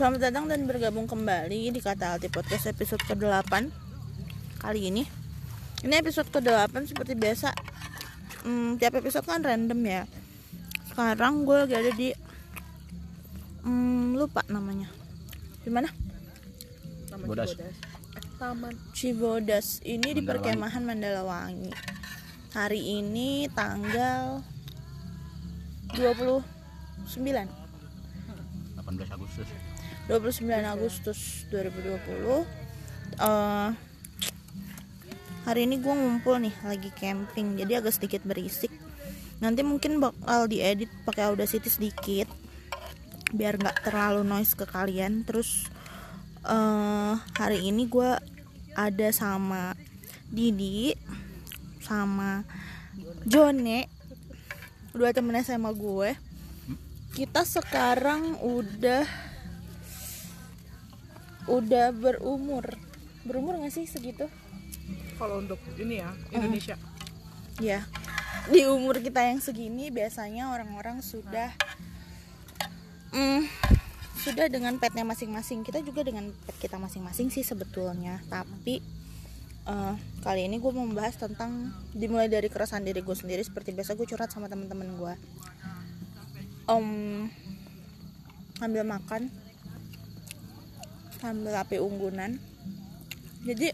Selamat datang dan bergabung kembali di Kata Alti Podcast episode ke-8 Kali ini Ini episode ke-8 seperti biasa hmm, Tiap episode kan random ya Sekarang gue lagi ada di hmm, Lupa namanya Gimana? Taman Bodas. Cibodas. Taman. Cibodas Ini di perkemahan Mandalawangi Hari ini tanggal 29 18 Agustus 29 Agustus 2020 Eh, Hari ini gue ngumpul nih lagi camping Jadi agak sedikit berisik. Nanti mungkin bakal diedit pakai Audacity sedikit Biar nggak terlalu noise ke kalian. Terus eh, Hari ini gue ada sama Didi Sama Jone Dua temen SMA gue. Kita sekarang udah udah berumur. Berumur gak sih segitu? Kalau untuk ini ya Indonesia. ya di umur kita yang segini biasanya orang-orang sudah mm, sudah dengan petnya masing-masing. Kita juga dengan pet kita masing-masing sih sebetulnya. Tapi eh, kali ini gue mau membahas tentang dimulai dari keresahan diri gue sendiri. Seperti biasa gue curhat sama teman-teman gue om ambil makan sambil api unggunan. Jadi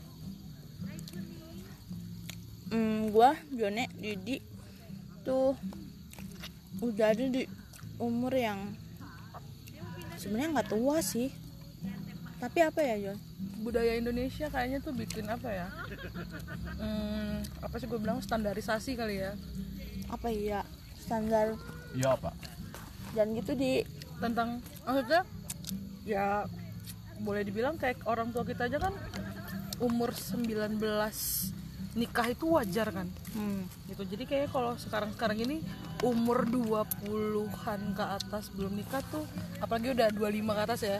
mm, gua Jone Didi tuh udah ada di umur yang sebenarnya nggak tua sih. Tapi apa ya Jon? Budaya Indonesia kayaknya tuh bikin apa ya? Hmm, apa sih gue bilang standarisasi kali ya? Apa ya standar Iya apa? dan gitu di tentang maksudnya ya boleh dibilang kayak orang tua kita aja kan umur 19 nikah itu wajar kan? Hmm, gitu. Jadi kayak kalau sekarang sekarang ini umur 20-an ke atas belum nikah tuh apalagi udah 25 ke atas ya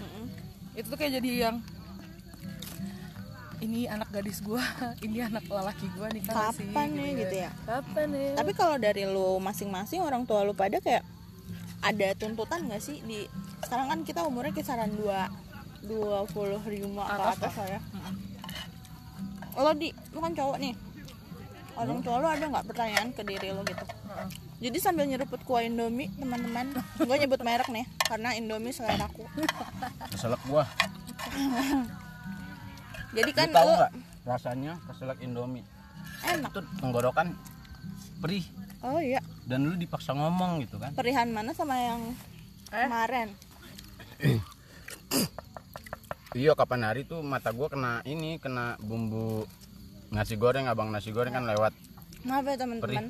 itu tuh kayak jadi yang ini anak gadis gua ini anak lelaki gua nikah nggak sih? Kapan nih, gitu ya? kapan ya tapi kalau dari lu masing-masing orang tua lu pada kayak ada tuntutan nggak sih? Di sekarang kan kita umurnya kisaran dua dua puluh lima ke Atas atas lah. ya. Lo di lu kan cowok nih. Orang tua lu ada nggak pertanyaan ke diri lo gitu? Heeh. jadi sambil nyeruput kuah indomie teman-teman gue nyebut merek nih karena indomie selera aku. Keselak gua. Jadi kan Lu tahu lu nggak rasanya keselak Indomie? Enak. Itu tenggorokan perih. Oh iya. Dan lu dipaksa ngomong gitu kan? Perihan mana sama yang Eh? kemarin iya kapan hari tuh mata gua kena ini kena bumbu nasi goreng abang nasi goreng kan lewat Kenapa ya teman-teman?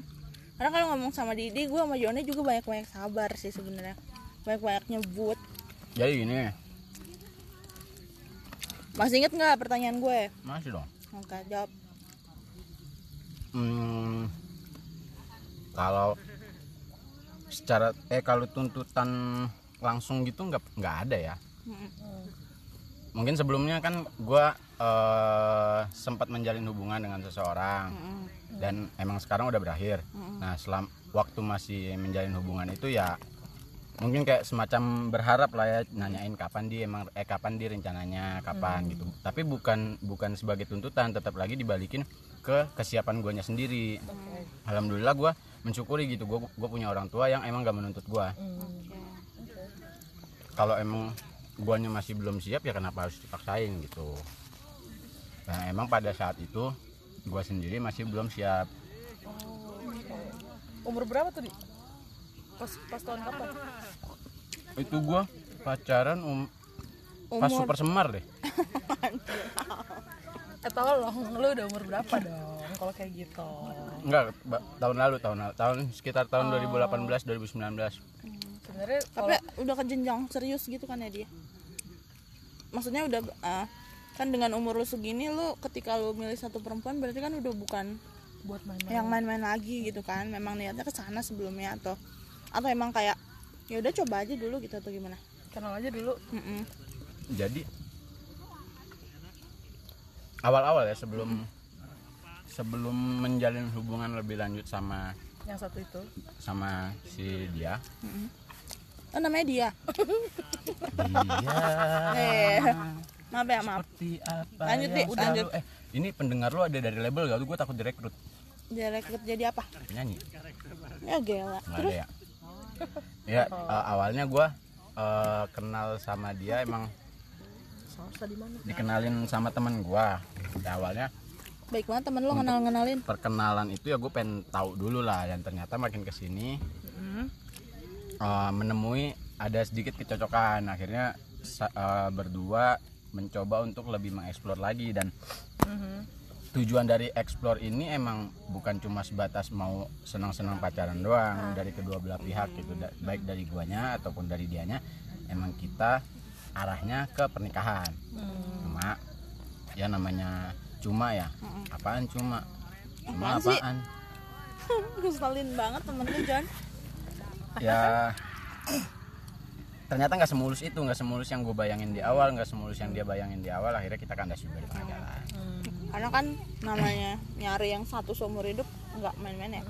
Karena kalau ngomong sama Didi, gue sama Jone juga banyak-banyak sabar sih sebenarnya. Banyak-banyak nyebut. jadi gini Masih inget nggak pertanyaan gue? masih dong Oke, jawab. Hmm, kalau secara eh kalau tuntutan langsung gitu nggak nggak ada ya. Mungkin sebelumnya kan gua eh, sempat menjalin hubungan dengan seseorang Mm-mm. dan emang sekarang udah berakhir. Mm-mm. nah selam waktu masih menjalin hubungan itu ya mungkin kayak semacam berharap lah ya nanyain kapan dia emang eh kapan dia rencananya kapan gitu. Tapi bukan bukan sebagai tuntutan tetap lagi dibalikin ke kesiapan guanya sendiri. Alhamdulillah gua mensyukuri gitu gua gua punya orang tua yang emang gak menuntut gua. Oke. kalau emang guanya masih belum siap ya kenapa harus dipaksain gitu. Nah emang pada saat itu gua sendiri masih belum siap. Umur berapa tuh di? Pas pas tahun kapan? Itu gua pacaran um, pas Umur super semar deh. Eh tolong lu udah umur berapa dong kalau kayak gitu? Enggak tahun lalu tahun lalu tahun sekitar tahun 2018 2019 sebenarnya tapi udah ke jenjang serius gitu kan ya dia? Maksudnya udah ah, kan dengan umur lu segini lu ketika lu milih satu perempuan berarti kan udah bukan buat main-main yang main-main lagi gitu kan? Memang niatnya ke sana sebelumnya atau atau emang kayak ya udah coba aja dulu gitu atau gimana? kenal aja dulu Mm-mm. jadi awal-awal ya sebelum sebelum menjalin hubungan lebih lanjut sama yang satu itu sama si dia Oh namanya dia. Eh, Dia maaf ya maaf. Seperti apa Lanjut, selalu- lanjut. eh ini pendengar lu ada dari label gak tuh gue takut direkrut. Dia rekrut jadi apa? Penyanyi ya gila. Nggak terus? ada ya? Ya eh, awalnya gue eh, kenal sama dia emang di dikenalin sama temen gue ya, awalnya baik banget temen lo kenal kenalin perkenalan itu ya gue pengen tahu dulu lah dan ternyata makin ke sini Hmm. Eh, menemui ada sedikit kecocokan. Akhirnya eh, berdua mencoba untuk lebih mengeksplor lagi dan Mhm. tujuan dari explore ini emang bukan cuma sebatas mau senang-senang pacaran doang dari kedua belah pihak gitu Da- baik dari guanya ataupun dari dianya. Emang kita arahnya ke pernikahan. Cuma ya namanya cuma ya. Apaan cuma? Cuma Apaan apaan? Ngeselin banget temen lu John ya. Ternyata nggak semulus itu nggak semulus yang gue bayangin di awal nggak semulus yang dia bayangin di awal akhirnya kita kandas juga di tengah jalan. Karena kan namanya nyari yang satu seumur hidup nggak main-main ya?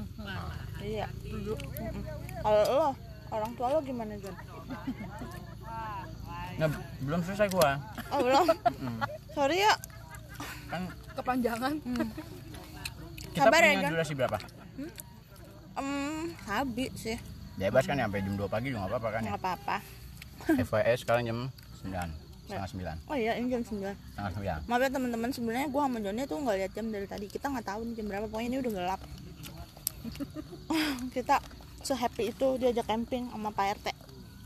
Iya. Mm-mm. kalau lo orang tua lo gimana John nah, belum selesai gue oh belum? Sorry ya. Kan Kepanjangan. kita Sabar ya, punya John. durasi berapa? Em habis sih bebas kan sampai jam 2 pagi juga nggak apa-apa kan ya? Nggak apa-apa. FYI sekarang jam 9 setengah 9 oh iya ini jam 9 setengah 9 maaf ya teman-teman sebenarnya gue sama Johnny tuh nggak lihat jam dari tadi. Kita nggak tahu nih jam berapa pokoknya ini udah gelap. Kita se happy itu diajak camping sama Pak RT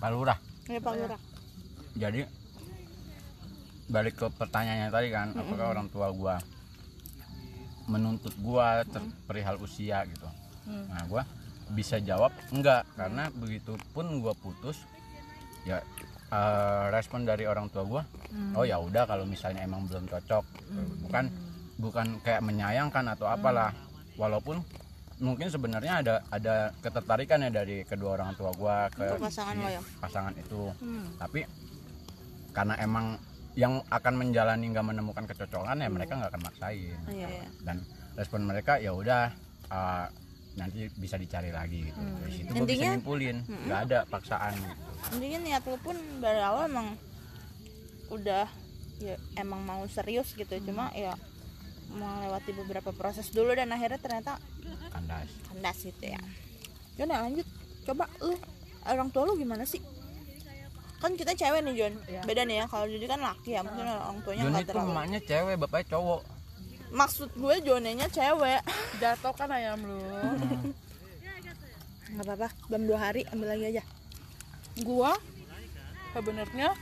Pak Lurah. Ya Pak Lurah. Jadi balik ke pertanyaannya tadi kan apakah orang tua gua menuntut gua ter- perihal usia gitu. Nah gua bisa jawab? Enggak karena begitu pun gua putus ya eh, respon dari orang tua gua oh ya udah kalau misalnya emang belum cocok. Bukan bukan kayak menyayangkan atau apalah. Walaupun mungkin sebenarnya ada ada ketertarikan ya dari kedua orang tua gua ke Untuk pasangan si lo ya? pasangan itu. Hmm. tapi karena emang yang akan menjalani nggak menemukan kecocokan ya mereka nggak akan maksain. Iya iya. Dan respon mereka ya udah uh, nanti bisa dicari lagi gitu. Dari situ gue bisa Intinya- nyimpulin. Nggak ada paksaan gitu. Intinya niat lo pun dari awal emang udah ya emang mau serius gitu. Cuma ya melewati beberapa proses dulu dan akhirnya ternyata kandas. Kandas gitu ya. Jon ya lanjut. Coba lu orang tua lu gimana sih? Kan kita cewek nih Jon Iya. beda nih ya kalau jadi kan laki ya mungkin orang tuanya nggak itu terlalu emaknya cewek bapaknya cowok maksud gue Jonenya cewek Jatuh kan ayam lu. nggak apa-apa dalam dua hari ambil lagi aja Gua sebenarnya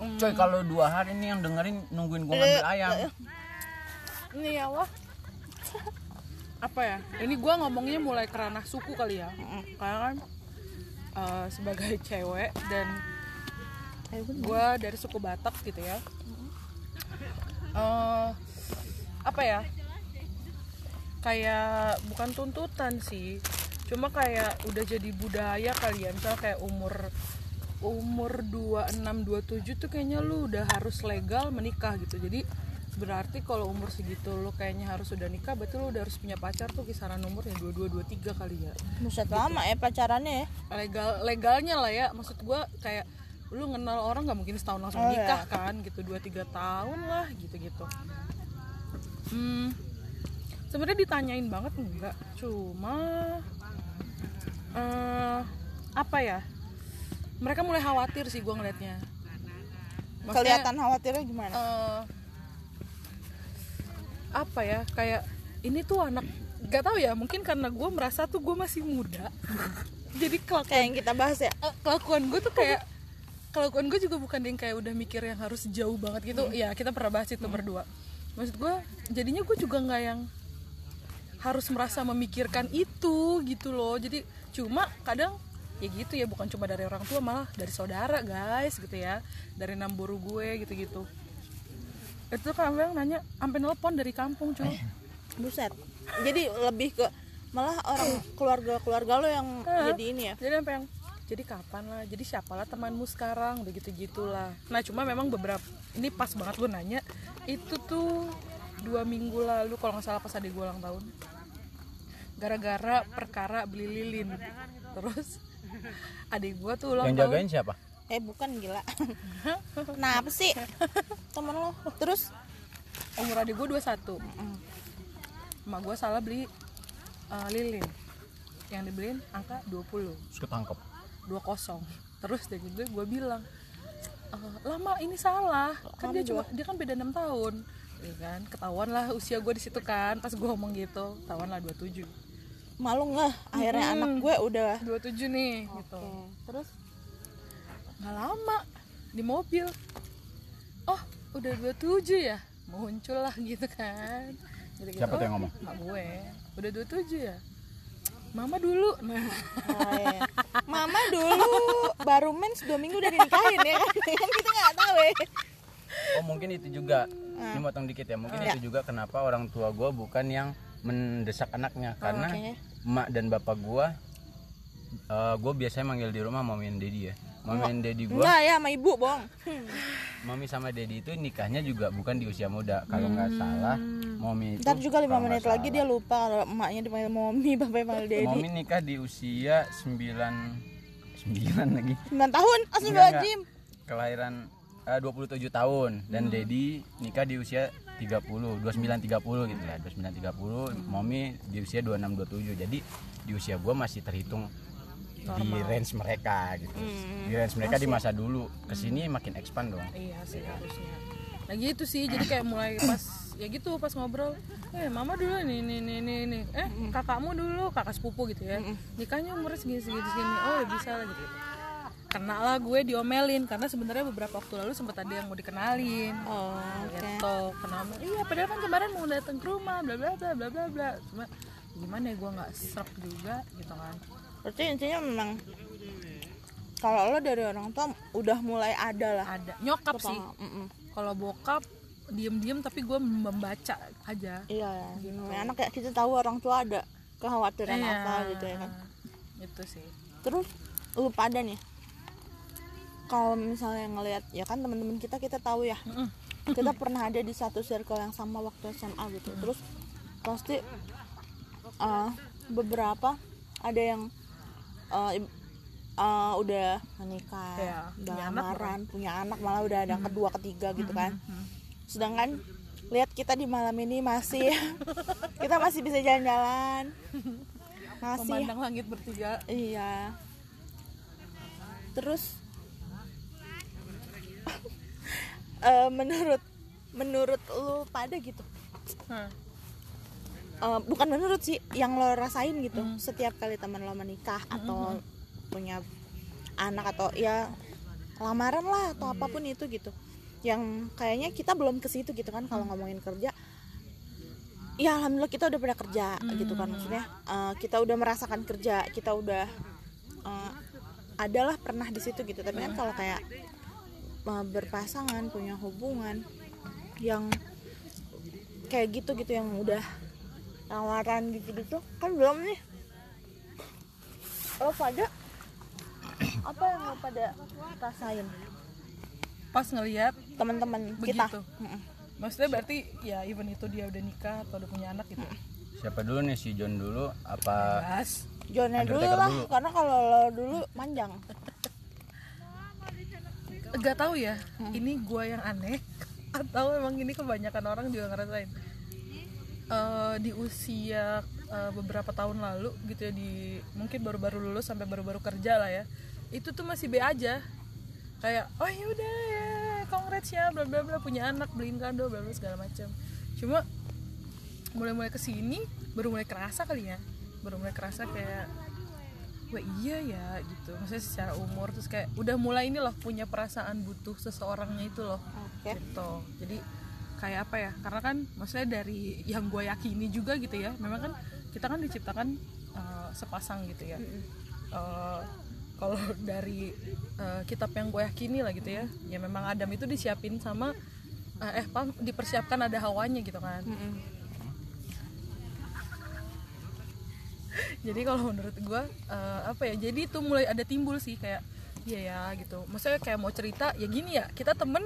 mm, coy kalau dua hari ini yang dengerin nungguin gua ngambil ayam ini ya Allah. Apa ya? Ini gua ngomongnya mulai ke ranah suku kali ya. Karena kan eh, sebagai cewek dan gue dari suku Batak gitu ya Eh, apa ya? Kayak bukan tuntutan sih. Cuma kayak udah jadi budaya kalian misalnya kayak umur umur 26 27 tuh kayaknya lu udah harus legal menikah gitu. Jadi berarti kalau umur segitu lu kayaknya harus udah nikah berarti lu udah harus punya pacar tuh kisaran umurnya 22 23 kali ya. Buset lama ya pacarannya ya? Legal legalnya lah ya. Maksud gua kayak lu kenal orang nggak mungkin setahun langsung Oh, nikah iya. kan gitu. dua tiga tahun lah gitu gitu hmm, sebenarnya ditanyain banget enggak cuma eh apa ya mereka mulai khawatir sih gua ngeliatnya. Maksudnya, kelihatan khawatirnya gimana? eh, apa ya kayak ini tuh anak gak tahu ya mungkin karena gue merasa tuh gue masih muda jadi kelakuan kayak yang kita bahas ya? Eh, kelakuan gue tuh kayak kelakuan gue juga bukan yang kayak udah mikir yang harus jauh banget gitu. Ya kita pernah bahas itu berdua maksud gue jadinya gue juga nggak yang harus merasa memikirkan itu gitu loh. Jadi cuma kadang ya gitu ya bukan cuma dari orang tua malah dari saudara guys gitu ya. Dari namburu gue gitu gitu itu kan yang nanya sampai nelpon dari kampung cuy. Buset. Jadi lebih ke malah orang keluarga keluarga lo yang jadi ini ya. Jadi sampai yang jadi kapan lah? Jadi siapalah temanmu sekarang? Begitu gitulah. Nah cuma memang beberapa ini pas banget gue nanya itu tuh dua minggu lalu kalau nggak salah pas adik gue ulang tahun. Gara-gara perkara beli lilin. Terus adik gue tuh ulang yang tahun. jagain siapa? Eh bukan gila. Kenapa sih? Temen lo. Terus? Umur adik gue 21 emak gue salah beli eh, lilin. Yang dibeliin angka 20 Terus ketangkep 20 terus dari gue gue bilang "Eh, lama ini salah. Kan dia cuma dia kan beda enam tahun. Ya kan ketahuan lah usia gue di situ kan pas gue ngomong gitu ketahuan lah 27 malu nggak akhirnya anak gue udah 27 nih gitu. Terus nggak lama di mobil. Oh udah 27 ya? Muncul lah gitu kan. Gitu Siapa tuh yang ngomong? mak gue. Udah 27 ya mama dulu. Nah Oh, iya. Mama dulu. Baru mens dua minggu udah dinikahin ya. Kan kita nggak tahu ya. Oh mungkin itu juga. Ini motong dikit ya. Mungkin itu juga kenapa orang tua gue bukan yang mendesak anaknya. Karena kayaknya. emak dan bapak gue gue biasanya manggil di rumah mami dan daddy ya mami dan daddy gue enggak ya sama ibu bong. Mami sama daddy itu nikahnya juga bukan di usia muda. Kalau nggak salah mami itu ntar juga lima menit lagi dia lupa kalau emaknya dipanggil mommy bapaknya panggil daddy. Mami nikah di usia 9 9 lagi. 9 tahun? Enggak, astagfirullahaladzim kelahiran eh, 27 tahun. Dan Dedi nikah di usia 30 29 30 gitu ya 29 30 Mommy di usia 26 27 jadi di usia gua masih terhitung di range mereka gitu. Di range mereka di masa dulu ke sini makin expand dong. Iya sih harusnya. Nah gitu sih jadi kayak mulai pas ya gitu pas ngobrol eh mama dulu nih nih nih nih, nih. eh kakakmu dulu kakak sepupu gitu ya. Nikahnya umurnya segini segini segini. Oh ya bisa lah gitu. Kena lah gue diomelin karena sebenarnya beberapa waktu lalu sempat ada yang mau dikenalin. Oh oke. Gitu kenal iya padahal kan kemarin mau datang ke rumah bla bla bla bla bla bla. Cuma gimana ya gue nggak serap juga gitu kan berarti intinya memang kalau lo dari orang tua udah mulai ada lah. Ada. Nyokap sih. Mm-mm. kalau bokap diem-diem tapi gue membaca aja. Iya namanya anak kayak kita tahu orang tua ada kekhawatiran Iya. apa gitu ya kan. Itu sih. Terus lu pada nih. Kalau misalnya ngelihat ya kan teman-teman kita kita tahu ya. Kita pernah ada di satu circle yang sama waktu SMA gitu. Terus pasti uh, beberapa ada yang uh, uh, udah menikah Iya, udah punya anak lamaran punya anak malah udah ada yang kedua ketiga gitu kan sedangkan lihat kita di malam ini masih kita masih bisa jalan-jalan masih memandang langit bertiga Iya. Terus eh, menurut menurut lu pada gitu. Hah. Eh, bukan menurut sih yang lo rasain gitu. Setiap kali teman lo menikah atau punya anak atau ya lamaran lah atau apa pun itu gitu. Yang kayaknya kita belum ke situ gitu kan kalau ngomongin kerja. Ya alhamdulillah kita udah pada kerja gitu kan. Maksudnya eh, kita udah merasakan kerja kita udah eh, adalah pernah di situ gitu. Tapi kan kalau kayak eh, berpasangan punya hubungan yang kayak gitu gitu yang udah tawaran gitu gitu kan belum nih. Lo pada apa yang lo pada rasain? Pas ngelihat teman-teman kita. begitu. Maksudnya berarti ya even itu dia udah nikah atau udah punya anak gitu. Siapa dulu nih si John dulu? Apa Bas. Jonnya dulu lah dulu. karena kalau lo dulu panjang Gak tahu ya ini gua yang aneh atau emang ini kebanyakan orang juga ngerasain Eh, di usia eh, beberapa tahun lalu gitu ya di mungkin baru-baru lulus sampai baru-baru kerja lah ya itu tuh masih B aja. Kayak oh ya udah ya congrats ya bla bla bla punya anak beliin kado bla bla segala macam cuma mulai-mulai ke sini baru mulai kerasa kali ya baru mulai kerasa kayak wah iya ya gitu. Maksudnya secara umur terus kayak udah mulai ini loh punya perasaan butuh seseorangnya itu loh oke. gitu. Jadi kayak apa ya? Karena kan maksudnya dari yang gue yakini juga gitu ya. Memang kan kita kan diciptakan uh, sepasang gitu ya. Uh, kalau dari uh, kitab yang gue yakini lah gitu ya ya memang Adam itu disiapin sama uh, eh pam dipersiapkan ada hawanya gitu kan. Jadi kalau menurut gue uh, apa ya jadi itu mulai ada timbul sih kayak iya ya gitu. Maksudnya kayak mau cerita ya gini ya kita temen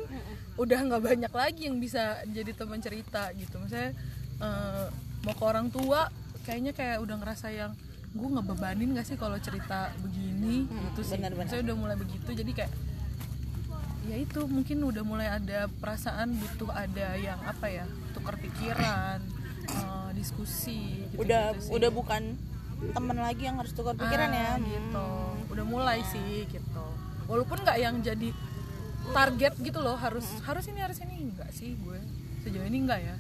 udah nggak banyak lagi yang bisa jadi teman cerita gitu. Maksudnya uh, mau ke orang tua kayaknya kayak udah ngerasa yang gue ngebebanin gak sih kalau cerita begini? Gitu sih. benar-benar. saya udah mulai begitu jadi kayak itu mungkin udah mulai ada perasaan butuh ada yang apa ya tukar pikiran eh, diskusi gitu, udah udah bukan temen lagi yang harus tukar pikiran ya? Ah, gitu udah mulai sih gitu walaupun nggak yang jadi target gitu loh harus harus ini harus ini. Enggak sih gue. Sejauh ini enggak ya.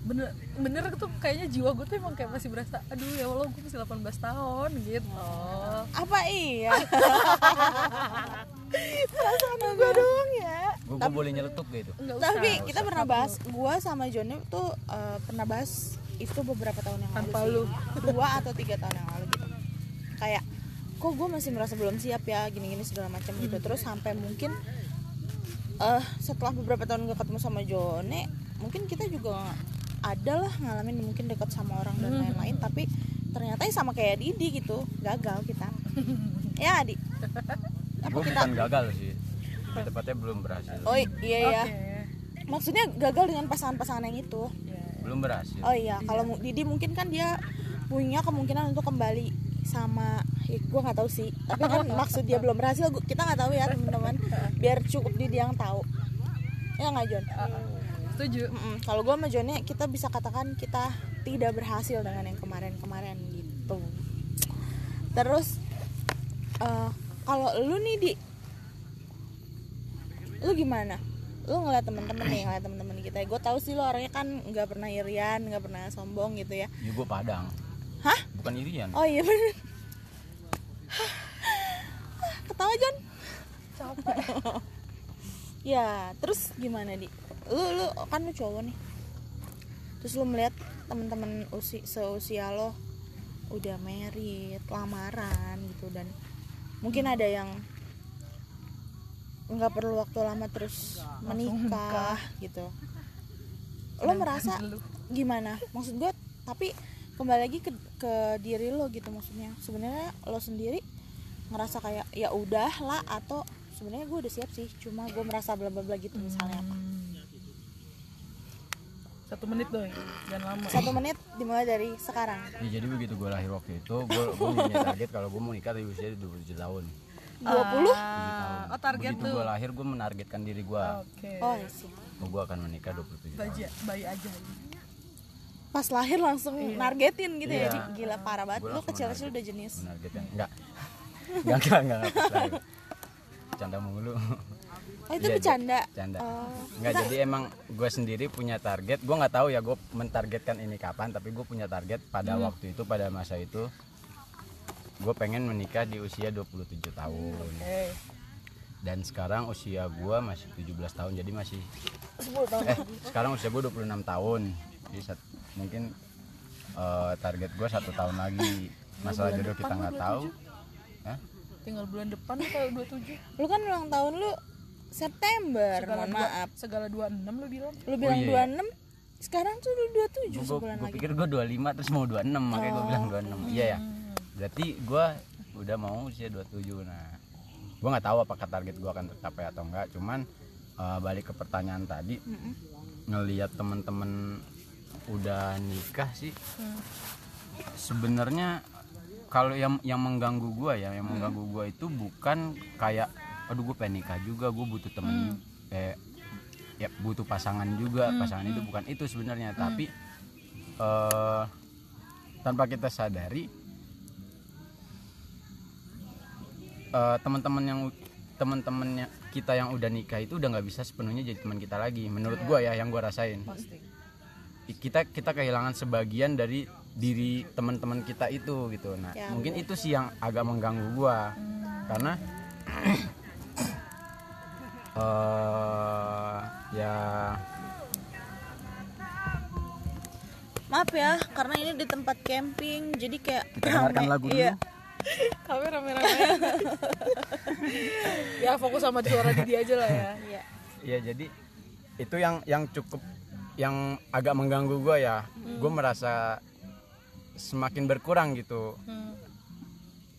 Bener bener tuh kayaknya jiwa gue tuh emang kayak masih berasa aduh ya allah gue masih 18 tahun gitu. Apa iya? Perasaan gue doang ya. Gue gue boleh nyeletuk gitu Enggak usah tapi kita pernah bahas gua sama Joni tuh eh, pernah bahas itu beberapa tahun yang lalu Tanpa sih. lu. dua atau tiga tahun yang lalu gitu. Kayak kok gue masih merasa belum siap ya gini-gini segala macam gitu. Terus sampai mungkin eh setelah beberapa tahun gak ketemu sama Jone mungkin kita juga ada lah ngalamin mungkin dekat sama orang dan lain-lain tapi ternyata ya sama kayak Didi gitu gagal kita. Ya Adi apa gue kita? bukan gagal sih tepatnya belum berhasil. Oh iya ya Oke. maksudnya gagal dengan pasangan-pasangan yang itu. Ya, belum berhasil. Oh iya. Kalau mu- Didi mungkin kan dia punya kemungkinan untuk kembali sama ya, gue nggak tahu sih. Tapi kan maksud dia belum berhasil gua- kita nggak tahu ya teman-teman. Biar cukup Didi yang tahu. Ya nggak John setuju. Kalau gue sama Johnnya kita bisa katakan kita tidak berhasil dengan yang kemarin-kemarin gitu. Terus eh, kalau lu nih di lu gimana? Lu ngeliat temen-temen nih ngeliat temen-temen kita. Gue tahu sih lu orangnya kan nggak pernah irian nggak pernah sombong gitu ya. Ya gue padang. Hah bukan irian. Oh iya bener. Ketawa John. Ya terus gimana di? Lu lu kan lu cowok nih. Terus lu melihat temen-temen usi seusia lo udah merit lamaran gitu dan mungkin ada yang nggak perlu waktu lama terus menikah gitu. Lo merasa gimana? Maksud gue tapi kembali lagi ke, ke diri lo gitu maksudnya. Sebenarnya lo sendiri ngerasa kayak ya udah lah atau sebenarnya gue udah siap sih cuma gue merasa bla bla bla gitu misalnya apa. Satu menit dong jangan lama. Satu menit dimulai dari sekarang. Ya jadi begitu gue lahir waktu itu gue gue punya target kalau gue mau nikah di usia 27 tahun. 20 Ah, oh target begitu tuh. gue lahir gue menargetkan diri gue oke. Oh iya sih gue akan menikah 27 tahun. bayi bayi aja pas lahir langsung nargetin gitu ya. Iya. Di. gila parah banget. Gua lo langsung kecil kecil menarget. udah jenis menargetkan enggak. Enggak enggak enggak, canda mulu. Oh itu Iya, bercanda canda? Oh. Enggak, jadi emang gue sendiri punya target. Gue nggak tahu ya gue mentargetkan ini kapan tapi gue punya target pada Hmm. waktu itu pada masa itu gue pengen menikah di usia 27 tahun. Oke. Dan sekarang usia gue masih 17 tahun jadi masih 10 tahun. Eh sekarang usia gue 26 tahun. Jadi mungkin eh, target gue satu tahun lagi. Masalah jodoh kita nggak tahu. Hah? tinggal bulan depan kalau 27 lu kan ulang tahun lu September segala mohon dua, maaf. segala 26 lu bilang. Lu bilang iya. 26 sekarang tuh lu 27 gue sebulan lagi. pikir gue 25 terus mau 26 makanya gue bilang 26 iya ya. Berarti gue udah mau usia 27 nah gue nggak tahu apakah target gue akan tercapai atau enggak cuman eh, balik ke pertanyaan tadi Mm-mm. ngelihat temen-temen udah nikah sih. Hmm. sebenarnya kalau yang yang mengganggu gua ya yang mengganggu gua itu bukan kayak aduh gue pengen nikah juga gue butuh temen eh ya butuh pasangan juga. Pasangan itu bukan itu sebenarnya tapi eh tanpa kita sadari eh teman-teman yang teman-temannya kita yang udah nikah itu udah nggak bisa sepenuhnya jadi teman kita lagi menurut gua ya yang gua rasain. Pasti kita kita kehilangan sebagian dari diri teman-teman kita itu gitu. Nah Ya, mungkin itu sih yang agak mengganggu gua. Karena eh ya maaf ya karena ini di tempat camping jadi kayak kita dengarkan lagu dulu. Iya. kami rame-rame. Ya fokus sama suara Didi aja lah ya. Iya. Iya jadi itu yang yang cukup yang agak mengganggu gua ya gue merasa semakin berkurang gitu. Hmm.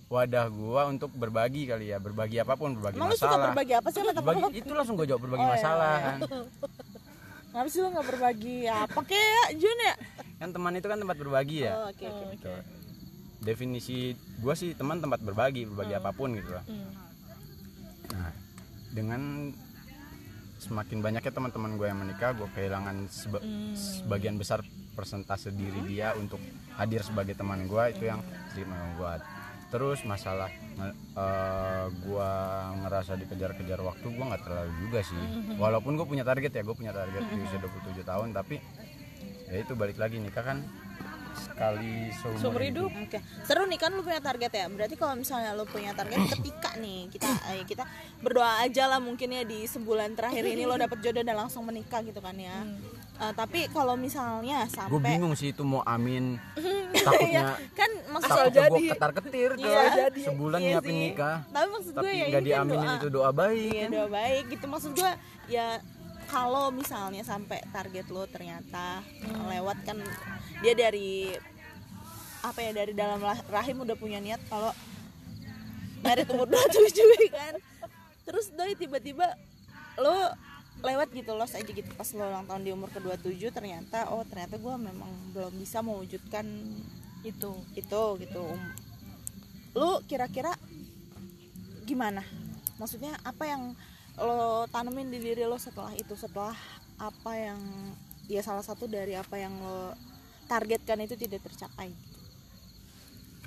wadah gua untuk berbagi kali ya berbagi apa pun berbagi emang lu suka masalah. berbagi apa sih berbagi itu langsung gue jawab berbagi Oh, iya, masalah. iya. kan kenapa sih lu nggak berbagi apa kayak Jun ya? Kan teman itu kan tempat berbagi ya. Oh, oke oke Gitu. definisi gue sih teman tempat berbagi berbagi apa pun gitu loh Hmm. nah dengan semakin banyaknya teman-teman gue yang menikah gue kehilangan seba- sebagian besar persentase diri dia untuk hadir sebagai teman gue itu yang sedikit membuat. Terus masalah uh, gue ngerasa dikejar-kejar waktu gue nggak terlalu juga sih. Walaupun gue punya target ya gue punya target di usia 27 tahun tapi ya itu balik lagi nikah kan sekali seumur, Seumur hidup. Oke, seru nih kan lu punya target ya. Berarti kalau misalnya lu punya target ketika nih kita eh, kita berdoa aja lah mungkin ya di sebulan terakhir ini lo dapet jodoh dan langsung menikah gitu kan ya. Eh, tapi kalau misalnya gue sampai bingung sih itu mau amin. Takutnya kan maksud takutnya gue ketar ketir Iya, tuh sebulan iya nyiapin nikah. Tapi maksud gue tapi ya nggak ini kan diaminin doa. itu doa baik Iya kan. doa baik gitu. Maksud gue ya kalau misalnya sampai target lo ternyata lewat kan dia dari apa ya dari dalam rahim udah punya niat kalau merit umur 27 kan. Terus doi tiba-tiba lo lewat gitu los aja gitu pas lo ulang tahun di umur ke-27 ternyata oh ternyata gue memang belum bisa mewujudkan itu. itu gitu. Um, lu kira-kira gimana? Maksudnya apa yang lo tanemin di diri lo setelah itu? Setelah apa yang ya salah satu dari apa yang lo targetkan itu tidak tercapai.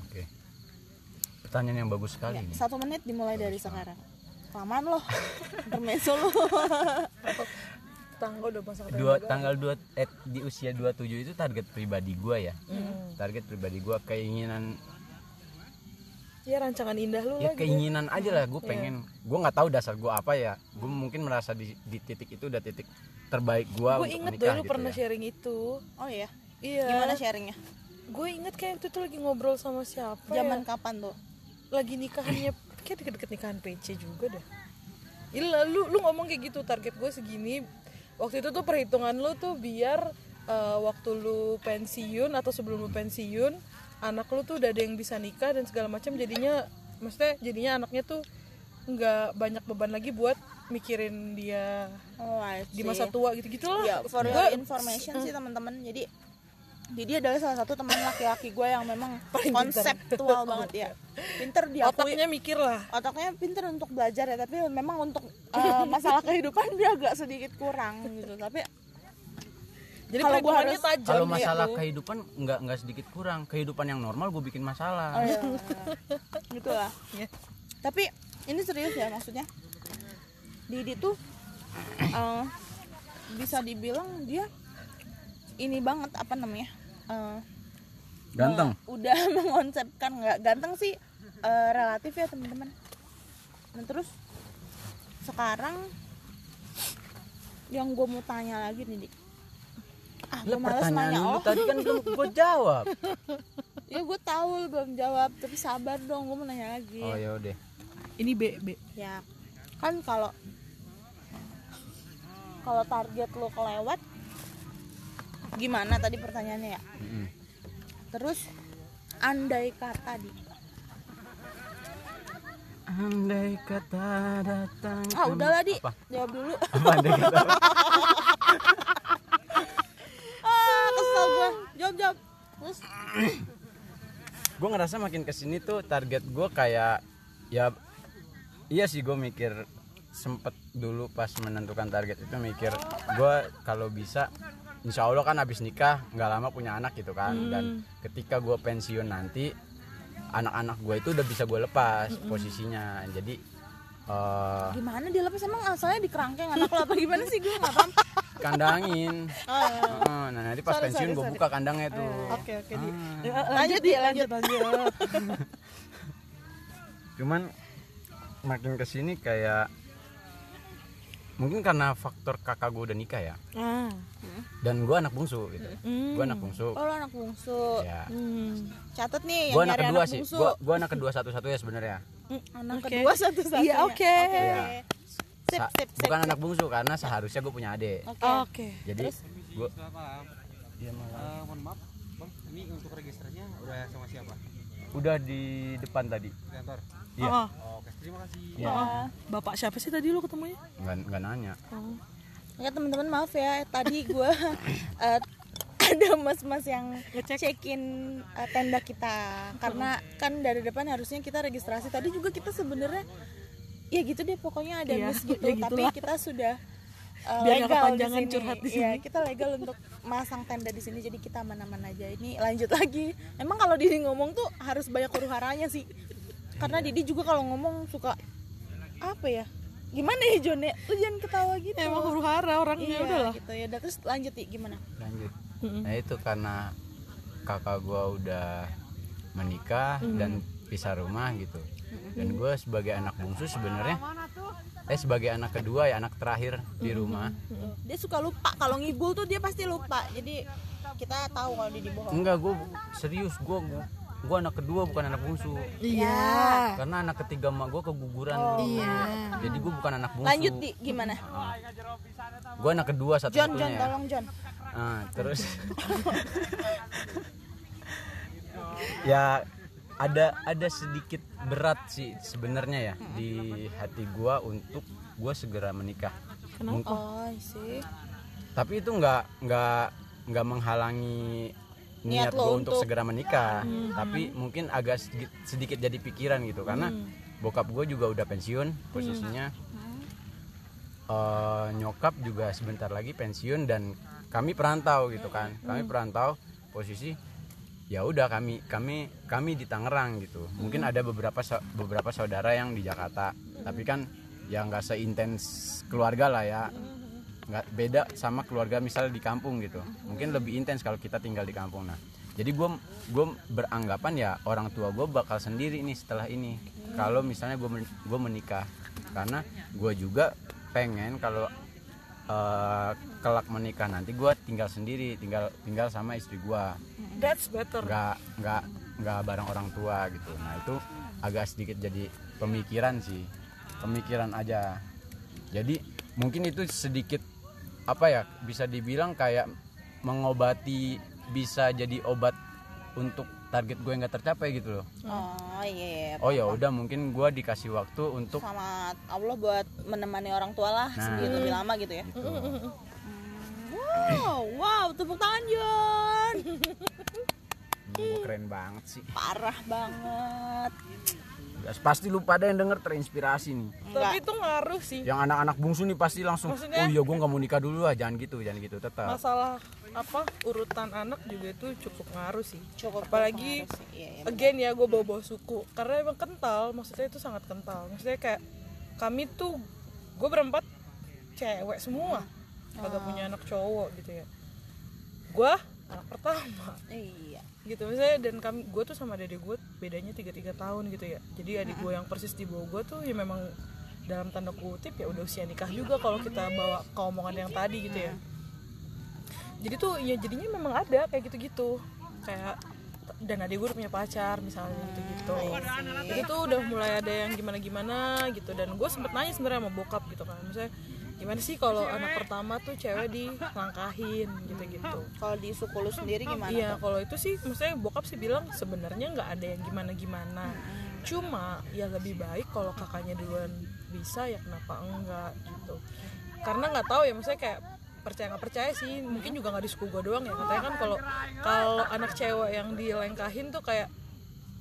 Oke. Pertanyaan yang bagus sekali Ya, nih satu menit dimulai dari sekarang. Kelamaan lo intermezzo lo tangga udah pasang dua tanggal dua eh, di usia 27 itu target pribadi gua ya? Hmm. target pribadi gua keinginan ya rancangan indah lu ya lah gitu. keinginan aja lah gue pengen. Gue nggak tahu dasar gue apa ya. Gue mungkin merasa di, di titik itu udah titik terbaik gue gue inget dulu gitu pernah ya. sharing itu. Oh iya iya. Gimana sharingnya? Gue inget kayak itu tuh lagi ngobrol sama siapa zaman ya? kapan tuh lagi nikahannya kayak deket-deket nikahan PC juga dah Iya lu lu ngomong kayak gitu target gue segini. Waktu itu tuh perhitungan lu tuh biar eh, waktu lu pensiun atau sebelum lu pensiun anak lu tuh udah ada yang bisa nikah dan segala macam. Jadinya maksudnya jadinya anaknya tuh nggak banyak beban lagi buat mikirin dia oh di masa tua gitu gitu lah ya for your information sih teman-teman. Jadi jadi adalah salah satu teman laki-laki gue yang memang konseptual banget ya. Pinter diakui. Otaknya mikir lah. Otaknya pinter untuk belajar ya tapi memang untuk eh, masalah kehidupan dia agak sedikit kurang gitu. Tapi jadi Kalau gua perhitungannya harus- tajam kalau ya masalah tuh. kehidupan nggak nggak sedikit kurang. Kehidupan yang normal gue bikin masalah. Oh, iya, gitu lah. Ya. tapi ini serius ya maksudnya. Didi tuh eh, bisa dibilang dia ini banget apa namanya eh, ganteng? me- udah mengonsepkan nggak ganteng sih eh, relatif ya teman-teman. Dan terus sekarang yang gue mau tanya lagi nih Di. ah gue males pertanyaan nanya lu oh tadi kan belum gue jawab. Ya gue tahu lu belum jawab tapi sabar dong gue mau nanya lagi. Oh ya udah. Ini B B. Ya kan kalau kalau target lo kelewat gimana tadi pertanyaannya ya? Mm-mm. terus andai kata di andai kata datang. Ah udahlah di. Apa? Jawab dulu. Apa andai kata? Ah kesel gue jawab jawab. Terus? Gue ngerasa makin ke sini tuh target gue kayak ya iya sih gue mikir sempet dulu pas menentukan target itu mikir gue kalau bisa insya Allah kan habis nikah nggak lama punya anak gitu kan. Dan ketika gue pensiun nanti anak-anak gue itu udah bisa gue lepas posisinya. Jadi eh, gimana dia lepas? Emang asalnya di kerangkeng anak lo apa gimana sih? Gue nggak paham. Kandangin. Oh, iya. Nah nanti pas Sorry, pensiun gue buka kandangnya tuh. Oke oke. Di Ah. Ya, lanjut. lanjut lanjut. Cuman makin ke sini kayak mungkin karena faktor kakak gue udah nikah ya. Ah. Dan gue anak bungsu gitu. Hmm. gue anak bungsu. Oh lo anak bungsu. Ya hmm. catat nih yang gue anak kedua anak sih. gue gue anak kedua satu satunya sebenarnya. Anak Oke. kedua satu satunya Iya, oke. Sip Sa- sip sip. bukan anak bungsu karena seharusnya gue punya adik. Oke. Oke. Jadi gue Eh, mohon maaf, bang, ini untuk registernya udah sama siapa? udah di depan tadi. Di kantor. Iya. Oh, Oh, Oke, terima kasih. Iya. oh. bapak siapa sih tadi lu ketemunya nggak nggak nanya oh. Ya teman-teman maaf ya tadi gue eh, ada mas-mas yang ngecekin eh, tenda kita karena kan dari depan harusnya kita registrasi tadi juga kita sebenarnya ya gitu deh pokoknya ada Iya, miss gitu ya tapi gitulah. kita sudah uh, Biar legal di sini. curhat di Iya, sini. kita legal untuk masang tenda di sini jadi kita aman-aman aja. Ini lanjut lagi. Emang kalau Didi ngomong tuh harus banyak huru haranya sih. Karena Didi juga kalau ngomong suka apa ya? Gimana ya Jon ya? Lu jangan ketawa gitu. emang huru hara orangnya iya, udah lah gitu ya. Udah, Terus lanjut ya gimana? lanjut nah itu karena kakak gua udah menikah dan pisah rumah gitu dan gue sebagai anak bungsu sebenarnya eh sebagai anak kedua ya anak terakhir di rumah Dia suka lupa kalau ngibul tuh dia pasti lupa. Jadi kita tahu kalau Didi bohong. enggak gue serius gue gue anak kedua bukan anak bungsu. Iya. Karena anak ketiga emak gue keguguran. Iya. Jadi gue bukan anak bungsu. Lanjut di. Gimana? gue anak kedua satu John, John, tolong John. Ah, terus. Ya ada ada sedikit berat sih sebenarnya ya di hati gua untuk gua segera menikah. Mungkin- Oh, sih. tapi itu nggak nggak nggak menghalangi Niat niat, lo gua untuk untuk- segera menikah. Tapi mungkin agak sedikit, sedikit jadi pikiran gitu karena bokap gue juga udah pensiun posisinya. Eh, nyokap juga sebentar lagi pensiun dan kami perantau gitu kan. Kami perantau posisi ya udah kami kami kami di Tangerang gitu. Mungkin ada beberapa beberapa saudara yang di Jakarta. Tapi kan ya nggak seintens keluarga lah ya nggak beda sama keluarga misalnya di kampung gitu. Mungkin lebih intens kalau kita tinggal di kampung. Nah jadi gue gue beranggapan ya orang tua gue bakal sendiri nih setelah ini. Kalau misalnya gue gue menikah. Karena gue juga pengen kalau eh, kelak menikah nanti gue tinggal sendiri tinggal tinggal sama istri gue that's better. Nggak nggak nggak bareng orang tua gitu. Nah itu agak sedikit jadi pemikiran sih. Pemikiran aja. Jadi mungkin itu sedikit apa ya bisa dibilang kayak mengobati bisa jadi obat untuk target gue nggak tercapai gitu loh Oh iya. oh ya udah mungkin gue dikasih waktu untuk Sama Allah buat menemani orang tua lah Nah. sedikit lebih lama gitu ya. gitu. Wow, wow, tepuk tangan John. Keren banget sih Parah banget. Pasti lu pada yang denger terinspirasi nih. Tapi itu ngaruh sih. Yang anak-anak bungsu nih pasti langsung Maksudnya- oh iya gue nggak mau nikah dulu lah. Jangan gitu jangan gitu tetap. Masalah apa urutan anak juga itu cukup ngaruh sih. Cukup apalagi sih. Iya, iya. again ya gue bawa bawa suku. Karena emang kental maksudnya itu sangat kental. Maksudnya kayak kami tuh gue berempat cewek semua. Kagak punya anak cowok gitu ya. Gue anak pertama. Iya. Gitu. Misalnya dan kami gue tuh sama adik gue bedanya tiga tiga tahun gitu ya. Jadi adik gue yang persis di bawah gue tuh ya memang dalam tanda kutip ya udah usia nikah juga kalau kita bawa ke omongan yang tadi gitu ya. Jadi tuh ya jadinya memang ada kayak gitu gitu kayak dan adik gue udah punya pacar misalnya gitu gitu. Jadi tuh udah mulai ada yang gimana gimana gitu. Dan gue sempet nanya sebenarnya sama bokap gitu kan. Misalnya gimana sih kalau anak pertama tuh cewek dilangkahin gitu gitu Kalau di suku lu sendiri gimana? Iya, kalau itu sih, maksudnya bokap sih bilang sebenarnya nggak ada yang gimana-gimana. Cuma ya lebih baik kalau kakaknya duluan bisa ya kenapa enggak gitu. Karena nggak tahu ya, maksudnya kayak percaya nggak percaya sih, mungkin juga nggak di suku gue doang ya. Katanya kan kalau kalau anak cewek yang dilengkahin tuh kayak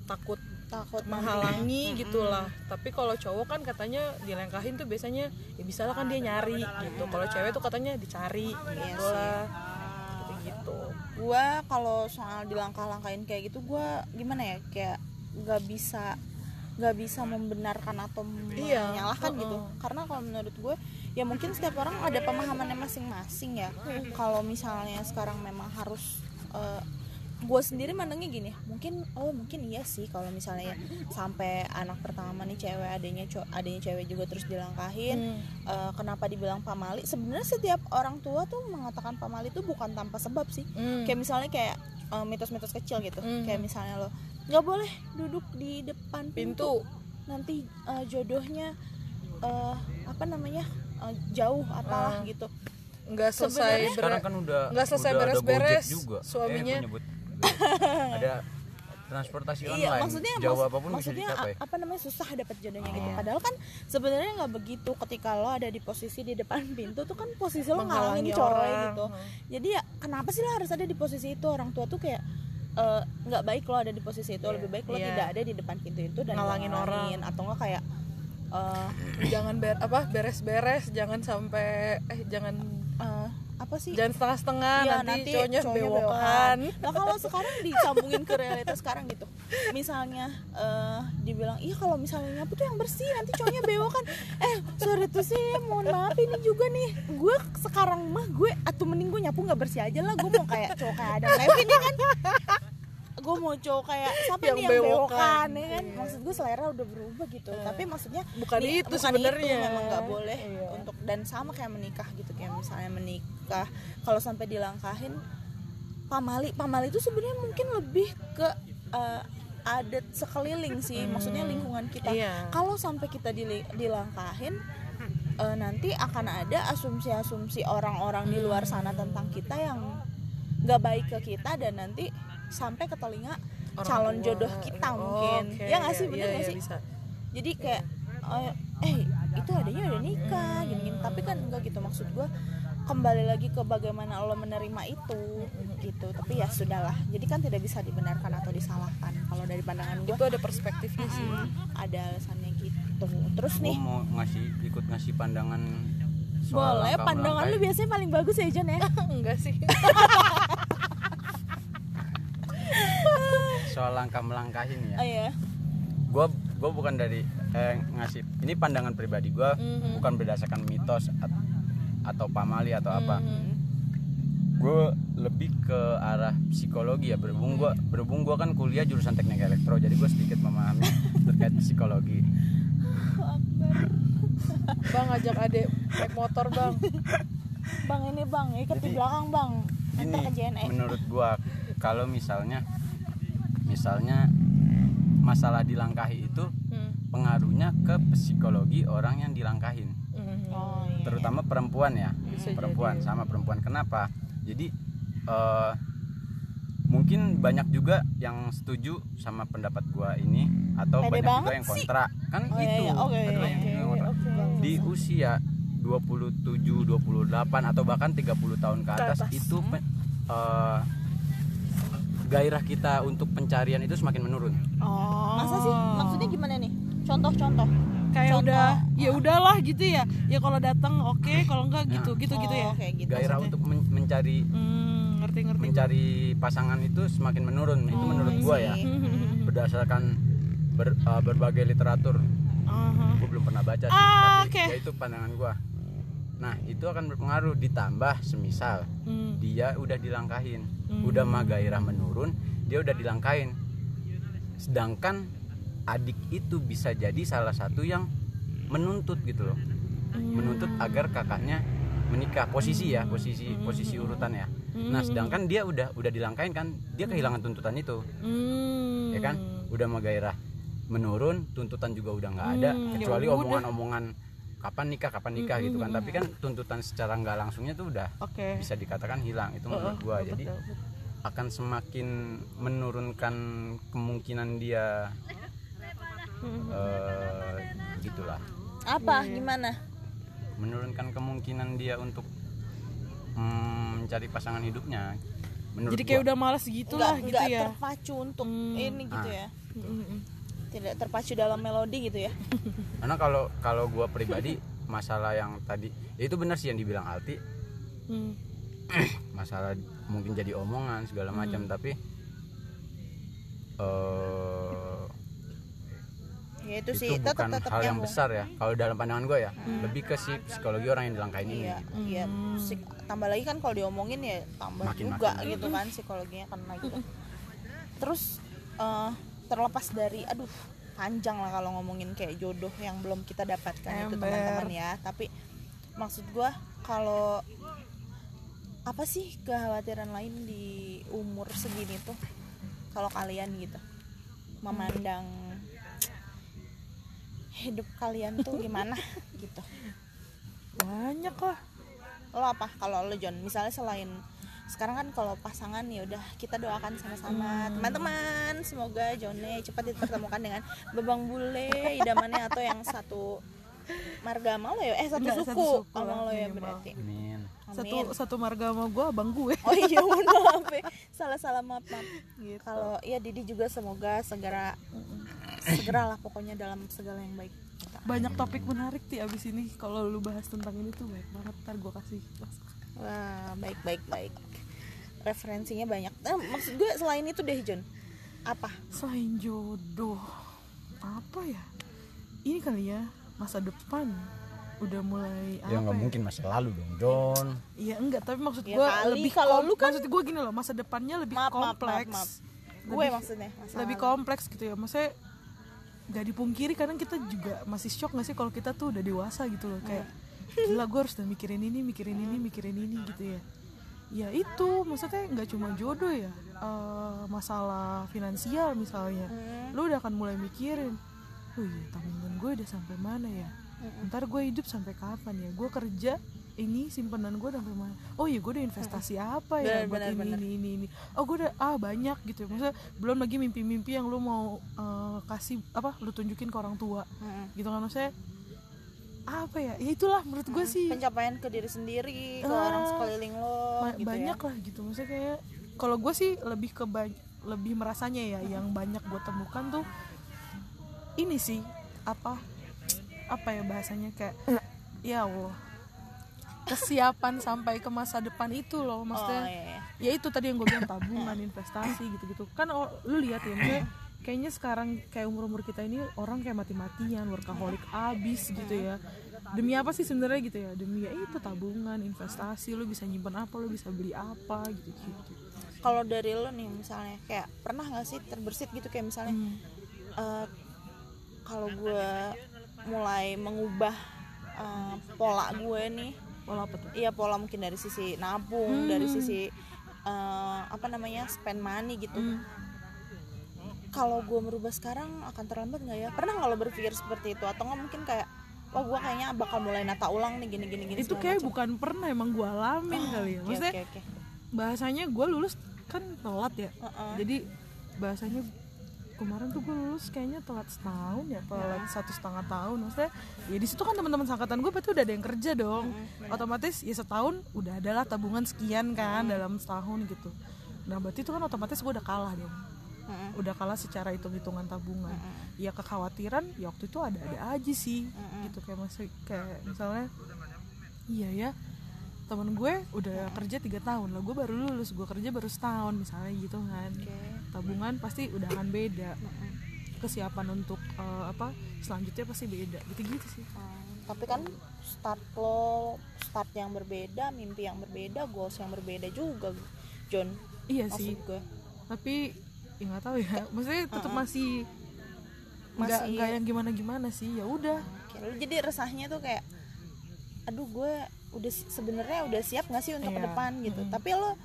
takut Takut menghalangi gitulah. Tapi kalau cowok kan katanya dilengkahin tuh biasanya ya bisa lah kan dia nyari gitu. Kalau cewek tuh katanya dicari gitu lah. Gitu-gitu. gua kalau soal dilangkah-langkahin kayak gitu gua gimana ya kayak nggak bisa nggak bisa membenarkan atau Iya, menyalahkan uh-uh. gitu karena kalau menurut gue ya mungkin setiap orang ada pemahamannya masing-masing ya kalau misalnya sekarang memang harus gue sendiri mandangnya gini mungkin oh mungkin iya sih kalau misalnya ya sampai anak pertama nih cewek adanya adanya cewek juga terus dilangkahin eh, kenapa dibilang pamali sebenarnya setiap orang tua tuh mengatakan pamali itu bukan tanpa sebab sih. Hmm. kayak misalnya kayak eh, mitos-mitos kecil gitu. Hmm. kayak misalnya lo nggak boleh duduk di depan pintu, pintu. Nanti eh, jodohnya eh, apa namanya eh, jauh apalah Ah. gitu. Nggak selesai sekarang kan udah nggak selesai beres-beres, suaminya- eh, ada transportasi online Iya, maksudnya jauh maks- apa pun bisa maksudnya dicapai a- apa namanya susah dapat jodohnya gitu. Oh. Padahal kan sebenarnya nggak begitu ketika lo ada di posisi di depan pintu tuh kan posisi lo ngalangin coy orang. gitu. Jadi ya kenapa sih lo harus ada di posisi itu? Orang tua tuh kayak eh, nggak baik lo ada di posisi itu, lebih baik lo Iya. tidak ada di depan pintu itu dan Ngalangin ngalangin atau nggak kayak eh, jangan ber apa beres-beres jangan sampai eh jangan eh, apa sih? Jangan setengah-setengah Iya, nanti, cowoknya, bewokan. Nah kalau sekarang disambungin ke realitas sekarang gitu, misalnya eh, dibilang iya kalau misalnya nyapu tuh yang bersih nanti cowoknya bewokan. Eh sorry tuh sih, mohon maaf ini juga nih, gue sekarang mah gue atau mending gue nyapu nggak bersih aja lah, gue mau kayak cowok kayak Adam Levine ya kan. Gue mau cowok kayak siapa Yang nih yang bewokan. bewokan ya kan maksud gue selera udah berubah gitu tapi maksudnya Bukan nih, itu sebenarnya. memang nggak boleh Iya. untuk dan sama kayak menikah gitu kayak misalnya menikah kalau sampai dilangkahin pamali pamali itu sebenarnya mungkin lebih ke eh, adat sekeliling sih maksudnya lingkungan kita Iya. kalau sampai kita dili- dilangkahin eh, nanti akan ada asumsi-asumsi orang-orang di luar sana tentang kita yang nggak baik ke kita dan nanti sampai ke telinga Orang calon tua. jodoh kita Oh, mungkin. oke. ya nggak sih? bener iya, nggak iya, sih? bisa. jadi kayak eh, eh itu adanya udah nikah gini gini tapi kan enggak gitu. Maksud gue kembali lagi ke bagaimana lo menerima itu gitu. Tapi ya sudahlah. Jadi kan tidak bisa dibenarkan atau disalahkan kalau dari pandangan gue itu ada perspektifnya sih. Ada alasannya gitu. Terus nih. mau ngasih ikut ngasih pandangan soal boleh pandangan lu biasanya paling bagus ya John ya? Enggak sih soal langkah melangkahin ya. Oh iya. Gue gue bukan dari eh, ngasih ini pandangan pribadi gue Mhm. bukan berdasarkan mitos at- atau pamali atau apa. Mhm. gue lebih ke arah psikologi ya berhubung gue berhubung gue kan kuliah jurusan teknik elektro jadi gue sedikit memahami terkait psikologi. Bang ajak adek naik motor bang. Bang ini bang ikat di Jadi, belakang bang. Ke JNE menurut gue kalau misalnya misalnya masalah dilangkahi itu Hmm. pengaruhnya ke psikologi orang yang dilangkahin Hmm. oh iya terutama perempuan ya Bisa perempuan jadi. sama perempuan kenapa jadi eh, mungkin banyak juga yang setuju sama pendapat gua ini atau Pede banyak juga yang sih. kontra kan Oh, itu iya. Oke, ada iya, yang kontra. oke. di usia 27 28 atau bahkan 30 tahun ke atas, atas. itu pe- eh, gairah kita untuk pencarian itu semakin menurun. Oh. Masa sih? Maksudnya gimana nih? Contoh-contoh. Kayak Contoh. udah ya udahlah gitu ya. Ya kalau datang oke. Kalau enggak gitu gitu gitu ya. Oh, kayak gitu gairah maksudnya. untuk men- mencari hmm, ngerti ngerti. mencari pasangan itu semakin menurun. Itu Oh, menurut gua ya. Berdasarkan ber- uh, berbagai literatur. Aha. gue belum pernah baca sih Ah, tapi oke. ya itu pandangan gua nah itu akan berpengaruh. Ditambah semisal Hmm. dia udah dilangkahin. Hmm. udah mah gairah menurun dia udah dilangkahin. Sedangkan adik itu bisa jadi salah satu yang menuntut gitu loh. Hmm. menuntut agar kakaknya menikah. Posisi ya posisi posisi urutan ya. Nah sedangkan dia udah udah dilangkahin kan dia kehilangan tuntutan itu. Hmm. ya kan? Udah mah gairah menurun tuntutan juga udah nggak ada Hmm, kecuali ya omongan-omongan kapan nikah kapan nikah gitu kan tapi kan tuntutan secara nggak langsungnya tuh udah oke bisa dikatakan hilang itu menurut Oh, gua jadi betul. akan semakin menurunkan kemungkinan dia Hmm. eh gitulah apa Iya. gimana menurunkan kemungkinan dia untuk mm, mencari pasangan hidupnya menurut jadi kayak gua. udah males gitu lah gitu ya terpacu untuk Hmm. ini gitu Ah. ya Hmm, hmm. Tidak terpacu dalam melodi gitu ya karena kalau kalau gua pribadi masalah yang tadi ya itu benar sih yang dibilang Alti Hmm. masalah mungkin jadi omongan segala macam tapi eh ya itu, itu, sih tetap bukan tetap hal yang nyambung. besar ya kalau dalam pandangan gue ya lebih ke si psikologi orang yang dilangkahin ini iya gitu. iya Psik- tambah lagi kan kalau diomongin ya tambah Makin- juga makin. gitu kan psikologinya kena gitu terus eh, terlepas dari aduh panjang lah kalau ngomongin kayak jodoh yang belum kita dapatkan itu Ember. teman-teman ya. Tapi maksud gua kalau apa sih kekhawatiran lain di umur segini tuh? Kalau kalian gitu memandang hidup kalian tuh gimana gitu? Banyak lah. Lo apa? Kalau lo John misalnya selain sekarang kan kalau pasangan ya udah kita doakan sama-sama. Teman-teman semoga Jone cepat dipertemukan dengan Babang Bule idamannya atau yang satu marga sama lo ya? Eh satu Enggak, suku suku lo ya berarti. Amin. satu Amin. satu marga sama gue abang gue. Oh iya maaf ya. salah salah maaf maaf. Gitu. Kalau ya Didi juga semoga segera segera lah pokoknya dalam segala yang baik. Banyak topik menarik ti abis ini. Kalau lu bahas tentang ini tuh baik banget. Ntar gue kasih. Wah, baik baik baik. Referensinya banyak. Nah, maksud gue selain itu deh, John. Apa? selain jodoh apa ya ini kali ya masa depan udah mulai ya apa nggak ya? mungkin masa lalu dong John Iya enggak, tapi maksud Ya gue kali, lebih kalau lu kan- maksud gue gini loh, masa depannya lebih Maaf, maaf, maaf, kompleks. maaf. Gue Lebih- maksudnya. lebih lu. kompleks gitu ya. Maksudnya gak dipungkiri kadang kita juga masih shock gak sih kalau kita tuh udah dewasa gitu loh kayak gila gue harus udah mikirin ini, mikirin ini, mikirin ini gitu ya. Ya itu maksudnya nggak cuma jodoh ya, eh, masalah finansial misalnya. Lu udah akan mulai mikirin, oh iya tabungan gue udah sampai mana ya? Ntar gue hidup sampai kapan ya? Gue kerja ini simpanan gue sampai mana? Oh iya gue udah investasi apa ya Benar, buat benar, ini, benar. ini ini ini. Oh gue udah ah banyak gitu. Maksudnya belum lagi mimpi-mimpi yang lu mau eh, kasih apa? Lu tunjukin ke orang tua Mm-mm. gitu kan maksudnya apa ya? Ya itulah menurut gue sih pencapaian ke diri sendiri, ke Ah, orang sekeliling lo ba- gitu banyak ya. lah gitu. Maksudnya kayak kalau gue sih lebih ke lebih merasanya ya yang banyak gue temukan tuh ini sih apa apa ya bahasanya kayak ya Allah kesiapan sampai ke masa depan itu loh Oh, maksudnya iya, iya. ya itu tadi yang gue bilang tabungan investasi gitu-gitu kan oh, lu lihat ya maksudnya kayaknya sekarang kayak umur umur kita ini orang kayak mati-matian workaholic abis gitu ya. Demi apa sih sebenarnya gitu ya? Demi ya itu tabungan investasi lu bisa nyimpan apa lu bisa beli apa gitu gitu Kalau dari lo nih misalnya kayak pernah nggak sih terbersit gitu? Kayak misalnya Hmm. eh, kalau gue mulai mengubah eh, pola gue nih pola apa tuh? iya pola mungkin dari sisi nabung dari sisi eh, apa namanya spend money gitu. Hmm. Kalau gue merubah sekarang akan terlambat nggak ya? Pernah nggak lo berpikir seperti itu? Atau nggak mungkin kayak wah gue kayaknya bakal mulai nata ulang nih gini gini gini itu kayak macam. bukan pernah emang gue alamin kali ya. Oke, maksudnya oke, oke. bahasanya gue lulus kan telat ya. Heeh. jadi bahasanya kemarin tuh gue lulus kayaknya telat setahun ya telat satu setengah tahun. Maksudnya ya di situ kan teman-teman sangkatan gue berarti udah ada yang kerja dong. Otomatis ya setahun udah adalah tabungan sekian kan dalam setahun gitu. Nah berarti itu kan otomatis gue udah kalah dong Heeh. udah kalah secara hitung-hitungan tabungan. Ya kekhawatiran ya waktu itu ada-ada aja sih gitu. Kayak masih kayak misalnya iya ya temen gue udah kerja tiga tahun lah gue baru lulus gue kerja baru setahun misalnya gitu kan. Tabungan pasti udah akan beda. Kesiapan untuk eh, apa selanjutnya pasti beda gitu-gitu sih. Hmm, tapi kan start lo start yang berbeda mimpi yang berbeda goals yang berbeda juga John iya maksud sih. gue. Tapi ya nggak tahu ya. Maksudnya tetap masih nggak Masih- nggak yang gimana gimana sih. Ya udah. Jadi resahnya tuh kayak aduh gue udah sebenarnya udah siap nggak sih untuk ke Iya. depan? gitu. Tapi lo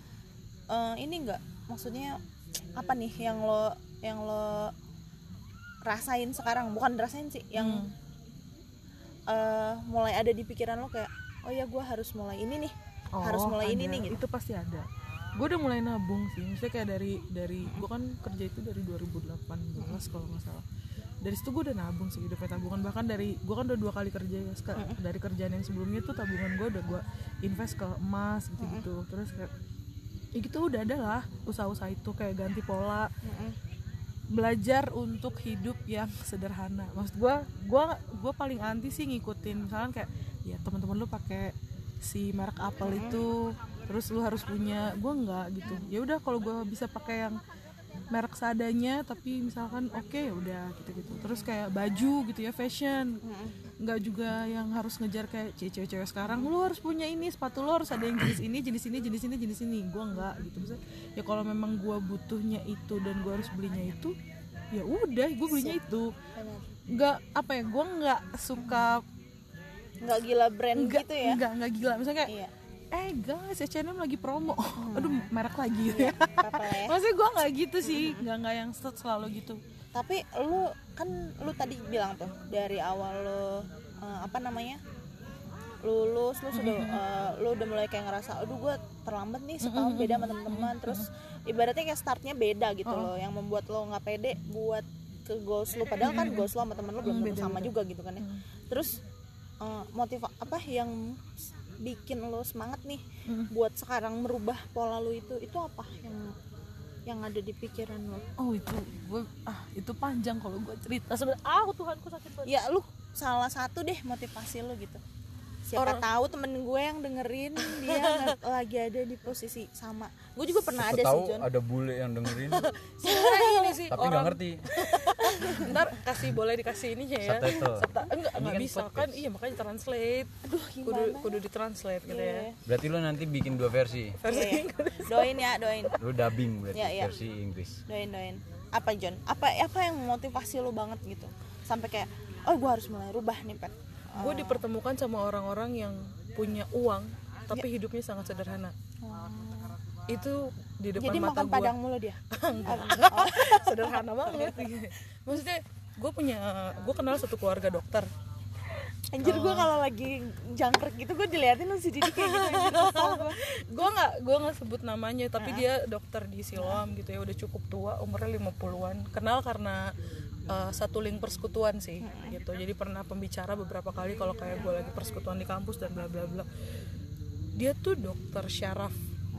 eh, ini nggak maksudnya apa nih yang lo yang lo rasain sekarang? Bukan rasain sih yang Hmm. eh, mulai ada di pikiran lo kayak oh ya gue harus mulai ini nih harus Oh, mulai ini ada. nih gitu. Itu pasti ada gue udah mulai nabung sih maksudnya kayak dari dari gue kan kerja itu dari 2018 kalau nggak salah. Dari situ gue udah nabung sih udah punya tabungan. Bahkan dari gue kan udah dua kali kerja ya dari kerjaan yang sebelumnya tuh tabungan gue udah gue invest ke emas gitu gitu terus kayak ya gitu udah ada lah usaha-usaha itu kayak ganti pola. Belajar untuk hidup yang sederhana. Maksud gue gue gue paling anti sih ngikutin misalnya kayak ya teman-teman lu pakai si merek Apple itu terus lu harus punya gue nggak gitu. Ya udah kalau gue bisa pakai yang merek seadanya tapi misalkan oke ya udah gitu gitu terus kayak baju gitu ya fashion. Nggak juga yang harus ngejar kayak cewek-cewek sekarang lu harus punya ini sepatu lu harus ada yang jenis ini jenis ini jenis ini jenis ini. Gue nggak gitu. Maksudnya, ya kalau memang gue butuhnya itu dan gue harus belinya itu ya udah gue belinya itu. Nggak apa ya gue nggak suka nggak gila brand nggak gitu ya? nggak nggak gila. Misalnya kayak iya eh guys H&M lagi promo. Aduh merek lagi ya. Lah ya. Maksudnya gue nggak gitu sih. Nggak nggak yang set selalu gitu. Tapi lu kan lu tadi bilang tuh dari awal lu eh, apa namanya lulus lu sudah eh, lu udah mulai kayak ngerasa aduh gue terlambat nih setahun beda sama teman-teman. Terus ibaratnya kayak startnya beda gitu loh yang membuat lo nggak pede buat ke goals lu. Padahal kan goals lu sama temen lu belum tentu sama juga gitu kan ya. Terus eh, motiv apa yang bikin lo semangat nih buat sekarang merubah pola lu itu itu apa yang yang ada di pikiran lo? Oh itu gue ah itu panjang kalau gue cerita. Sebenarnya ah Tuhanku sakit banget. Ya lu salah satu deh motivasi lo gitu siapa Orang- tahu temen gue yang dengerin dia lagi ada di posisi sama. Gue juga pernah ada sih tahu John ada bule yang dengerin. Ini sih tapi nggak ngerti. Ntar kasih boleh dikasih ininya ya. Subtitle. Serta, enggak Ini nggak kan bisa podcast. kan iya makanya translate. Aduh kudu gimana? kudu ditranslate gitu Iya. ya. Berarti lo nanti bikin dua versi? Versi Iya. Inggris. Doain ya doain. Lo dubbing berarti Iya, iya. versi Inggris. Doain doain. Apa John apa apa yang memotivasi lo banget gitu? Sampai kayak oh gue harus mulai rubah nih pet gue dipertemukan sama orang-orang yang punya uang tapi hidupnya sangat sederhana. Itu di depan jadi mata makan gue padang mulu dia? Sederhana banget. Maksudnya gue punya gue kenal satu keluarga dokter anjir gue kalau lagi jangkrik gitu gue diliatin langsung jadi kayak gitu gue nggak gue nggak sebut namanya tapi dia dokter di Siloam gitu ya udah cukup tua umurnya 50-an kenal karena uh, satu link persekutuan sih gitu. Jadi pernah pembicara beberapa kali kalau kayak gue lagi persekutuan di kampus dan bla bla bla. Dia tuh dokter syaraf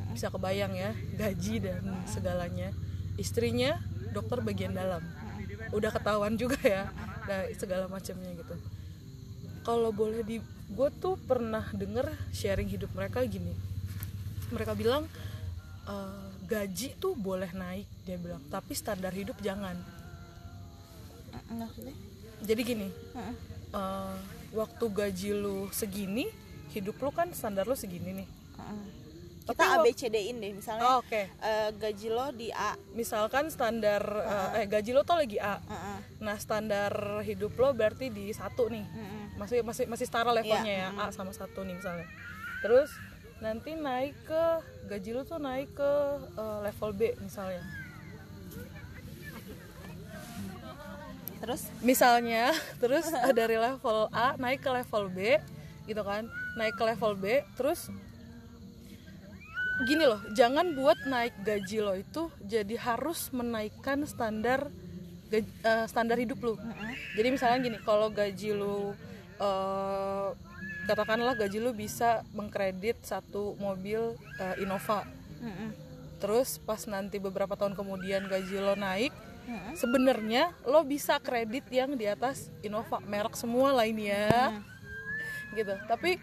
bisa kebayang ya gaji dan segalanya. Istrinya dokter bagian dalam. Udah ketahuan juga ya nah, segala macamnya gitu kalau boleh di gue tuh pernah denger sharing hidup mereka gini. Mereka bilang "Eh, gaji tuh boleh naik dia bilang. Tapi standar hidup jangan. Maksudnya? Jadi gini Heeh. eh, waktu gaji lu segini hidup lu kan standar lu segini nih. Tapi kita ABCD-in deh misalnya Oh, oke. eh, gaji lo di A. Misalkan standar eh, eh gaji lo tuh lagi A. Heeh. nah standar hidup lo berarti di satu nih. Heeh. Masih masih masih setara levelnya Iya, ya A sama satu nih misalnya. Terus nanti naik ke gaji lu tuh naik ke eh, level B misalnya. Terus? Misalnya terus dari level A naik ke level B gitu kan. Naik ke level B terus gini loh jangan buat naik gaji lo itu jadi harus menaikkan standar gaj- eh, standar hidup lu. Jadi misalnya gini kalau gaji lu eh, katakanlah gaji lu bisa mengkredit satu mobil eh, Innova. Heeh. terus pas nanti beberapa tahun kemudian gaji lo naik Heeh. sebenarnya lo bisa kredit yang di atas Innova merek semua lainnya gitu. Tapi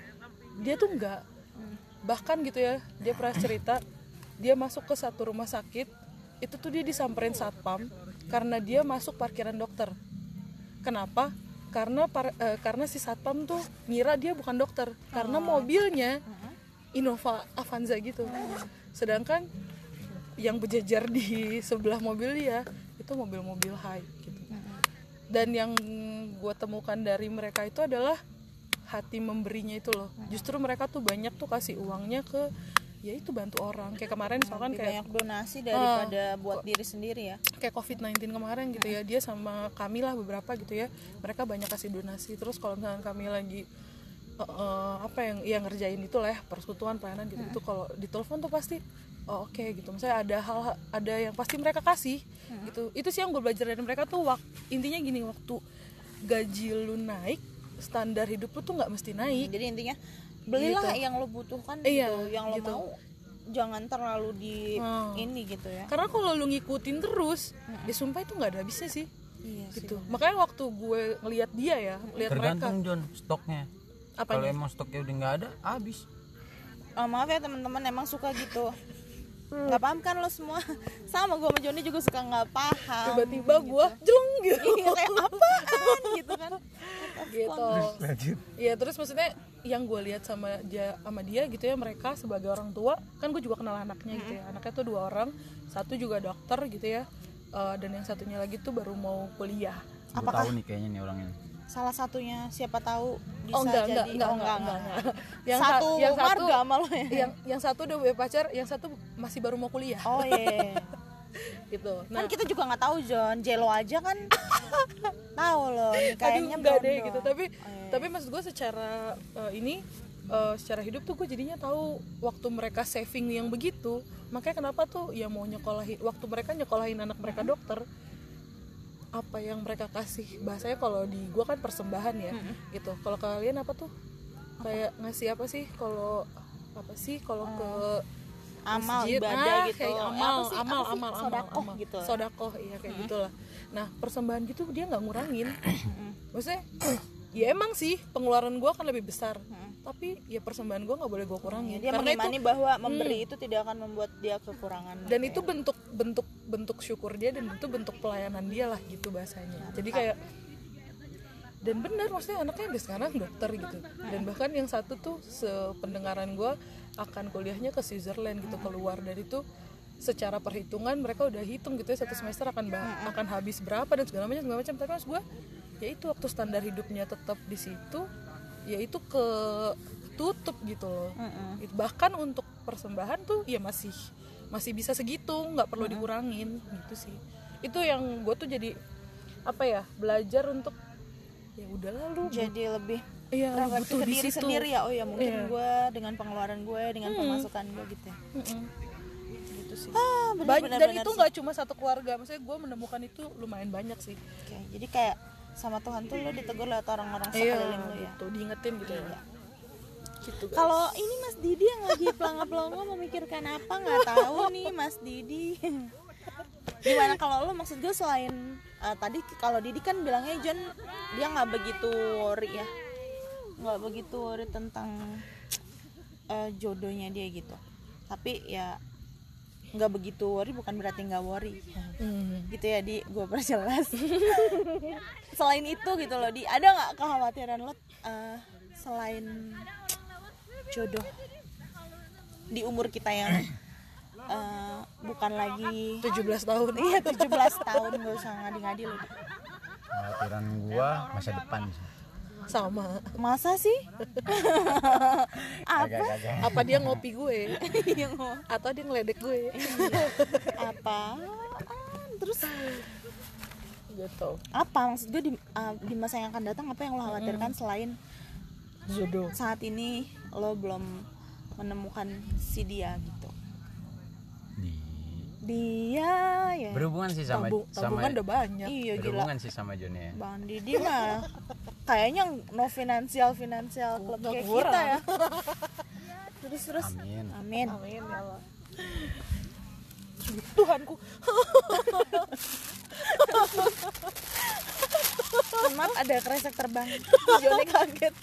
dia tuh enggak bahkan gitu ya dia pernah cerita dia masuk ke satu rumah sakit itu tuh dia disamperin satpam karena dia masuk parkiran dokter. Kenapa karena par- eh, karena si satpam tuh ngira dia bukan dokter karena mobilnya Innova Avanza gitu. Sedangkan yang berjejer di sebelah mobil dia itu mobil-mobil high gitu. Dan yang gue temukan dari mereka itu adalah hati memberinya itu loh. Justru mereka tuh banyak tuh kasih uangnya ke ya itu bantu orang. Kayak kemarin misalkan lebih kayak banyak donasi daripada buat diri sendiri ya. kayak COVID-19 kemarin gitu ya dia sama kami lah beberapa gitu ya mereka banyak kasih donasi. Terus kalau misalnya kami lagi eh, eh, apa yang yang ngerjain itu lah ya persekutuan pelayanan gitu itu kalau ditelepon tuh pasti oh, oke gitu. Misalnya ada hal ada yang pasti mereka kasih gitu. Itu sih yang gue belajar dari mereka tuh wak, intinya gini waktu gaji lu naik standar hidup lu tuh nggak mesti naik. Jadi intinya belilah Gitu. yang lo butuhkan Iya, gitu yang lo gitu. mau. Jangan terlalu di Hmm. ini gitu ya. Karena kalau lu ngikutin terus ya sumpah itu nggak ada habisnya sih. Iya sih gitu. makanya waktu gue ngelihat dia ya lihat mereka. Tergantung John stoknya. Kalau apanya emang stoknya udah nggak ada habis. Oh, maaf ya teman-teman emang suka gitu. Nggak paham kan lo semua? Sama gue sama Joni juga suka nggak paham tiba-tiba gue jeleng gitu. Iya kayak apaan gitu kan gitu. Ya terus maksudnya yang gue lihat sama dia sama dia gitu ya mereka sebagai orang tua kan gue juga kenal anaknya gitu ya. Anaknya tuh dua orang satu juga dokter gitu ya. Eh, dan yang satunya lagi tuh baru mau kuliah. Apakah- tahu nih kayaknya nih orangnya. salah satunya siapa tahu bisa oh enggak jadi enggak enggak oh, enggak, enggak, enggak. yang satu sa- yang satu sama lo ya? yang yang satu udah punya pacar yang satu masih baru mau kuliah. Oh iya gitu. Nah. kan kita juga nggak tahu John. Jelo aja kan tahu loh kayaknya enggak deh gitu. tapi Oh, iya. tapi maksud gue secara eh, ini eh, secara hidup tuh gue jadinya tahu waktu mereka saving yang begitu. Makanya kenapa tuh ya mau nyekolahin waktu mereka nyekolahin anak mereka dokter apa yang mereka kasih? Bahasanya kalau di gue kan persembahan ya gitu. Kalau kalian apa tuh? Kayak ngasih apa sih? Kalau apa sih? Kalau ke amal masjid, ibadah ah, gitu. kayak Apa amal sih- amal apa sih? amal amal sodakoh amal. gitu sodakoh iya kayak gitulah. Nah persembahan gitu dia nggak ngurangin. Maksudnya ya emang sih pengeluaran gue akan lebih besar. Tapi ya persembahan gue nggak boleh gue kurangin. Dia karena itu bahwa memberi itu tidak akan membuat dia kekurangan. Dan itu bentuk bentuk bentuk syukur dia dan itu bentuk pelayanan dia lah gitu bahasanya. Jadi kayak dan benar maksudnya anaknya udah sekarang dokter gitu. Dan bahkan yang satu tuh sependengaran gue akan kuliahnya ke Switzerland gitu keluar dari itu secara perhitungan mereka udah hitung gitu ya satu semester akan ba- akan habis berapa dan segala macam segala macam. Tapi mas gue ya itu waktu standar hidupnya tetap di situ ya itu ke tutup gitu loh. Itu- bahkan untuk persembahan tuh ya masih masih bisa segitu nggak perlu dikurangin gitu sih. Itu yang gue tuh jadi apa ya belajar untuk ya udahlah lu jadi lebih iya refleksi butuh ke di diri situ. sendiri ya. Oh ya mungkin Iya. gue dengan pengeluaran gue dengan pemasukan gue gitu ya. Mm-mm. gitu sih. Ah benar Banyak- benar dan itu nggak cuma satu keluarga maksudnya gue menemukan itu lumayan banyak sih. Oke, jadi kayak sama Tuhan tuh lo ditegur lewat orang-orang iya sekeliling lo ya. gitu. Diingetin gitu ya. Gitu guys. kalau ini Mas Didi yang lagi pelangga-pelongo memikirkan apa? Nggak tahu nih Mas Didi. Gimana kalau lo maksud gue selain eh, tadi kalau Didi kan bilangnya John dia nggak begitu worry ya nggak begitu worry tentang eh, jodohnya dia gitu tapi ya nggak begitu worry bukan berarti nggak worry Hmm. gitu ya di gue perjelas selain itu gitu loh di ada nggak kekhawatiran lo eh, selain jodoh di umur kita yang eh, bukan lagi 17 tahun iya 17 tahun gak usah ngadi-ngadi loh Di. Khawatiran gua masa depan sih. Sama. Masa sih? Apa? Apa dia ngopi gue? Mau atau dia ngeledek gue? Apa terus? Gitu. Apa? Maksud gue di, eh, di masa yang akan datang apa yang lo khawatirkan selain jodoh. saat ini lo belum menemukan si dia gitu dia ya. Berhubungan sih sama Tabung, sama tabungan udah banyak. Iya gila. Berhubungan sih sama Joni ya. bang Didi mah kayaknya no finansial finansial klub kayak kurang. kita ya. Terus terus. Amin. amin. Amin ya Allah. Tuhanku. Maaf ada kresek terbang. Joni kaget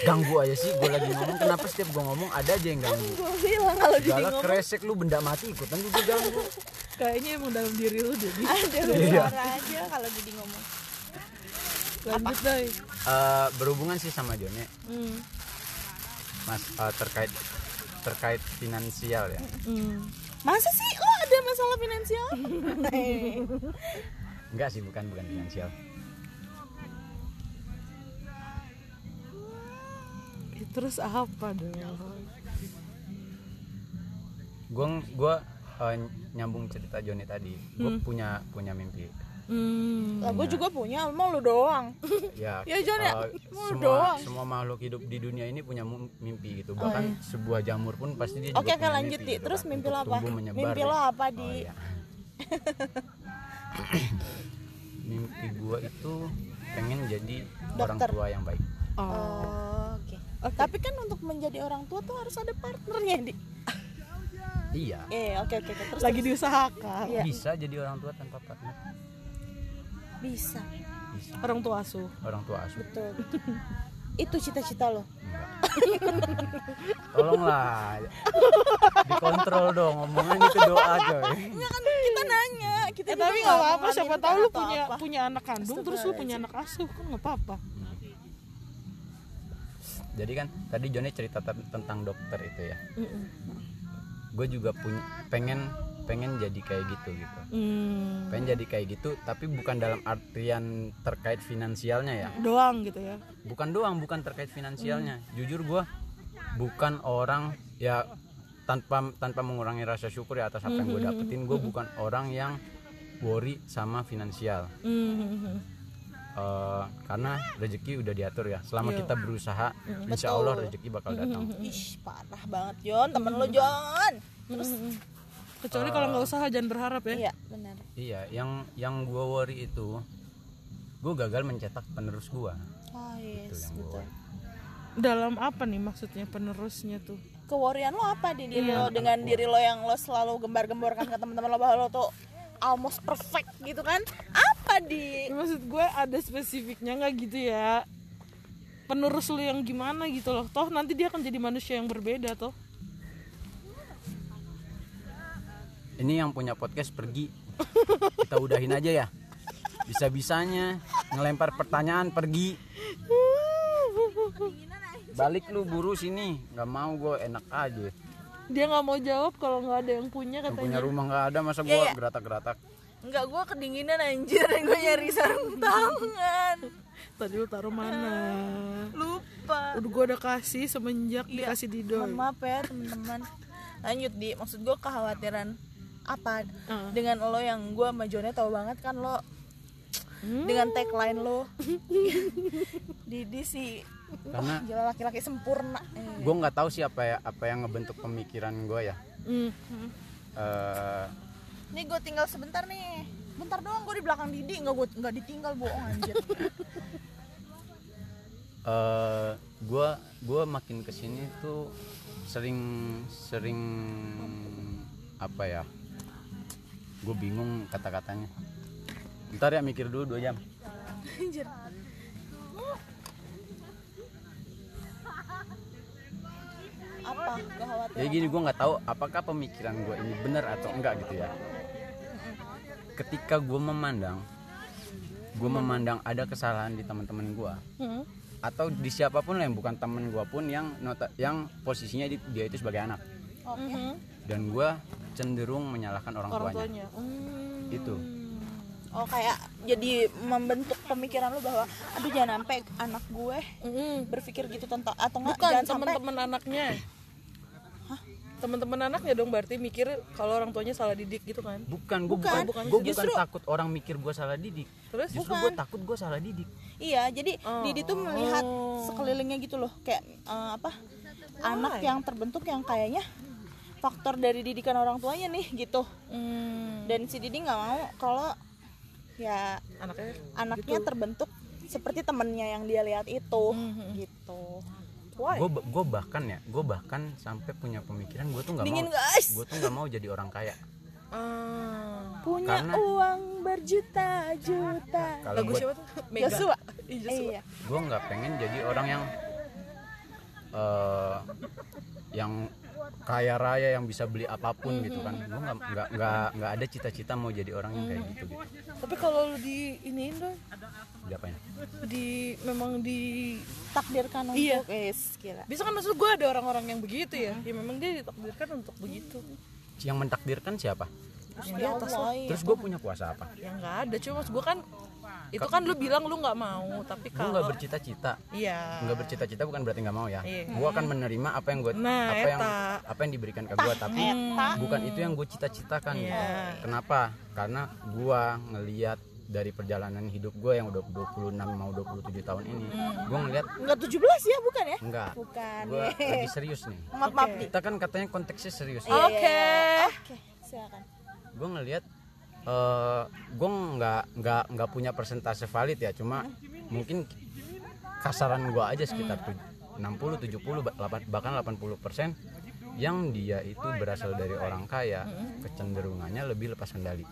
Ganggu aja sih gua lagi ngomong kenapa setiap gua ngomong ada aja yang ganggu. gue bilang kalau Segala ngomong kresek lu benda mati ikutan juga ganggu. kayaknya emang dalam diri lu jadi ada Iya. suara aja kalau Didi ngomong lanjut deh Eh, berhubungan sih sama Joni. hmm. Mas eh, terkait terkait finansial ya. Hmm. masa sih lo ada masalah finansial Enggak sih bukan bukan finansial. Terus apa dong Gua gua eh, nyambung cerita Joni tadi. Gua punya punya mimpi. hmm. lah gue juga punya emang lu doang Ya, Ya, Jon, ya. eh, Lu semua doang. semua makhluk hidup di dunia ini punya mimpi gitu. Bahkan sebuah jamur pun pasti dia Oh, juga iya. oke punya lanjut mimpi di gitu terus kan, mimpi lo apa mimpi ya. lo apa Oh, di iya. mimpi gua itu pengen jadi orang Dokter. tua yang baik. oh. Oke. Tapi kan untuk menjadi orang tua tuh harus ada partnernya di. Iya. Oke oke oke. Terus lagi terus. diusahakan Iya. Bisa jadi orang tua tanpa partner. bisa. Bisa. orang tua asuh Orang tua asuh. Betul. Itu cita-cita lo. Tolonglah. Dikontrol dong omongan itu doa coy. Ya kan kita nanya, kita eh tapi nggak apa-apa siapa tahu lu punya apa. punya anak kandung terus lu punya anak asuh kan nggak apa-apa Jadi kan tadi Joni cerita ten- tentang dokter itu ya. Gue juga punya pengen pengen jadi kayak gitu gitu. hmm. Pengen jadi kayak gitu tapi bukan dalam artian terkait finansialnya ya. doang gitu ya bukan doang bukan terkait finansialnya jujur gua bukan orang ya tanpa tanpa mengurangi rasa syukur ya atas apa yang gue dapetin gue bukan orang yang worry sama finansial hmm. Eh, karena rezeki udah diatur ya. Selama kita berusaha insya Allah rezeki bakal datang. Ih, parah banget Jon, temen lo Jon. Terus kecuali kalau nggak usaha jangan berharap ya. Iya, benar. iya yang yang gue worry itu gue gagal mencetak penerus gue Oh, yes, yang gua betul. dalam apa nih maksudnya penerusnya tuh? Kewarian lo apa di diri lo dengan diri lo yang lo selalu gembar-gemborkan ke teman-teman lo bahwa lo tuh almost perfect gitu kan. Apa di? Ya, maksud gue ada spesifiknya nggak gitu ya? Penerus lu yang gimana gitu loh. Toh nanti dia akan jadi manusia yang berbeda toh. Ini yang punya podcast pergi. Kita udahin aja ya. Bisa bisanya ngelempar pertanyaan pergi. Balik lu buru sini. Nggak mau gue enak aja dia nggak mau jawab kalau nggak ada yang punya yang katanya. punya rumah nggak ada masa gue Iya, iya. geratak-geratak? Enggak, gue kedinginan anjir. Gue nyari sarung tangan. Tadi lu taruh mana? Lupa. Udah gue udah kasih semenjak Iya. dikasih dido. Mohon maaf ya teman-teman. Lanjut di. Maksud gue kekhawatiran Apa? Ah. Dengan lo yang gue sama Jonnya tau banget kan lo Dengan tagline lo. Didi sih karena Gila laki-laki sempurna. Eh, gue nggak tahu sih apa ya apa yang ngebentuk pemikiran gue ya. Hmm. Eh, Nih gue tinggal sebentar nih. Bentar doang gue di belakang Didi. Nggak, gue nggak ditinggal bohong anjir. Eh gue gue makin ke sini tuh sering sering apa ya? Gue bingung kata-katanya. Ntar ya mikir dulu dua jam. Anjir Apa kekhawatiran jadi gini gue nggak tahu apakah pemikiran gue ini benar atau enggak gitu ya ketika gue memandang gue memandang ada kesalahan di teman-teman gue Hmm. atau di siapa pun lah yang bukan temen gue pun yang nota yang posisinya di- dia itu sebagai anak. Mhm. dan gue cenderung menyalahkan orang, orang tuanya tuanya Hmm. itu Oh kayak jadi membentuk pemikiran lu bahwa aduh jangan sampai anak gue Mm-mm. berpikir gitu tentang atau enggak bukan jangan sampai teman-teman anaknya teman-teman anaknya dong berarti mikir kalau orang tuanya salah didik gitu kan bukan gue Bukan. bukan, Bukan. gue bukan Justru- takut orang mikir gue salah didik terus justru gue takut gue salah didik iya jadi Oh. Didi tuh melihat sekelilingnya gitu loh kayak eh, apa anak yang terbentuk yang kayaknya faktor dari didikan orang tuanya nih gitu Hmm. dan si Didi nggak mau kalau ya anaknya. anaknya terbentuk seperti temennya yang dia lihat itu Mhm. gitu. Why? Gue gue bahkan ya gue bahkan sampai punya pemikiran gue tuh nggak mau gue tuh nggak mau jadi orang kaya. Ah. punya Karena- uang berjuta-juta kalau gue siapa tuh? Mega. Joshua. Iya, gue nggak pengen jadi orang yang eh yang kaya raya yang bisa beli apa pun gitu kan. Gue nggak nggak nggak nggak ada cita-cita mau jadi orang yang kayak gitu gitu. Tapi kalau lu di iniin dong diapain di memang di takdirkan untuk Iya. es kira. Bisa kan maksud gue ada orang-orang yang begitu ya? Ya memang dia ditakdirkan untuk begitu. Yang mentakdirkan siapa? Ya Allah. iya. terus gue punya kuasa apa? Ya nggak ada. Cuma gue kan itu kan lu bilang lu nggak mau tapi gue kalau nggak bercita-cita iya nggak bercita-cita bukan berarti nggak mau ya Iya. gue akan menerima apa yang gue Nah, apa yang eta. apa yang diberikan ke gue tapi Eta. bukan itu yang gue cita-citakan gitu. Iya. kenapa karena gue ngelihat dari perjalanan hidup gue yang udah 26 mau 27 tahun ini gue ngelihat Enggak 17 ya bukan ya? enggak Bukan. gue lebih serius nih Maaf maaf di. kita kan katanya konteksnya serius Oke. iya. Oke, silakan. gue ngelihat eh gue nggak nggak nggak punya persentase valid ya cuma mungkin kasaran gue aja sekitar tuj- 60 70 ba- lapan- bahkan 80 persen yang dia itu berasal dari orang kaya kecenderungannya lebih lepas kendali.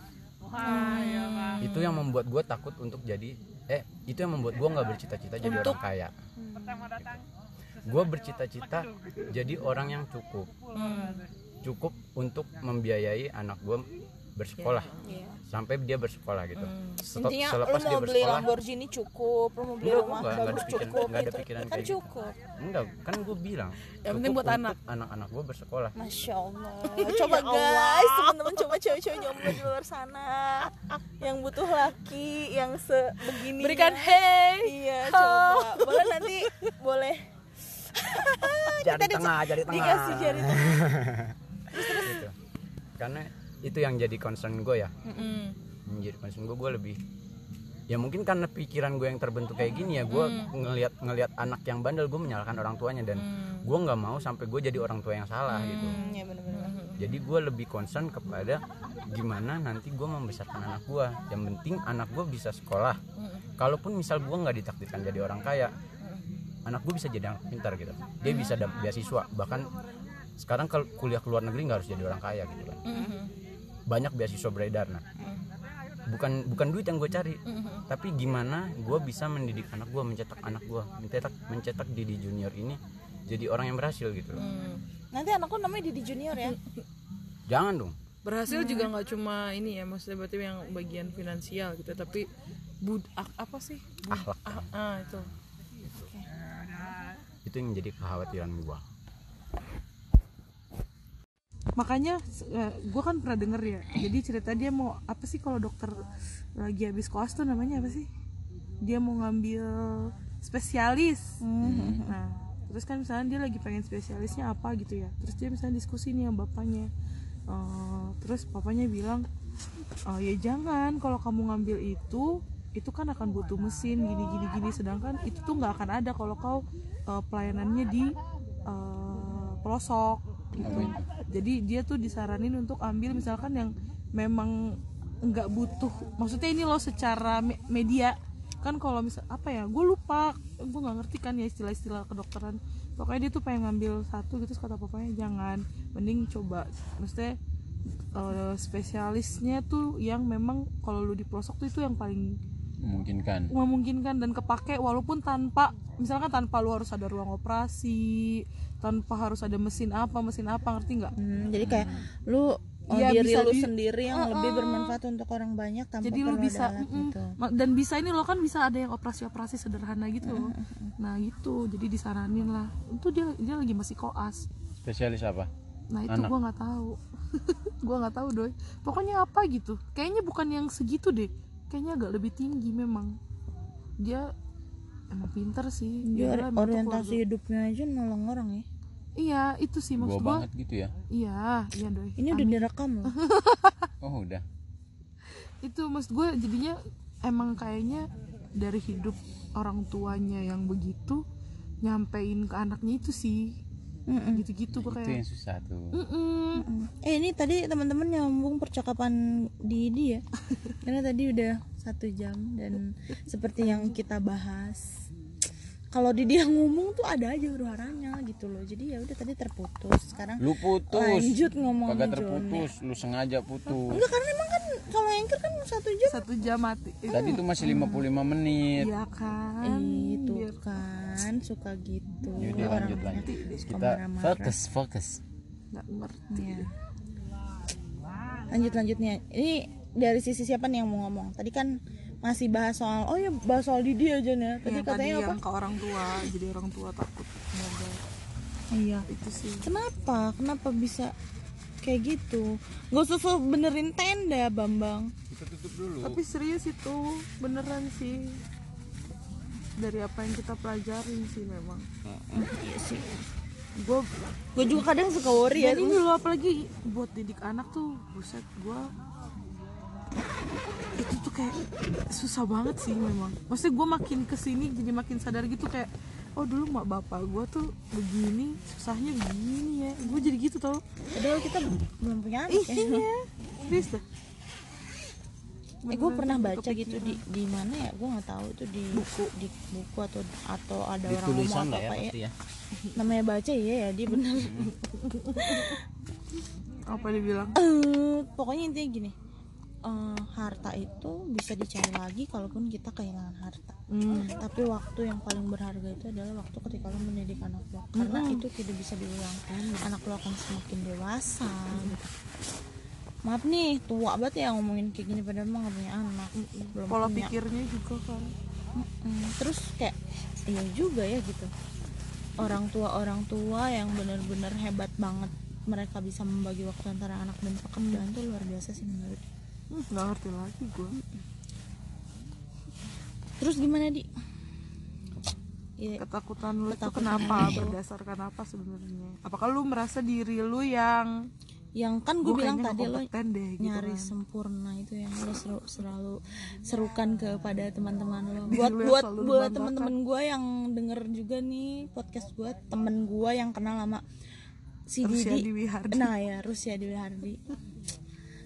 Itu yang membuat gue takut untuk jadi eh itu yang membuat gue nggak bercita-cita jadi orang kaya. Gue bercita-cita jadi orang yang cukup. Cukup untuk membiayai anak gue bersekolah Iya. sampai dia bersekolah gitu Setel- Intinya lu selepas mau dia beli bersekolah Lamborghini cukup, lu mau beli Enggak, rumah enggak, enggak ada bagus pikiran- cukup enggak ada gitu. pikiran Kan kayak gitu. cukup. enggak kan gue bilang Yang penting buat anak. anak-anak gue bersekolah Masya Allah. Coba guys, teman-teman coba cewek-cewek jomblo di luar sana yang butuh laki yang sebegini. berikan hey Iya, coba. Boleh nanti boleh jari tengah jari tengah dikasih jari tengah. gitu. karena itu yang jadi concern gue ya. Mm-mm. menjadi concern gue gue lebih ya mungkin karena pikiran gue yang terbentuk kayak gini ya gue ngelihat ngelihat anak yang bandel gue menyalahkan orang tuanya dan gue nggak mau sampai gue jadi orang tua yang salah gitu. Hmm, ya benar-benar. jadi gue lebih concern kepada gimana nanti gue membesarkan anak gue yang penting anak gue bisa sekolah. Kalaupun misal gue nggak ditakdirkan jadi orang kaya anak gue bisa jadi anak pintar gitu. Dia bisa dapat beasiswa. Bahkan sekarang kalau kuliah ke luar negeri nggak harus jadi orang kaya gitu kan banyak beasiswa beredar nah bukan bukan duit yang gue cari tapi gimana gue bisa mendidik anak gue mencetak anak gue mencetak mencetak Didi Junior ini jadi orang yang berhasil gitu loh. Nanti anakku namanya Didi Junior ya? Jangan dong. Berhasil juga nggak cuma ini ya maksudnya berarti yang bagian finansial gitu tapi bud apa sih? Bud- Akhlak. ah, ah, itu. Itu yang menjadi kekhawatiran gue makanya gue kan pernah denger ya jadi cerita dia mau apa sih kalau dokter lagi habis koas tuh namanya apa sih? Dia mau ngambil spesialis. Nah terus kan misalnya dia lagi pengen spesialisnya apa gitu ya terus dia misalnya diskusi nih sama bapaknya. Eh, terus papanya bilang "Eh, ya jangan kalau kamu ngambil itu itu kan akan butuh mesin gini gini gini. Sedangkan itu tuh nggak akan ada kalau kau eh, pelayanannya di eh, pelosok gitu. Jadi dia tuh disaranin untuk ambil misalkan yang memang nggak butuh. Maksudnya ini loh secara me- media. Kan kalau misal apa ya gue lupa. Gue nggak ngerti kan ya istilah-istilah kedokteran. Pokoknya dia tuh pengen ngambil satu gitu kata papanya jangan mending coba. Maksudnya eh, spesialisnya tuh yang memang kalau lu pelosok tuh itu yang paling memungkinkan. Memungkinkan dan kepake walaupun tanpa misalkan tanpa lu harus ada ruang operasi tanpa harus ada mesin apa mesin apa ngerti nggak? Hmm, jadi kayak lu oh, Iya, diri bisa lu di- sendiri yang Uh-uh. lebih bermanfaat untuk orang banyak tanpa jadi lu perlu bisa alat mm-mm. gitu. Dan bisa ini lo kan bisa ada yang operasi-operasi sederhana gitu loh. Nah gitu. Jadi disaranin lah. Itu dia dia lagi masih koas. Spesialis apa? Nah itu gua nggak tahu. Gua nggak tahu doi. Pokoknya apa gitu. Kayaknya bukan yang segitu deh kayaknya agak lebih tinggi memang. Dia emang pinter sih. Dia tuh orientasi hidupnya aja nolong orang ya. keluarga- iya itu sih maksud gua. banget gitu ya? Iya iya doi. Ini udah direkam loh. oh udah. Itu maksud gue jadinya emang kayaknya dari hidup orang tuanya yang begitu nyampein ke anaknya itu sih. Gitu-gitu gue itu kayak yang susah tuh "Mm-mm." Mm. Eh ini tadi teman-teman nyambung percakapan Didi ya. Karena tadi udah satu jam dan seperti yang kita bahas. Kalau Didi yang ngomong tuh ada aja huru-haranya gitu loh. Jadi ya udah tadi terputus. Sekarang lu putus lanjut ngomongin kagak Jone. terputus lu sengaja putus Enggak karena emang kan kalau anchor kan satu jam. satu jam mati tadi tuh masih 55 menit iya kan Itu Biar- kan suka gitu. Yaudah Orang lanjut lanjut kita fokus fokus nggak ngerti Iya. Lanjut lanjutnya. Ini dari sisi siapa nih yang mau ngomong? Tadi kan masih bahas soal oh ya bahas soal Didi aja nih. Tadi yang tadi katanya apa? yang ke orang tua jadi orang tua takut semoga Iya. itu sih Kenapa? Kenapa bisa kayak gitu? Gak usah so benerin tenda, Bambang. kita tutup dulu tapi serius itu beneran sih dari apa yang kita pelajarin sih memang Iya sih. gue Gue juga kadang suka worry ya. loh apalagi buat didik anak tuh buset gue itu tuh kayak susah banget sih memang maksudnya gue makin ke sini jadi makin sadar gitu kayak oh dulu mak bapak gue tuh begini susahnya begini ya gue jadi gitu tau Padahal kita belum punya anak ya. iya serius dah Eh, gue pernah baca gitu di di mana ya? Gue nggak tahu itu di buku di buku atau atau ada di orang ngomong apa ya apa ya. ya Namanya baca iya ya, dia bener. apa dibilang Eh, pokoknya intinya gini. Eh, harta itu bisa dicari lagi kalaupun kita kehilangan harta. hmm. Tapi waktu yang paling berharga itu adalah waktu ketika lo mendidik anak lo, karena itu tidak bisa diulang. Anak lo akan semakin dewasa. Maaf nih, tua banget ya ngomongin kayak gini padahal mah gak punya anak. Belum pola punya. pikirnya juga kan Mm, terus kayak iya juga ya gitu. Orang tua orang tua yang benar-benar hebat banget mereka bisa membagi waktu antara anak dan pekerjaan tuh luar biasa sih menurut. Hmm, nggak ngerti lagi gue Terus gimana di? Iya, ketakutan lu itu Ketakutan kenapa itu. berdasarkan apa sebenarnya apakah lu merasa diri lu yang yang kan gue bilang tadi lo deh, gitu nyari kan. sempurna itu yang lo seru, selalu serukan kepada teman-teman lo buat buat buat teman-teman gue yang denger juga nih podcast gue temen gue yang kenal lama si Rusia Didi Hardi. nah ya Rusia Dewi Hardi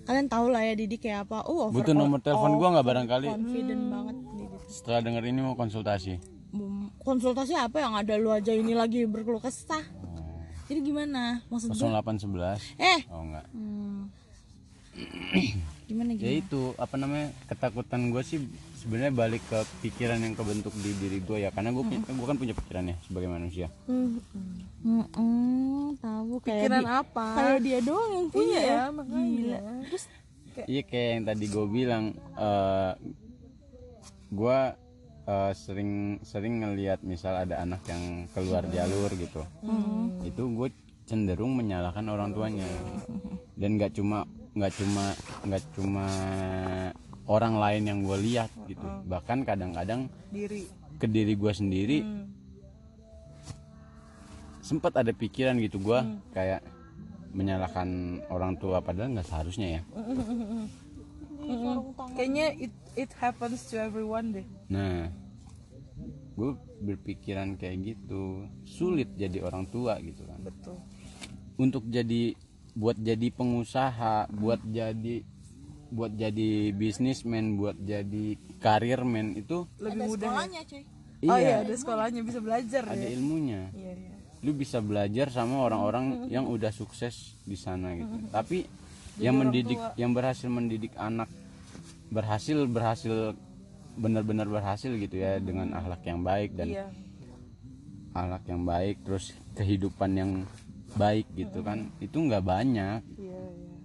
kalian tahu lah ya Didi kayak apa. Oh over- butuh nomor telepon gua nggak barangkali. confident banget Didi. Setelah denger ini mau konsultasi. Bum, konsultasi apa yang ada lu aja ini lagi berkeluh kesah? Jadi gimana? Maksud gue 0811 eh! Oh enggak. Hmm. gimana ya gimana itu apa namanya ketakutan gue sih sebenarnya balik ke pikiran yang kebentuk di diri gue ya. Karena gue gue kan punya pikiran ya sebagai manusia Mm-mm, tahu kayak pikiran di- apa? kayak dia doang yang punya iya ya? makanya. Gila. terus iya kayak yang tadi gue bilang eh gue eh, sering sering ngelihat misal ada anak yang keluar jalur gitu. Itu gue cenderung menyalahkan orang tuanya. Dan nggak cuma nggak cuma nggak cuma orang lain yang gue lihat gitu. Bahkan kadang-kadang diri. ke diri gue sendiri sempat ada pikiran gitu gue kayak menyalahkan orang tua padahal nggak seharusnya ya. Kayaknya it it happens to everyone deh. Nah gue berpikiran kayak gitu. Sulit jadi orang tua gitu kan. Betul. Untuk jadi buat jadi pengusaha buat jadi buat jadi bisnismen buat jadi karirmen itu lebih mudah sekolahnya cuy. Oh iya ada sekolahnya bisa belajar ada ya? ilmunya. Iya iya lu bisa belajar sama orang-orang yang udah sukses di sana gitu. Tapi yang mendidik yang berhasil mendidik anak berhasil berhasil benar-benar berhasil gitu ya dengan akhlak yang baik dan iya. akhlak yang baik terus kehidupan yang baik gitu kan itu nggak banyak. Iya iya.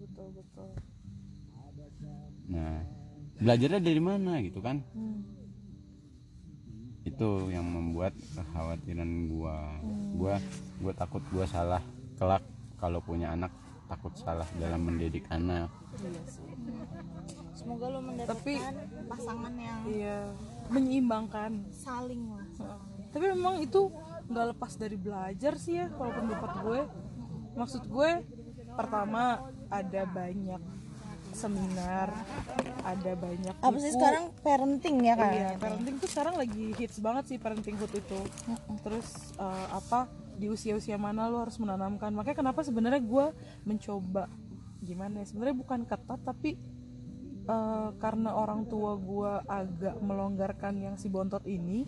Betul betul. Nah belajarnya dari mana gitu kan itu yang membuat kekhawatiran gua. Gua gua takut gua salah kelak. Kalau punya anak takut salah dalam mendidik anak. Semoga lo mendapatkan Tapi- pasangan yang iya menyeimbangkan. saling lah. Tapi memang itu nggak lepas dari belajar sih ya kalau pendapat gue. Maksud gue pertama ada banyak seminar ada banyak apa sih buku. sekarang parenting ya kan Iya, parenting tuh sekarang lagi hits banget sih parenting hood itu. Terus eh, apa di usia-usia mana lo harus menanamkan. Makanya kenapa sebenarnya gue mencoba gimana ya? Sebenarnya bukan ketat tapi eh, karena orang tua gue agak melonggarkan yang si bontot ini,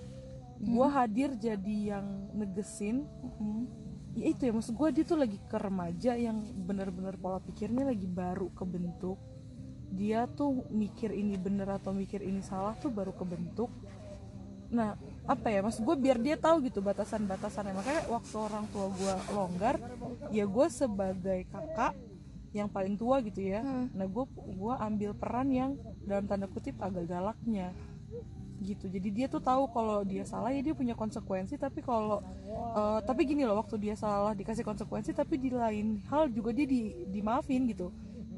gue hadir jadi yang negesin. Ya itu ya maksud gue dia tuh lagi ke remaja yang bener-bener pola pikirnya lagi baru kebentuk. Dia tuh mikir ini bener atau mikir ini salah tuh baru kebentuk. Nah apa ya mas gue biar dia tahu gitu batasan-batasannya. Makanya waktu orang tua gue longgar ya gue sebagai kakak yang paling tua gitu ya. Nah gue gua ambil peran yang dalam tanda kutip agak galaknya gitu. Jadi dia tuh tahu kalau dia salah ya dia punya konsekuensi. Tapi kalau eh, tapi gini loh waktu dia salah dikasih konsekuensi tapi di lain hal juga dia di, dimaafin gitu.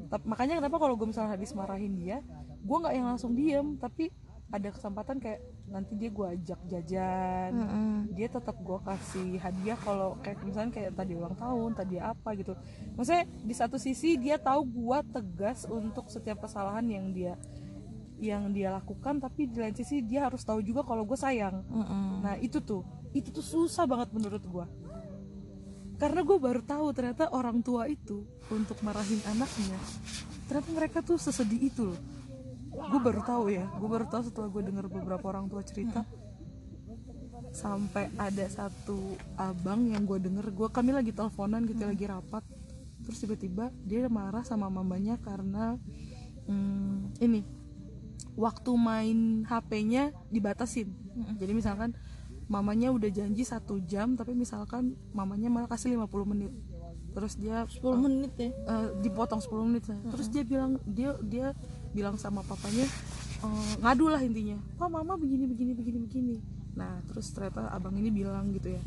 Tap- makanya kenapa kalau gue misalnya habis marahin dia gue nggak yang langsung diem. Tapi ada kesempatan kayak nanti dia gue ajak jajan. Dia tetap gue kasih hadiah kalau kayak misalnya kayak tadi ulang tahun tadi apa gitu. Maksudnya di satu sisi dia tahu gue tegas untuk setiap kesalahan yang dia yang dia lakukan tapi di lain sisi dia harus tahu juga kalau gue sayang. Nah itu tuh. Itu tuh susah banget menurut gue karena gue baru tahu ternyata orang tua itu untuk marahin anaknya ternyata mereka tuh sesedih itu loh. Gue baru tahu ya. Gue baru tahu setelah gue dengar beberapa orang tua cerita. Sampai ada satu abang yang gue denger gue kami lagi teleponan gitu lagi rapat. Terus tiba-tiba dia marah sama mamanya karena hmm, ini waktu main HP-nya dibatasin. Jadi misalkan mamanya udah janji satu jam tapi misalkan mamanya malah kasih 50 menit. Terus dia 10 menit ya? eh, dipotong 10 menit. Saya. terus dia bilang dia dia bilang sama papanya eh, ngadu lah intinya. Pak mama begini begini begini begini. Nah terus ternyata abang ini bilang gitu ya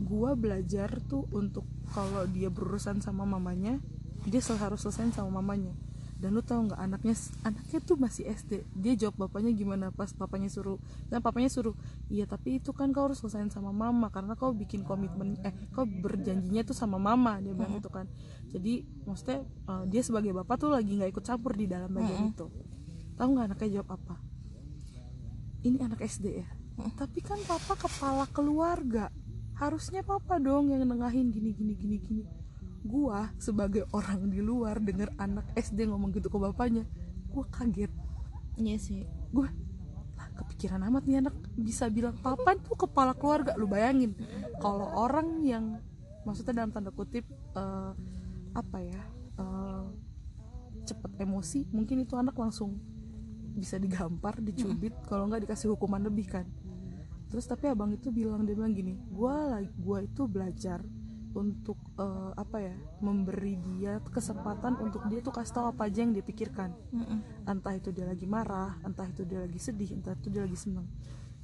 gua belajar tuh untuk kalau dia berurusan sama mamanya dia harus selesai sama mamanya dan lu tau nggak anaknya anaknya tuh masih SD dia jawab bapaknya gimana pas papanya suruh dan papanya suruh iya tapi itu kan kau harus selesaiin sama mama karena kau bikin komitmen eh kau berjanjinya tuh sama mama dia bilang gitu kan. Jadi maksudnya eh, dia sebagai bapak tuh lagi nggak ikut campur di dalam bagian itu tahu nggak anaknya jawab apa? Ini anak SD ya? Tapi kan papa kepala keluarga. Harusnya papa dong yang nengahin gini gini gini gini gua sebagai orang di luar denger anak SD ngomong gitu ke bapaknya gua kaget. Iya sih. Gue lah kepikiran amat nih anak bisa bilang papa tuh kepala keluarga. Lu bayangin kalau orang yang maksudnya dalam tanda kutip eh, apa ya eh, cepet emosi mungkin itu anak langsung bisa digampar dicubit kalau nggak dikasih hukuman lebih kan. Terus tapi abang itu bilang dia bilang gini gua lagi gua itu belajar untuk eh, apa ya memberi dia kesempatan untuk dia tuh kasih tahu apa aja yang dia pikirkan. Mm-mm. entah itu dia lagi marah entah itu dia lagi sedih entah itu dia lagi senang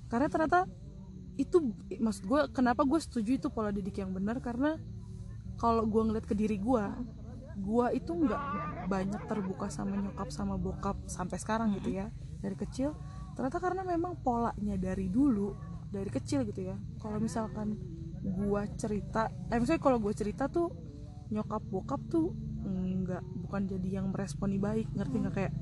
karena ternyata itu maksud gue kenapa gue setuju itu pola didik yang benar? Karena kalau gue ngeliat ke diri gue gue itu nggak banyak terbuka sama nyokap sama bokap sampai sekarang gitu ya dari kecil. Ternyata karena memang polanya dari dulu dari kecil gitu ya. Kalau misalkan gue cerita eh misalnya kalau gue cerita tuh nyokap bokap tuh nggak bukan jadi yang meresponi baik ngerti nggak? Kayak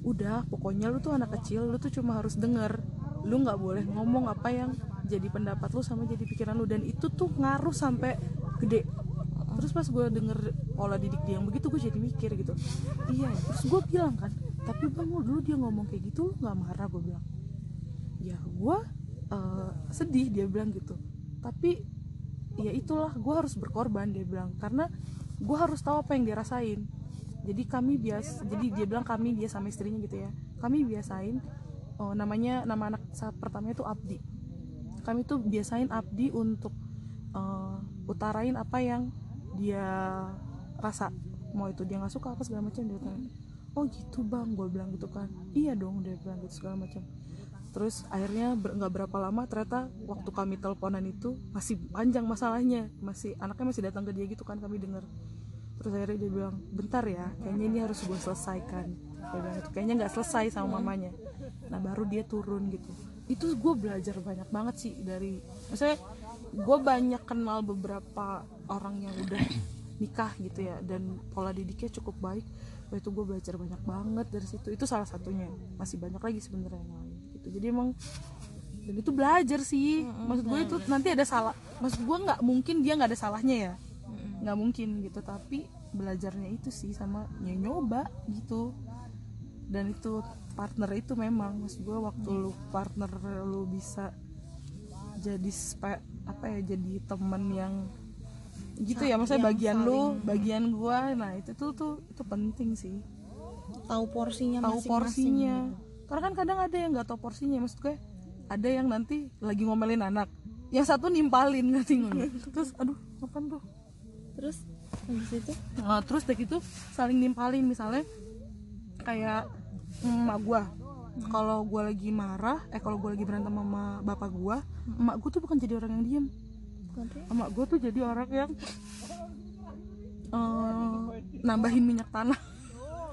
udah pokoknya lu tuh anak kecil lu tuh cuma harus denger. Lu nggak boleh ngomong apa yang jadi pendapat lu sama jadi pikiran lu. Dan itu tuh ngaruh sampai gede. Terus pas gue denger pola didik dia yang begitu gue jadi mikir gitu. Iya ya. terus gue bilang kan tapi bang dulu dia ngomong kayak gitu lu nggak marah? Gue bilang. Ya gue eh, sedih dia bilang gitu tapi ya itulah gue harus berkorban dia bilang. Karena gue harus tahu apa yang dia rasain. Jadi kami bias jadi dia bilang kami dia sama istrinya gitu ya. Kami biasain oh, namanya nama anak saat pertama itu Abdi. Kami tuh biasain Abdi untuk eh, utarain apa yang dia rasa. Mau itu dia nggak suka apa segala macam dia tanya oh gitu bang gue bilang gitu kan. Iya dong dia bilang gitu segala macam terus akhirnya ber- nggak berapa lama ternyata waktu kami teleponan itu masih panjang masalahnya. Masih anaknya masih datang ke dia gitu kan kami dengar terus akhirnya dia bilang bentar ya kayaknya ini harus gue selesaikan. Dia bilang gitu kayaknya nggak selesai sama mamanya. Nah baru dia turun gitu. Itu gue belajar banyak banget sih dari maksudnya gue banyak kenal beberapa orang yang udah nikah gitu ya dan pola didiknya cukup baik. Itu gue belajar banyak banget dari situ. Itu salah satunya. Masih banyak lagi sebenarnya yang lain gitu. Jadi emang dan itu belajar sih. Maksud gue itu nanti ada salah maksud gue nggak mungkin dia nggak ada salahnya ya. Nggak mungkin gitu tapi belajarnya itu sih sama ya nyoba gitu. Dan itu partner itu memang maksud gue waktu lu partner lu bisa jadi spe, apa ya jadi temen yang gitu ya maksudnya bagian lu bagian gua. Nah itu tuh tuh itu penting sih. Tahu porsinya tahu porsinya. gitu. Karena kan kadang ada yang nggak tahu porsinya maksud gue ada yang nanti lagi ngomelin anak. Yang satu nimpalin nggak? Terus aduh apa tuh? Terus habis itu? Nah, terus dari itu saling nimpalin. Misalnya kayak emak gua. Kalau gua lagi marah eh kalau gua lagi berantem sama bapak gua emak gua tuh bukan jadi orang yang diem. Emak gua tuh jadi orang yang eh, nambahin minyak tanah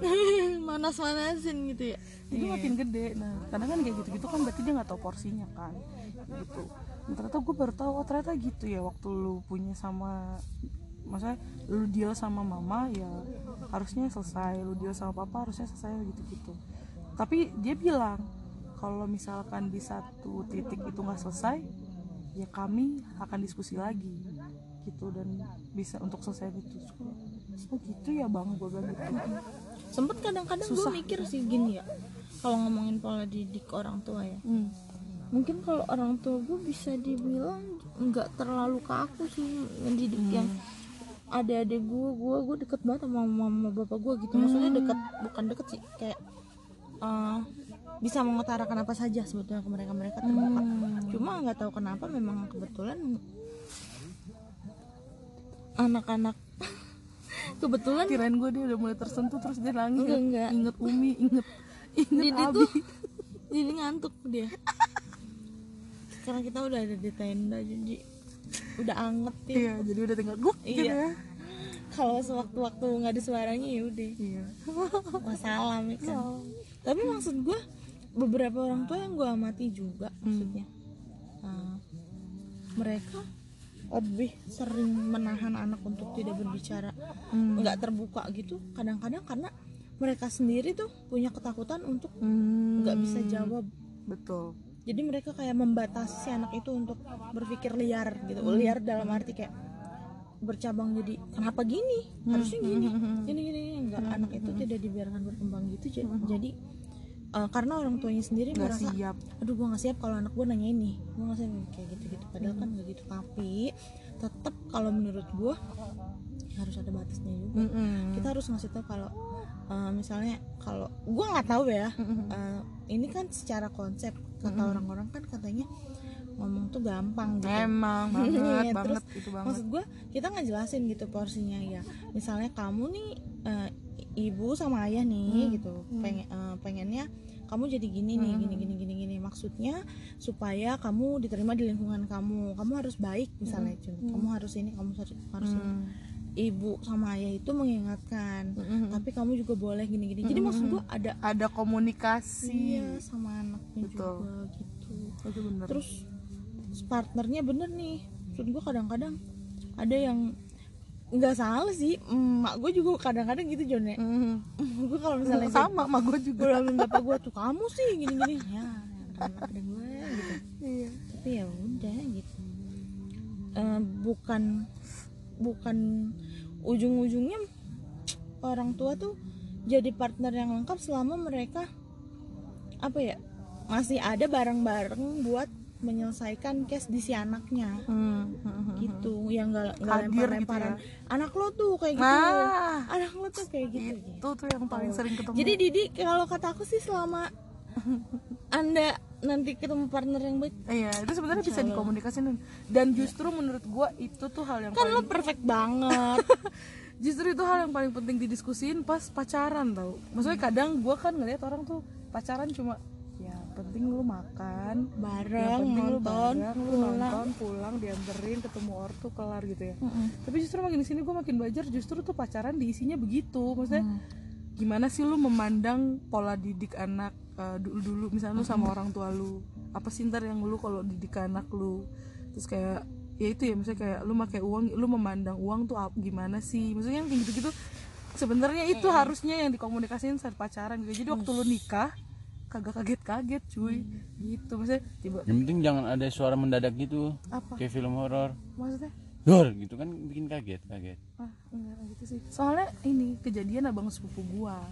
manas-manasin gitu ya. Itu makin gede. Nah kadang kan kayak gitu gitu kan berarti dia nggak tahu porsinya kan gitu. Dan ternyata gue baru tahu oh ternyata gitu ya waktu lu punya sama maksudnya lu deal sama mama ya harusnya selesai. Lu deal sama papa harusnya selesai gitu gitu tapi dia bilang kalau misalkan di satu titik itu nggak selesai ya kami akan diskusi lagi gitu. Dan bisa untuk selesai itu oh gitu ya bang gue bilang gitu sempet kadang-kadang gue mikir sih gini ya kalau ngomongin pola didik orang tua ya. Hmm. mungkin kalau orang tua gue bisa dibilang nggak terlalu kaku sih mendidik yang adik-adik gue gue gue deket banget sama mama bapak gue gitu. Maksudnya deket bukan deket sih kayak eh, bisa mengutarakan apa saja sebetulnya ke mereka. Mereka terbuka. Cuma nggak tahu kenapa memang kebetulan anak-anak kebetulan kirain gue dia udah mulai tersentuh terus dia nangis. Enggak, enggak. inget umi inget inget Didi abi. tuh jadi ngantuk dia. Sekarang kita udah ada di tenda jadi udah anget ya. Iya jadi udah tinggal guk gitu Iya. ya. Kalau sewaktu-waktu nggak ada suaranya ya udah. Iya. Wassalam ya kan. Tapi maksud gue beberapa orang tua yang gue amati juga maksudnya. Uh, mereka lebih sering menahan anak untuk tidak berbicara nggak terbuka gitu. Kadang-kadang karena mereka sendiri tuh punya ketakutan untuk Hmm, nggak bisa jawab. Betul. Jadi mereka kayak membatasi si anak itu untuk berpikir liar gitu. Liar dalam arti kayak bercabang jadi kenapa gini? Harusnya gini gini gini enggak anak itu tidak dibiarkan berkembang gitu. Jadi, jadi uh, karena orang tuanya sendiri nggak merasa siap. Aduh gue nggak siap kalau anak gue nanya ini. Gue nggak siap kayak gitu gitu padahal kan nggak gitu. Tapi tetap kalau menurut gue harus ada batasnya juga. Mm-mm. kita harus ngasih tahu kalau eh, misalnya kalau gue nggak tahu ya eh, ini kan secara konsep kata orang-orang kan katanya ngomong tuh gampang gitu. Emang banget terus banget itu banget. maksud gue kita ngejelasin gitu porsinya ya. Misalnya kamu nih eh, ibu sama ayah nih gitu. pengen eh, pengennya kamu jadi gini nih gini gini gini gini. Maksudnya supaya kamu diterima di lingkungan kamu. Kamu harus baik misalnya Jun. kamu harus ini kamu harus harus ini. Hmm. ibu sama ayah itu mengingatkan Mm-mm. tapi kamu juga boleh gini gini. Jadi maksud gue ada ada komunikasi. Iya sama anaknya Betul. juga gitu. Itu bener. Terus partnernya bener nih. Maksud gue kadang-kadang ada yang nggak salah sih emak gue juga kadang-kadang gitu Jon ya. Mhm. gue kalau misalnya sama sama gue juga. Bilang bapak gue tuh kamu sih gini-gini. Ya ada gue gitu. Iya. Tapi ya udah gitu. Eh, bukan bukan ujung-ujungnya orang tua tuh jadi partner yang lengkap selama mereka apa ya masih ada bareng-bareng buat menyelesaikan case di si anaknya. Hmm, hmm, hmm. gitu yang nggak Hadir gitu lempar-lemparan. ya. anak lo tuh kayak gitu. Nah. anak lo tuh kayak gitu. Itu tuh yang paling sering ketemu. Jadi Didi kalau kata aku sih selama anda nanti ketemu partner yang baik iya itu sebenarnya bisa dikomunikasiin dan justru menurut gue itu tuh hal yang kan paling lo perfect banget. Justru itu hal yang paling penting didiskusin pas pacaran tau. Maksudnya kadang gue kan ngeliat orang tuh pacaran cuma penting lu makan yang bareng penting lu nonton bareng lu pulang. nonton pulang dianterin ketemu ortu kelar gitu ya. Tapi justru makin di sini gue makin belajar justru tuh pacaran diisinya begitu. Maksudnya gimana sih lu memandang pola didik anak dulu dulu misalnya lu sama orang tua lu apa sih ntar yang lu kalau didik anak lu? Terus kayak ya itu ya misalnya kayak lu pakai uang lu memandang uang tuh gimana sih? Maksudnya yang kayak gitu-gitu sebenarnya itu harusnya yang dikomunikasiin saat pacaran gitu. Jadi waktu lu nikah kagak kaget-kaget cuy. Gitu maksudnya tiba yang penting jangan ada suara mendadak gitu. Apa? Kayak film horor. Maksudnya? Dor gitu kan bikin kaget kaget. Ah enggak gitu sih. Soalnya ini kejadian abang sepupu gua.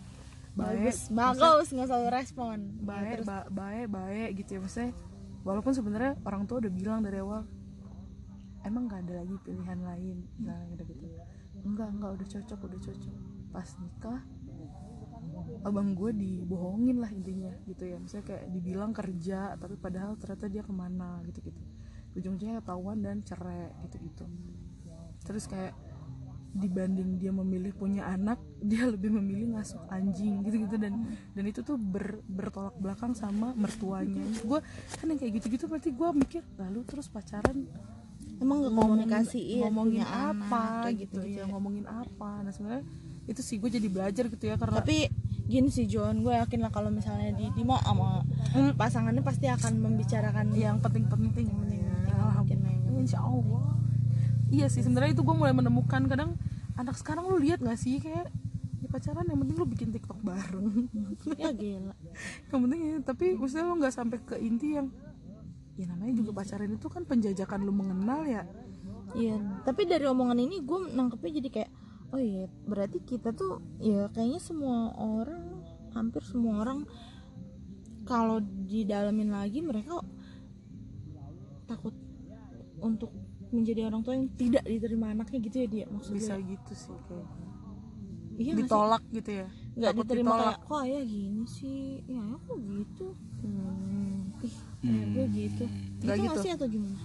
Baik. Bagus bagus nggak selalu respon. Baik ba- baik baik gitu ya maksudnya. Walaupun sebenarnya orang tua udah bilang dari awal emang nggak ada lagi pilihan lain? Nah gitu enggak enggak udah cocok udah cocok. Pas nikah abang gue dibohongin lah intinya gitu ya. Misalnya kayak dibilang kerja tapi padahal ternyata dia ke mana gitu gitu ujung-ujungnya ketahuan dan cerai gitu gitu terus kayak dibanding dia memilih punya anak dia lebih memilih ngasuh anjing gitu gitu dan dan itu tuh ber, bertolak belakang sama mertuanya. Gue kan yang kayak gitu gitu berarti gue mikir lalu terus pacaran emang komunikasiin ngomongin punya anak, apa kayak gitu, gitu, ya. ngomongin apa? Nah sebenarnya itu sih gue jadi belajar gitu ya karena tapi gini sih John gue yakin lah kalau misalnya di Dima sama pasangannya pasti akan membicarakan yang penting-penting. Ya. Alhamdulillah. Insya Allah. Iya sih sebenarnya itu gue mulai menemukan kadang anak sekarang lu lihat gak sih kayak ya pacaran yang penting lu bikin tiktok bareng. Ya gila. Yang penting ya tapi maksudnya lu nggak sampai ke inti yang ya namanya juga pacaran itu kan penjajakan lu mengenal ya. Iya, tapi dari omongan ini gue nangkepnya jadi kayak oh iya berarti kita tuh ya kayaknya semua orang hampir semua orang kalau didalamin lagi mereka takut untuk menjadi orang tua yang tidak diterima anaknya gitu ya dia maksudnya? Bisa gitu sih kayak iya ditolak gitu ya? Nggak Takut diterima ditolak. kayak kok ayah gini sih? Ya kok gitu. Hmm. ih kayak gue gitu. Nggak gitu gitu. sih atau gimana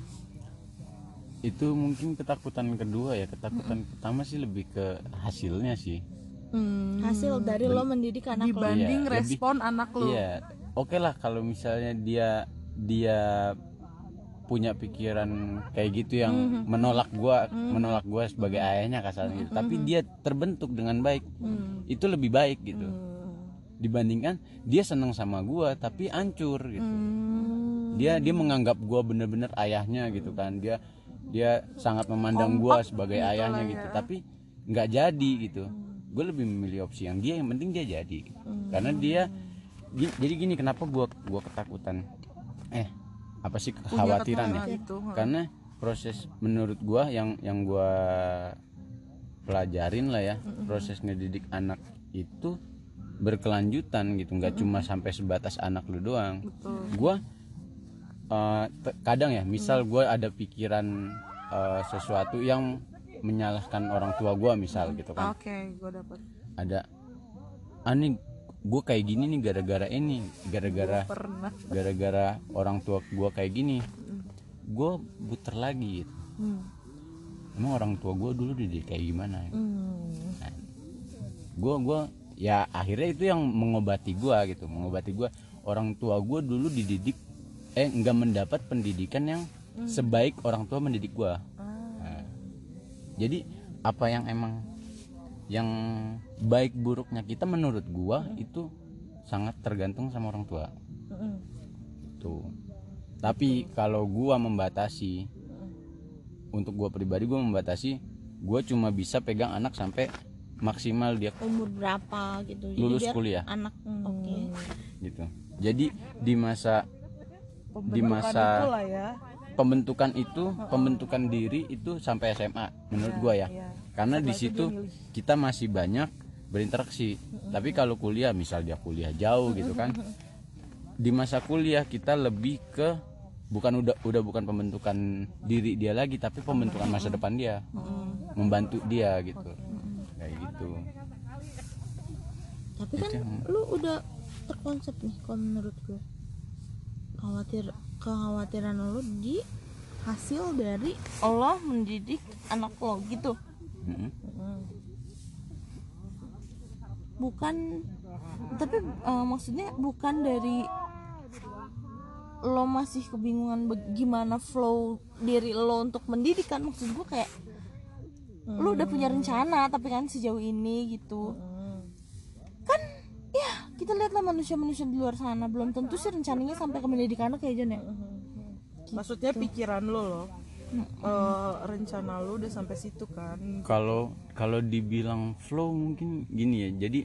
itu mungkin ketakutan kedua ya. Ketakutan pertama sih lebih ke hasilnya sih. Hmm. hasil dari lo mendidik anak lo. Dibanding Iya, lebih- respon anak lu iya. Oke lah kalau misalnya dia dia punya pikiran kayak gitu yang Mm-hmm. menolak gua menolak gua sebagai ayahnya kasarnya gitu. Tapi dia terbentuk dengan baik. Mm. itu lebih baik gitu. Dibandingkan dia seneng sama gua tapi hancur gitu. Hmm. dia dia menganggap gua bener-bener ayahnya gitu kan. Dia dia sangat memandang gua sebagai ayahnya gitu. tapi nggak jadi gitu. Gue lebih memilih opsi yang dia yang penting dia jadi. Karena dia gi- jadi gini kenapa gua gua ketakutan? Eh apa sih kekhawatiran ya? itu karena proses menurut gua yang yang gua pelajarin lah ya proses ngedidik anak itu berkelanjutan gitu. Nggak cuma sampai sebatas anak lu doang. Gua te- kadang ya misal gua ada pikiran eh, sesuatu yang menyalahkan orang tua gue misal gitu kan. Oke gue dapat ada ah nih gue kayak gini nih gara-gara ini gara-gara gara-gara orang tua gue kayak gini. Gue buter lagi. Gitu. Hmm. emang orang tua gue dulu dididik kayak gimana? Hmm. gue gua ya akhirnya itu yang mengobati gue gitu mengobati gue orang tua gue dulu dididik eh nggak mendapat pendidikan yang sebaik orang tua mendidik gue Nah, jadi apa yang emang yang baik buruknya kita menurut gua itu sangat tergantung sama orang tua. Mm-mm. tuh. Tapi kalau gua membatasi untuk gua pribadi gua membatasi gua cuma bisa pegang anak sampai maksimal dia umur berapa gitu. Jadi Lulus biar kuliah. anak oke. Gitu. Jadi di masa di masa itulah ya. pembentukan itu pembentukan diri itu sampai SMA menurut gua ya. Iya. karena di situ kita masih banyak berinteraksi. Tapi kalau kuliah misal dia kuliah jauh gitu kan di masa kuliah kita lebih ke bukan udah udah bukan pembentukan diri dia lagi tapi pembentukan masa depan dia. Membantu dia gitu. Kayak gitu. Tapi kan lu udah terkonsep nih kalau menurut gue khawatir kekhawatiran lu di hasil dari Allah mendidik anak lo gitu. Mm-mm. bukan tapi eh, maksudnya bukan dari lo masih kebingungan bag- gimana flow diri lo untuk mendidik kan? Maksud gue kayak lo udah punya rencana tapi kan sejauh ini gitu. Kan ya kita lihatlah manusia-manusia di luar sana. Belum tentu sih rencananya sampai ke mendidik anak ya Jon ya? Maksudnya pikiran lo loh Eh, rencana lo udah sampai situ kan? Kalau kalau dibilang flow mungkin gini ya. Jadi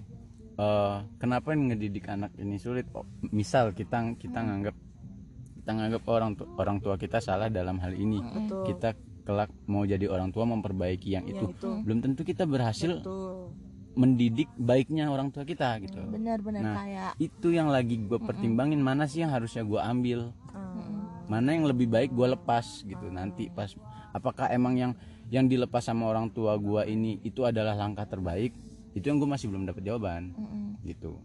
eh, kenapa ngedidik anak ini sulit? Oh, misal kita kita nganggap kita nganggap orang tu- orang tua kita salah dalam hal ini. Kita kelak mau jadi orang tua memperbaiki yang itu, belum tentu kita berhasil tuh mendidik baiknya orang tua kita gitu. Benar-benar Nah, kayak itu yang lagi gue pertimbangin mana sih yang harusnya gue ambil? Hmm. mana yang lebih baik gue lepas gitu. Nanti pas apakah emang yang yang dilepas sama orang tua gue ini itu adalah langkah terbaik? Itu yang gue masih belum dapat jawaban gitu.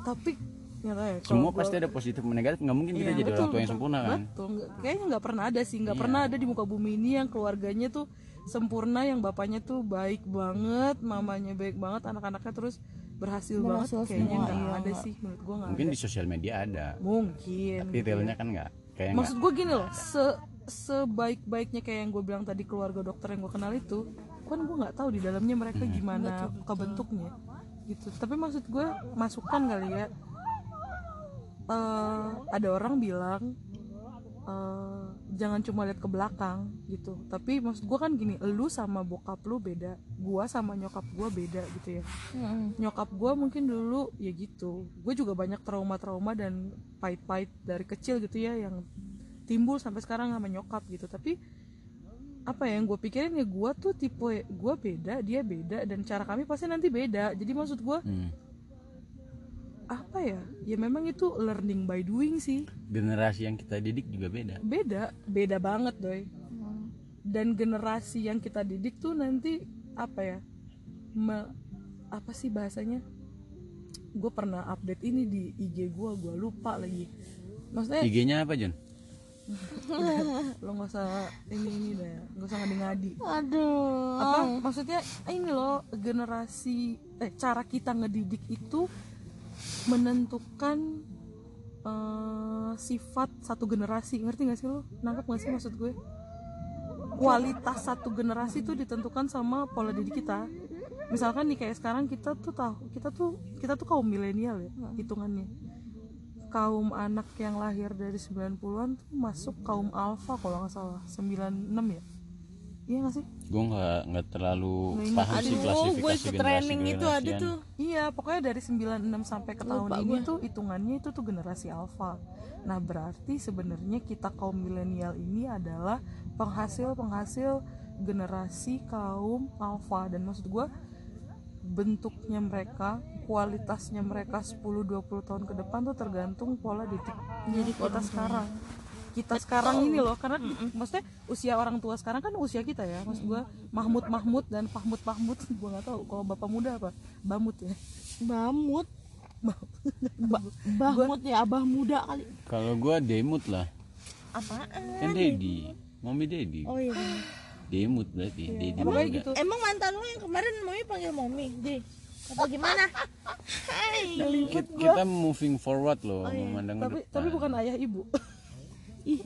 Tapi ya kalau semua gua- pasti ada positif dan negatif. Nggak mungkin kita Iya, jadi betul, orang tua yang sempurna kan? Betul, kayaknya nggak pernah ada sih, nggak pernah ada di muka bumi ini yang keluarganya tuh sempurna, yang bapaknya tuh baik banget, mamanya baik banget, anak-anaknya terus berhasil, Berhasil banget. Kayaknya nggak iya. ada sih, menurut gua nggak mungkin ada. di sosial media ada Mungkin. tapi realnya kan nggak kayak Maksud gue gini loh, se sebaik-baiknya kayak yang gue bilang tadi keluarga dokter yang gue kenal itu, kan gue nggak tahu di dalamnya mereka gimana kebentuknya, gitu. Tapi maksud gue masukan kali ya. Eh, ada orang bilang eh, jangan cuma lihat ke belakang gitu. Tapi maksud gue kan gini, lu sama bokap lu beda, gua sama nyokap gua beda gitu ya. Nyokap gue mungkin dulu ya gitu. Gue juga banyak trauma-trauma dan pahit-pahit dari kecil gitu ya yang timbul sampai sekarang sama nyokap gitu. Tapi apa ya yang gue pikirin ya gue tuh tipe gue beda dia beda dan cara kami pasti nanti beda. Jadi maksud gue Hmm. Apa ya? Ya memang itu learning by doing sih. Generasi yang kita didik juga beda. Beda beda banget doy dan generasi yang kita didik tuh nanti apa ya me- apa sih bahasanya? Gue pernah update ini di IG gue gue lupa lagi. Maksudnya IG-nya apa John lo nggak usah ini ini deh. Nggak usah ngadi-ngadi. Aduh. Apa? Maksudnya ini loh generasi eh cara kita ngedidik itu menentukan eh, sifat satu generasi. Ngerti gak sih lo? Nangkep gak sih maksud gue? Kualitas satu generasi itu ditentukan sama pola didik kita. Misalkan nih kayak sekarang kita tuh tahu kita tuh kita tuh kaum milenial ya hitungannya. Kaum anak yang lahir dari 90-an tuh masuk kaum alfa kalau nggak salah 96 ya iya gak sih gue nggak nggak terlalu paham sih aduh klasifikasi gue ikut training itu ada tuh Iya, pokoknya dari 96 sampai ke tahun Lupa ini gua. tuh hitungannya itu tuh generasi alfa. Nah, berarti sebenarnya kita kaum milenial ini adalah penghasil-penghasil generasi kaum alfa dan maksud gua bentuknya mereka, kualitasnya mereka 10 20 tahun ke depan tuh tergantung pola didik jadi kita sekarang. Kita sekarang ini loh karena maksudnya usia orang tua sekarang kan usia kita ya maksud gua Mahmud Mahmud dan Fahmud Fahmud gua nggak tahu kalau bapak muda apa Bamut ya Bamut ba Bahmut ya abah muda kali Kalau gua demut lah. apaan Kan Dedi. Mami Dedi. oh iya. Demut berarti. Dedi. emang gitu emang mantan lu yang kemarin mami panggil mami deh apa gimana Hai Kita, kita moving forward loh, memandang ke tapi depan. tapi bukan ayah ibu ih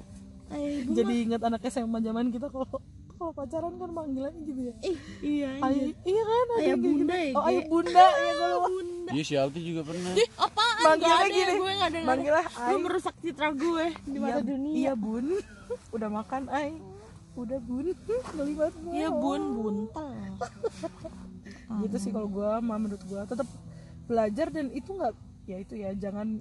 ayo ibu jadi ingat anak SMA zaman kita kalau kalau pacaran kan panggilannya gitu ya? Ih iya ayah iya. kan? Ada Ayah kayak bunda gitu. ya, oh ayah bunda ya kalau Iya si Alti juga pernah. apaan? Manggilnya Gak ada, gini. gue gak ada Manggilnya lu Ai. merusak citra gue di mata iya, dunia. iya bun. Udah makan ay udah bun. Banget gua. iya bun buntel. Gitu sih kalau gua mah menurut gua. Tetap belajar dan itu nggak ya itu ya jangan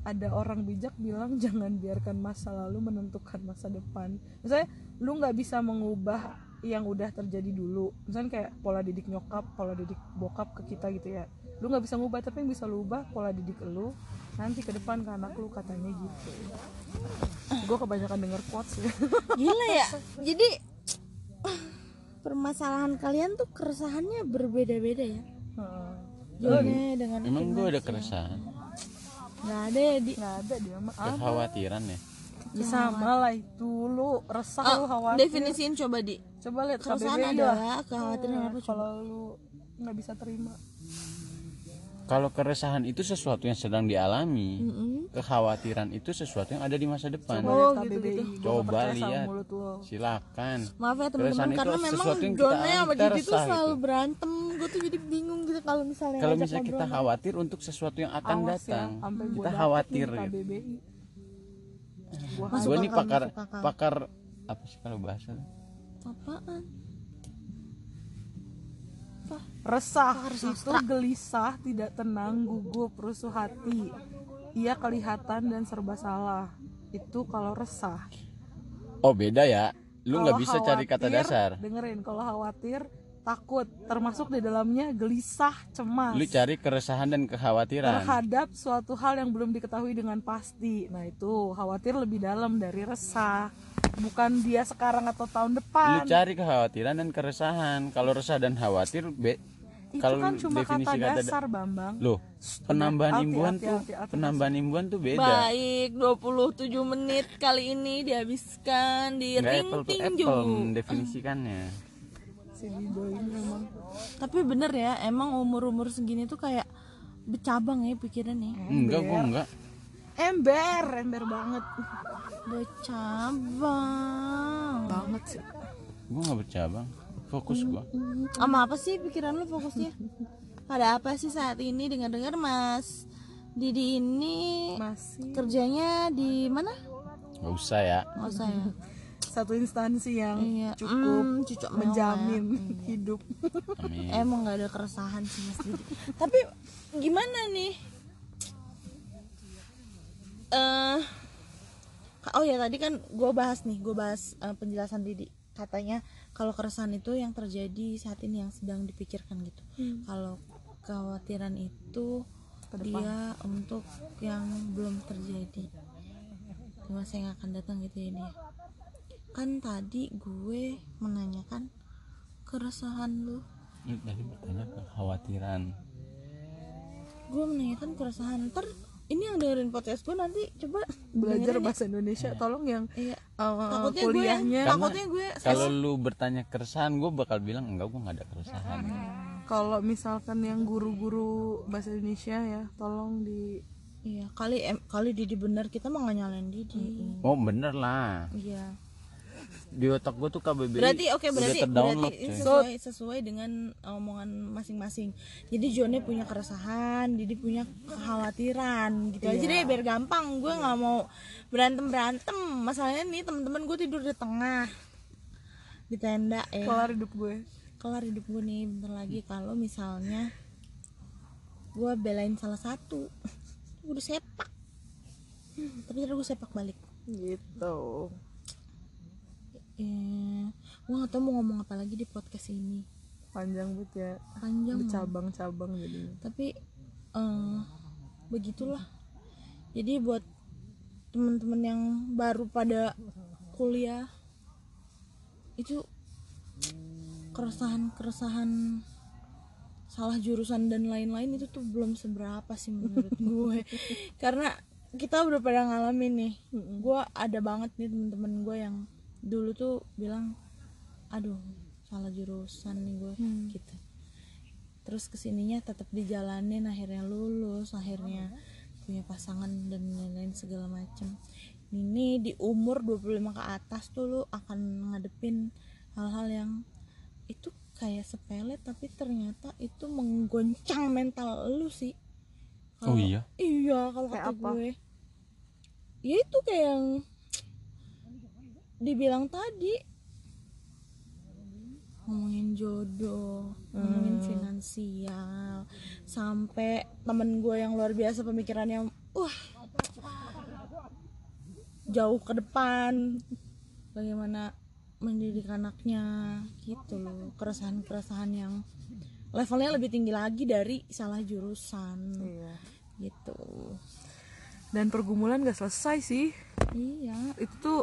ada orang bijak bilang jangan biarkan masa lalu menentukan masa depan. Misalnya lu nggak bisa mengubah yang udah terjadi dulu. Misalnya kayak pola didik nyokap pola didik bokap ke kita gitu ya. Lu nggak bisa ngubah tapi yang bisa lu ubah pola didik lu nanti ke depan ke anak lu katanya gitu. Gue kebanyakan denger quotes ya. Gila ya. Jadi permasalahan kalian tuh keresahannya berbeda-beda ya. Heeh. Jone dengan Emang gue ada keresahan, nggak ada ya di. Nggak ada dia mah ah, kekhawatiran ya. ya sama lah itu. Lu resah lu Oh, khawatir. definisiin coba di. Coba lihat KBBI lah adalah kekhawatiran apa coba? kalau lu nggak bisa terima Kalau keresahan itu sesuatu yang sedang dialami, Mm-mm. kekhawatiran itu sesuatu yang ada di masa depan. Oh, lihat gitu, gitu. Coba lihat. Silakan. maaf ya teman-teman itu karena memang sesuatu yang kita Jone alami, sama Didi tuh resah selalu gitu. berantem gue tuh jadi bingung gitu kalau misalnya Kalau misalnya kita ngobrol. khawatir untuk sesuatu yang akan awas ya datang, gua kita khawatir gitu. Gue nih pakar pakar apa sih kalau bahasa? apaan resah Pakar itu sastra. gelisah tidak tenang gugup rusuh hati ia kelihatan dan serba salah itu kalau resah Oh beda ya. Lu nggak bisa cari kata khawatir, dasar. dengerin kalau khawatir takut termasuk di dalamnya gelisah cemas Lu cari keresahan dan kekhawatiran. terhadap suatu hal yang belum diketahui dengan pasti. Nah, itu khawatir lebih dalam dari resah. Bukan dia sekarang atau tahun Lu depan. cari kekhawatiran dan keresahan. Kalau resah dan khawatir, be Itu kalau kan cuma definisi kata kata da- dasar, Bambang. Loh, penambahan imbuhan hati, tuh penambahan imbuhan tuh beda. Baik, 27 menit kali ini dihabiskan di Nggak ring apple tinju. apple mendefinisikannya. Tapi bener ya, emang umur-umur segini tuh kayak bercabang ya pikirannya. Enggak, gua enggak. ember, ember banget. Bercabang. Banget sih. Gua enggak bercabang. Fokus gua. Sama apa sih pikiran lu fokusnya? Pada apa sih saat ini dengar-dengar Mas Didi ini Masih kerjanya di mana? Enggak usah ya. Oh saya. satu instansi yang Iya. cukup cucuk mewah. menjamin hidup. Amin. Emang nggak ada keresahan sih Mas Didi. Tapi gimana nih? Eh, oh ya tadi kan gue bahas nih, gue bahas eh, penjelasan Didi. Katanya kalau keresahan itu yang terjadi saat ini yang sedang dipikirkan gitu. Kalau kekhawatiran itu dia untuk yang belum terjadi di masa yang akan datang gitu ya dia. Kan tadi gue menanyakan keresahan lu tadi bertanya kekhawatiran. gue menanyakan keresahan ntar ini yang dengerin podcast gue nanti coba Belajar ya. bahasa Indonesia tolong yang iya uh, takutnya gue kuliahnya takutnya gue Kalau lu bertanya keresahan, gua bakal bilang enggak, gua enggak ada keresahan. kalau misalkan yang guru-guru bahasa Indonesia ya tolong di iya kali em, kali Didi bener kita mau nggak nyalain Didi Oh, bener lah. iya Di otak gua tuh KBBI berarti oke udah berarti berarti ini sesuai sesuai dengan omongan masing-masing. Jadi Jone punya keresahan Didi punya kekhawatiran gitu. Aja deh biar gampang gue nggak mau berantem berantem masalahnya nih teman-teman gue tidur di tengah di tenda ya. Kelar hidup gue. Kelar hidup gue nih bentar lagi. Kalau misalnya gue belain salah satu gue udah sepak. Tapi terus gue sepak balik. Gitu eh gue gak tau mau ngomong apa lagi di podcast ini. Panjang banget ya. Panjang. Loh. teman-teman yang baru pada kuliah itu keresahan-keresahan salah jurusan dan lain-lain itu tuh belum seberapa sih menurut gue. Karena kita udah pada ngalamin nih. Gue ada banget nih temen-temen gue yang dulu tuh bilang aduh salah jurusan nih gue gitu. Terus ke sininya tetap dijalanin akhirnya lulus akhirnya punya pasangan dan lain-lain segala macem. Ini di umur 25 ke atas tuh lu akan ngadepin hal-hal yang itu kayak sepele tapi ternyata itu menggoncang mental lu sih. Oh Kalau- iya? iya kalau kata apa? gue. Ya itu kayak yang dibilang tadi. Ngomongin jodoh ngomongin finansial sampai temen gue yang luar biasa pemikirannya wah jauh ke depan bagaimana mendidik anaknya gitu loh. Keresahan-keresahan yang levelnya lebih tinggi lagi dari salah jurusan. Iya. gitu. Dan pergumulan gak selesai sih. Iya. Itu tuh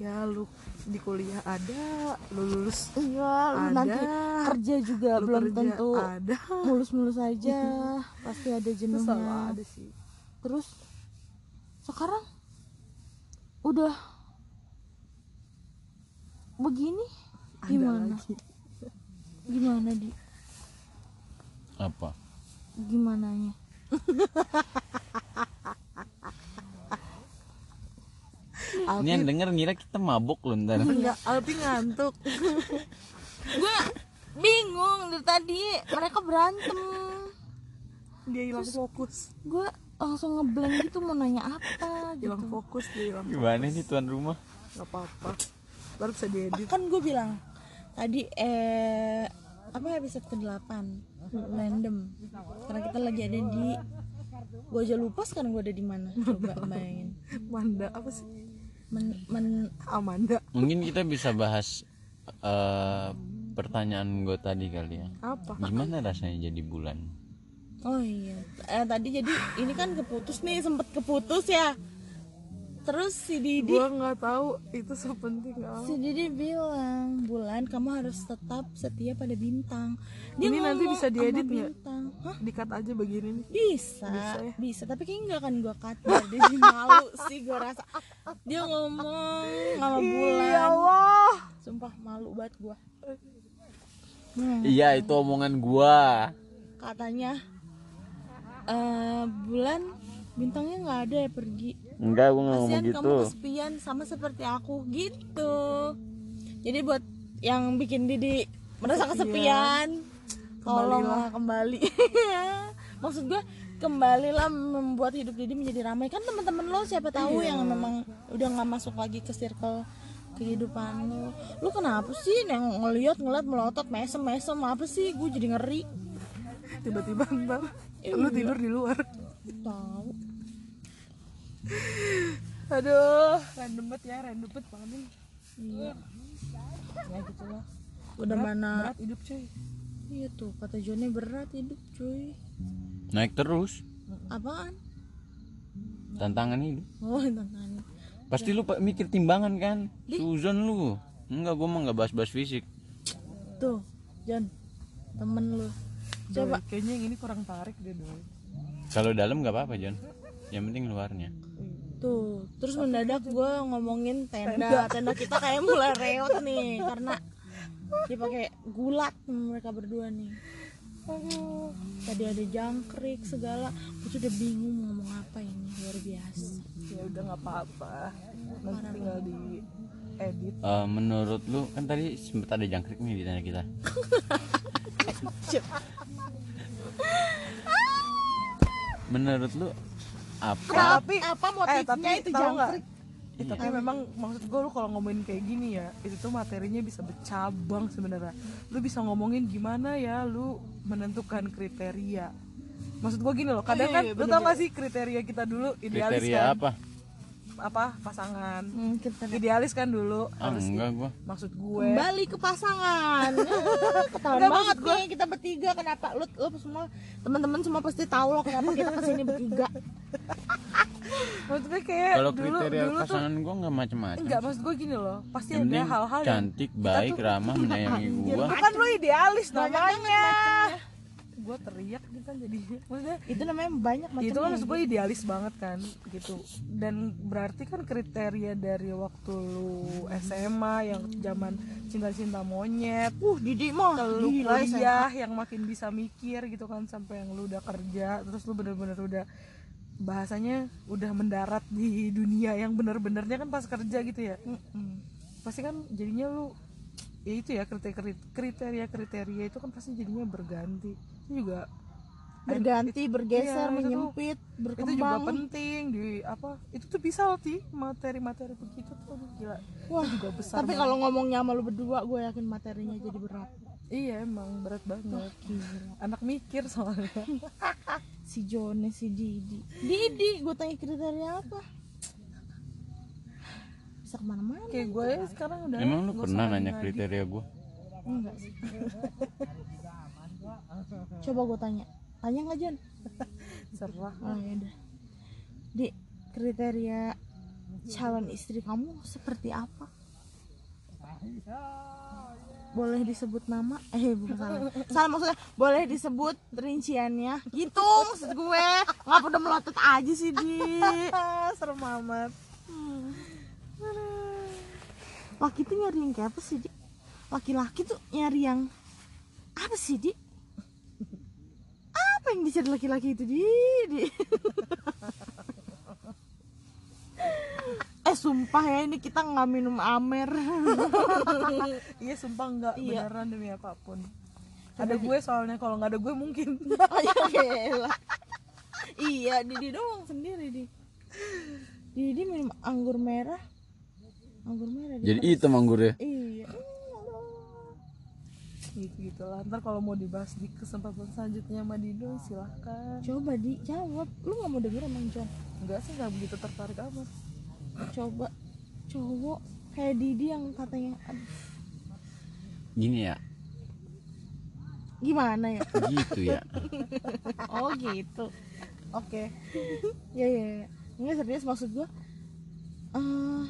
ya lu di kuliah ada lu lulus iya lu Ada. nanti kerja juga lu belum kerja tentu ada. mulus-mulus aja pasti ada jenuhnya. ada sih. Terus sekarang udah begini gimana? gimana di? Apa? gimana nya Ini yang denger ngira kita mabuk loh ntar. enggak Alpi ngantuk. Gue bingung dari tadi. Mereka berantem. Dia hilang fokus. gue langsung ngeblank gitu mau nanya apa gitu. Hilang fokus dia hilang Gimana nih tuan rumah? nggak apa-apa. Baru bisa diedit. Kan gue bilang tadi eh apa episode ke-8 random. Karena kita lagi ada di gue aja lupa sekarang gue ada di mana. Coba bayangin. Manda apa sih men, men Amanda Mungkin kita bisa bahas eh, pertanyaan gue tadi kali ya. apa Gimana rasanya jadi bulan? oh iya eh, tadi jadi ini kan keputus nih sempet keputus ya terus si Didi gua nggak tahu itu sepenting apa. Si Didi bilang bulan kamu harus tetap setia pada bintang. Dia Ini nanti bisa diedit nggak? bintang. Hah? dikat aja begini nih. Bisa Bisa bisa, ya? tapi kayaknya nggak akan gue cut biar dia jadi malu sih gue rasa. Dia ngomong sama bulan ya Allah. Sumpah malu banget gue Iya itu omongan gua. katanya eh bulan bintangnya nggak ada ya pergi Enggak, gua nggak ngomong gitu. kamu kesepian sama seperti aku gitu. Jadi buat yang bikin Didi merasa kesepian. tolonglah kembali. Maksud gue kembalilah membuat hidup Didi menjadi ramai. Kan teman-teman lo siapa tahu yang memang udah nggak masuk lagi ke circle kehidupan lo. Lu kenapa sih yang ngeliat ngeliat melotot mesem mesem apa sih? Gue jadi ngeri. Tiba-tiba ntar lu tidur di luar. Tahu aduh random banget ya random banget paling iya ya gitu lah udah mana berat hidup cuy iya tuh kata Joni berat hidup cuy Naik terus. apaan Tantangan itu. oh tantangan Pasti lu mikir timbangan kan? Suzon lu. Enggak, gua mah nggak bahas-bahas fisik. tuh Jon temen lu coba kayaknya yang ini kurang tarik deh doi Kalau dalam nggak apa-apa, Jon. Yang penting luarnya. Tuh terus mendadak gue ngomongin tenda. Tenda. Kita kayak mulai reot nih karena dia pakai gulat mereka berdua nih. Aduh. Tadi ada jangkrik segala. Gue tuh udah bingung mau ngomong apa ini luar biasa. Ya udah nggak apa-apa. Nanti tinggal di edit Eh, menurut lu kan tadi sempet ada jangkrik nih di tanda kita. menurut lu apa? tapi apa eh motifnya tapi itu jangkrik. Eh, tapi memang maksud gue lu kalau ngomongin kayak gini ya itu tuh materinya bisa bercabang sebenarnya. Lu bisa ngomongin gimana ya lu menentukan kriteria. Maksud gue gini loh kadang kan lu tau gak sih kriteria kita dulu idealis Kriteria kan? apa? Apa pasangan. Hmm, kita idealis kan dulu. Ah, harus enggak gua. maksud gue. Kembali ke pasangan. Ketahuan banget nih kita bertiga kenapa? Lu lu semua teman-teman semua pasti tahu loh kenapa kita ke sini bertiga. Maksudnya kayak kalau dulu kriteria dulu tuh pasangan gue nggak macem-macem. Enggak maksud gue gini loh. Pasti yang ada hal-hal yang cantik baik ramah menyayangi gue kan lu idealis namanya gue teriak nih kan jadi maksudnya itu namanya banyak macam itu kan maksud gue idealis banget kan gitu. Dan berarti kan kriteria dari waktu lu SMA yang zaman cinta-cinta monyet uh Didi mah lu kuliah yang makin bisa mikir gitu kan sampai yang lu udah kerja terus lu bener-bener udah bahasanya udah mendarat di dunia yang bener-benernya kan pas kerja gitu ya. Pasti kan jadinya lu ya itu ya kriteria kriteria kriteria itu kan pasti jadinya berganti itu juga berganti bergeser Iya, maksud lu, menyempit itu juga berkembang. penting di apa itu tuh bisa loh ti. Materi-materi begitu tuh gila. Wah, itu juga besar tapi kalau ngomongnya sama lu berdua gue yakin materinya jadi berat. Iya emang berat banget. Anak mikir soalnya. Si Jone si Didi. Didi gue tanya kriteria apa? Bisa ke mana-mana. Kayak gue ya sekarang udah emang lu pernah nanya kriteria gue enggak sih coba gue tanya. Tanya nggak Jon serah. Oh ya udah. Di kriteria calon istri kamu seperti apa? Boleh disebut nama? Eh bukan salah salah maksudnya boleh disebut rinciannya. Gitu maksud gue. Ngapa udah melotot aja sih di? Serem amat. Laki tuh nyari yang kayak apa sih di? Laki-laki tuh nyari yang apa sih di apa yang dicari laki-laki itu? Di, di. eh sumpah ya ini kita nggak minum amer. Iya sumpah enggak Iya. beneran demi apa pun. Ada gue soalnya kalau nggak ada gue mungkin. Gila. iya Didi doang sendiri di. Didi minum anggur merah. Anggur merah di jadi hitam anggurnya? Iya gitu gitu lah. Ntar kalau mau dibahas di kesempatan selanjutnya sama Dido silahkan coba di. Jawab. Lu nggak mau denger emang John enggak sih nggak begitu tertarik amat. Coba. Cowok kayak Didi yang katanya aduh, gini ya. Gimana ya? Gitu ya. Oh gitu. Oke. Ya ya ya. nggak serius maksud gua eh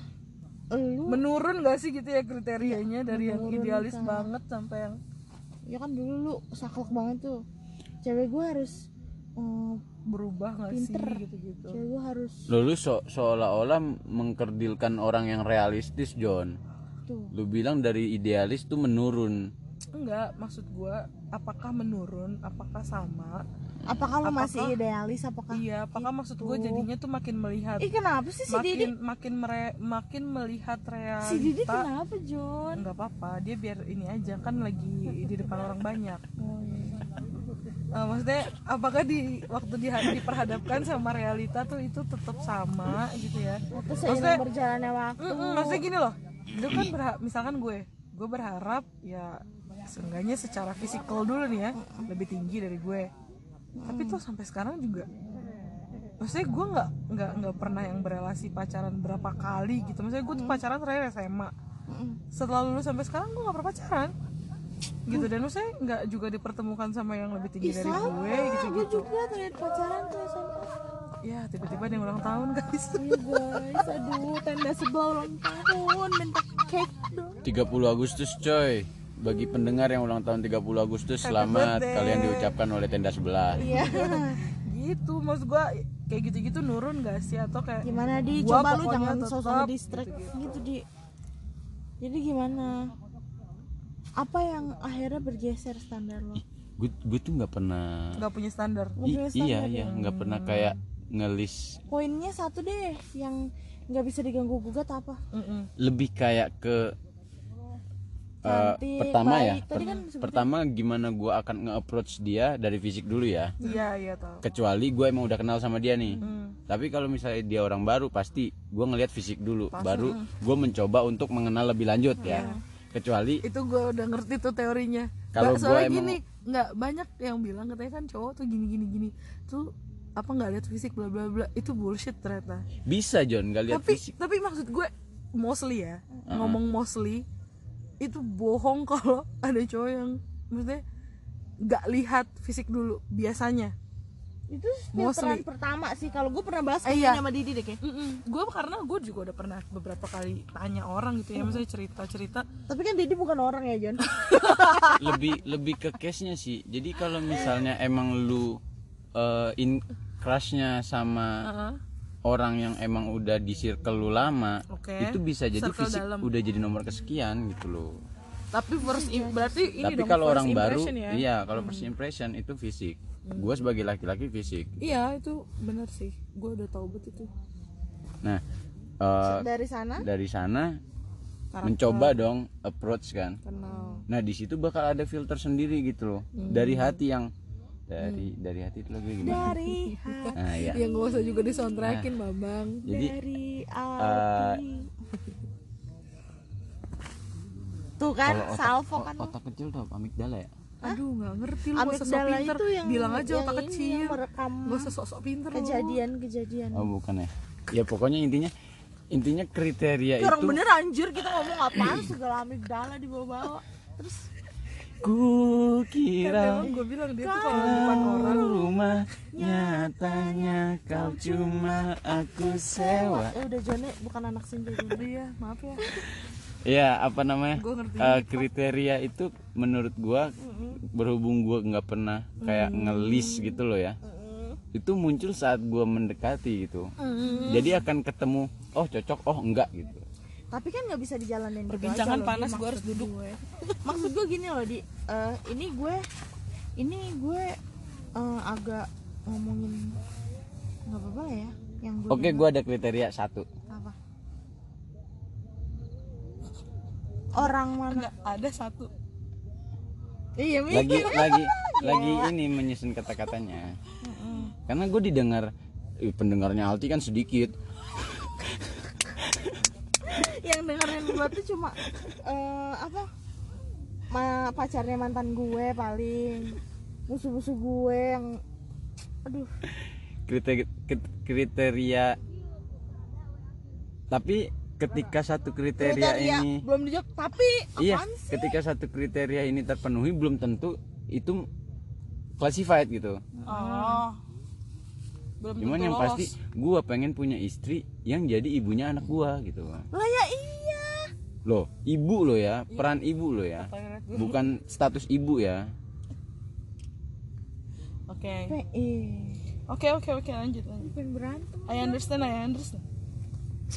lu menurun gak sih gitu ya kriterianya dari yang idealis banget sampai yang ya kan dulu lu saklek banget tuh. Cewek gua harus eh, berubah gak sih Pinter. gitu gitu cewek gua harus Lalu so- seolah-olah mengkerdilkan orang yang realistis John. Tuh. Lu bilang dari idealis tuh menurun enggak maksud gue apakah menurun apakah sama? Apakah lu masih Apakah- idealis apakah iya apakah maksud gue gitu. jadinya tuh makin melihat ih kenapa sih si Didi? makin makin mere- makin melihat realita. Si Didi kenapa John? Nggak apa-apa dia biar ini aja kan lagi di depan orang banyak. Oh, iya. Eh, maksudnya apakah di waktu di, diperhadapkan sama realita tuh itu tetap sama gitu ya? Itu Maksudnya- berjalannya waktu. Mm-mm, maksudnya gini loh lu kan berha- misalkan gue gue berharap ya seenggaknya secara fisikal dulu nih ya lebih tinggi dari gue. Tapi tuh sampai sekarang juga maksudnya gue nggak nggak nggak pernah yang berelasi pacaran berapa kali gitu. Maksudnya gue tuh pacaran terakhir SMA Mm-mm. setelah lulus sampai sekarang gue nggak pernah pacaran. Gitu dan maksudnya nggak juga dipertemukan sama yang lebih tinggi dari gue gitu gue gitu juga terakhir pacaran tuh SMA ya tiba-tiba ada yang ulang tahun guys. Iya guys, aduh tenda sebelah ulang tahun. Minta cake dong. 30 Agustus coy bagi pendengar yang ulang tahun 30 Agustus selamat birthday. kalian diucapkan oleh tenda sebelah Iya gitu maksud gue kayak gitu-gitu nurun gak sih atau kayak Gimana di, Gua coba lu jangan sosok distract gitu-gitu. gitu di Jadi gimana? Apa yang akhirnya bergeser standar lo? gue gue tuh nggak pernah nggak punya standar Nggak I- punya iya standar iya ya? nggak pernah kayak ngelis Poinnya satu deh yang nggak bisa diganggu gugat apa? Mm-mm. lebih kayak ke eh, Cantik, pertama ya baik. Tadi kan sebutin. pertama gimana gue akan nge-approach dia dari fisik dulu ya. Iya iya tau. Kecuali gue emang udah kenal sama dia nih. Hmm. tapi kalau misalnya dia orang baru pasti gue ngelihat fisik dulu. Baru gue mencoba untuk mengenal lebih lanjut ya. Kecuali itu gue udah ngerti tuh teorinya. Kalau Nggak, soalnya emang- gini nggak banyak yang bilang katanya kan cowok tuh gini gini gini. Tuh apa nggak lihat fisik bla bla bla. Itu bullshit ternyata. Bisa John gak lihat tapi fisik. tapi maksud gue mostly ya ngomong mostly itu bohong kalau ada cowok yang maksudnya nggak lihat fisik dulu biasanya. Itu Mostly. filteran pertama sih. Kalau gue pernah bahas Eh, iya. sama Didi deh kayak. Gue karena gue juga udah pernah beberapa kali tanya orang gitu ya misalnya cerita cerita tapi kan Didi bukan orang ya John. Lebih lebih ke case nya sih. Jadi kalau misalnya emang lu eh, in crushnya sama orang yang emang udah di circle lu lama Oke. itu bisa jadi Circle fisik dalam. udah jadi nomor kesekian gitu loh. Tapi first im- berarti ini tapi kalau orang baru ya? iya kalau first impression itu fisik. Gue sebagai laki-laki fisik. Iya itu benar sih. Gue udah tahu betul itu. Nah eh, dari sana? dari sana Karakter. mencoba dong approach kan. Kenal. Nah di situ bakal ada filter sendiri gitu loh. Dari hati yang dari dari hati itu lagi gimana? Dari hati. nah ya yang gak usah juga disoundtrackin babang jadi dari eh, hati. Tuh kan otak, salvo kan. otak kecil tuh apa? Amigdala ya? Aduh nggak ngerti lu gak usah sok amigdala pinter. itu yang bilang aja yang otak ini, kecil. Gak usah sok-sok pinter kejadian-kejadian. Oh bukan ya? Ya pokoknya intinya intinya kriteria orang itu bener anjir kita ngomong apaan segala amigdala dibawa-bawa. Terus ku kira emang gue bilang dia tuh kalau di depan orang. rumah nyatanya kau cuma aku sewa. Eh udah Jone bukan anak senja Jone iya maaf ya. Ya apa namanya? Gua ngerti. Eh, kriteria itu menurut gua berhubung gua nggak pernah kayak ngelis gitu loh ya. Itu muncul saat gua mendekati gitu. Jadi akan ketemu oh cocok. Oh enggak gitu tapi kan nggak bisa dijalanin gitu perbincangan aja loh, panas gue harus duduk. maksud gue gini loh di. Eh, ini gue ini gue eh, agak ngomongin nggak apa-apa lah ya yang gue oke gua ada kriteria satu. Apa? Orang mana? Nggak ada satu. Iya lagi lagi lagi ini menyusun kata-katanya. Karena gue didengar pendengarnya Alti kan sedikit yang dengerin gue tuh cuma eh, apa? Ma pacarnya mantan gue paling musuh-musuh gue yang aduh. Kriteria kriteria. Tapi ketika satu kriteria, ini belum dijawab tapi iya sih? ketika satu kriteria ini terpenuhi belum tentu itu classified gitu. Oh belum cuman tentu yang lolos. pasti gua pengen punya istri yang jadi ibunya anak gua gitu. Lah ya iya. Loh ibu lo ya peran ibu lo ya. Bukan status ibu ya. Oke. Eh, oke oke oke lanjut lanjut. Pengen berantem I understand I understand.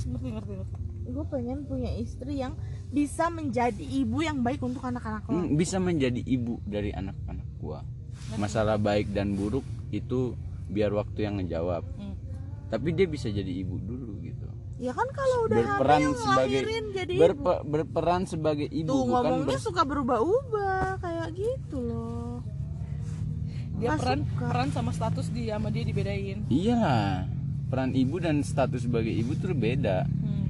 Ngerti ngerti ngerti. Gue pengen punya istri yang bisa menjadi ibu yang baik untuk anak-anak lo. Hmm, bisa menjadi ibu dari anak-anak gua. Masalah baik dan buruk itu biar waktu yang ngejawab. Hmm. tapi dia bisa jadi ibu dulu gitu. Ya kan kalau udah berperan hamil sebagai ngelahirin jadi ibu. berpe- berperan sebagai ibu tuh bukan ngomongnya ber- suka berubah-ubah kayak gitu loh. Dia Nggak peran suka. peran sama status dia sama dia dibedain. Iyalah peran ibu dan status sebagai ibu tuh beda. Hmm.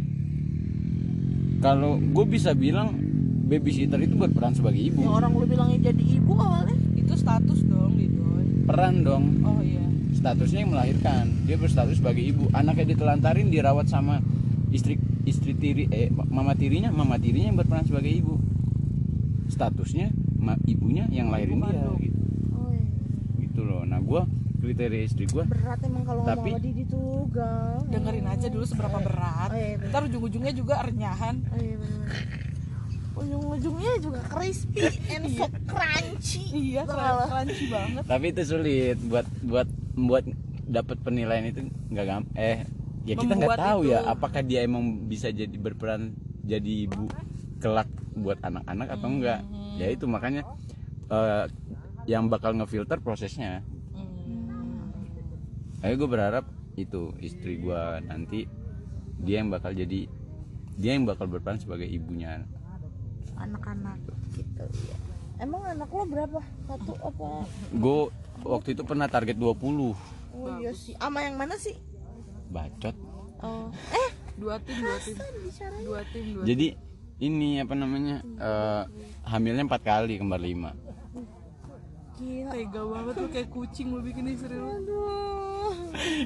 kalau gue bisa bilang babysitter itu berperan sebagai ibu. Yang orang lu bilangnya jadi ibu awalnya. Itu status dong gitu peran dong. Oh iya statusnya yang melahirkan. Dia berstatus sebagai ibu. Anaknya ditelantarin dirawat sama istri istri tiri eh mama tirinya mama tirinya yang berperan sebagai ibu. Statusnya ma- ibunya yang lahirin dia gitu. Oh iya gitu loh. Nah gue kriteria istri gue berat emang kalau ngomong Tapi- sama Didi tuh gal. Dengerin aja dulu seberapa berat. Oh iya ntar ujung-ujungnya juga renyahan. Oh iya bener ujung-ujungnya juga crispy and so crunchy iya Tau nggak lo? crunchy banget tapi itu sulit buat buat membuat dapat penilaian itu nggak gampang eh ya kita nggak tahu itu. ya apakah dia emang bisa jadi berperan jadi ibu kelak buat anak-anak atau enggak Hmm. ya itu makanya eh, yang bakal ngefilter prosesnya Hmm. Ayo gue berharap itu istri gue nanti dia yang bakal jadi dia yang bakal berperan sebagai ibunya anak-anak gitu ya emang anak lo berapa? Satu apa? Gue waktu itu pernah target 20 oh iya sih. Ama yang mana sih? Bacot. Oh. Eh dua tim dua tim. Bicara dua tim dua jadi ini apa namanya eh, hamilnya empat kali kembar lima. Gila. Tega banget lu kayak kucing lu bikin istri lu aduh.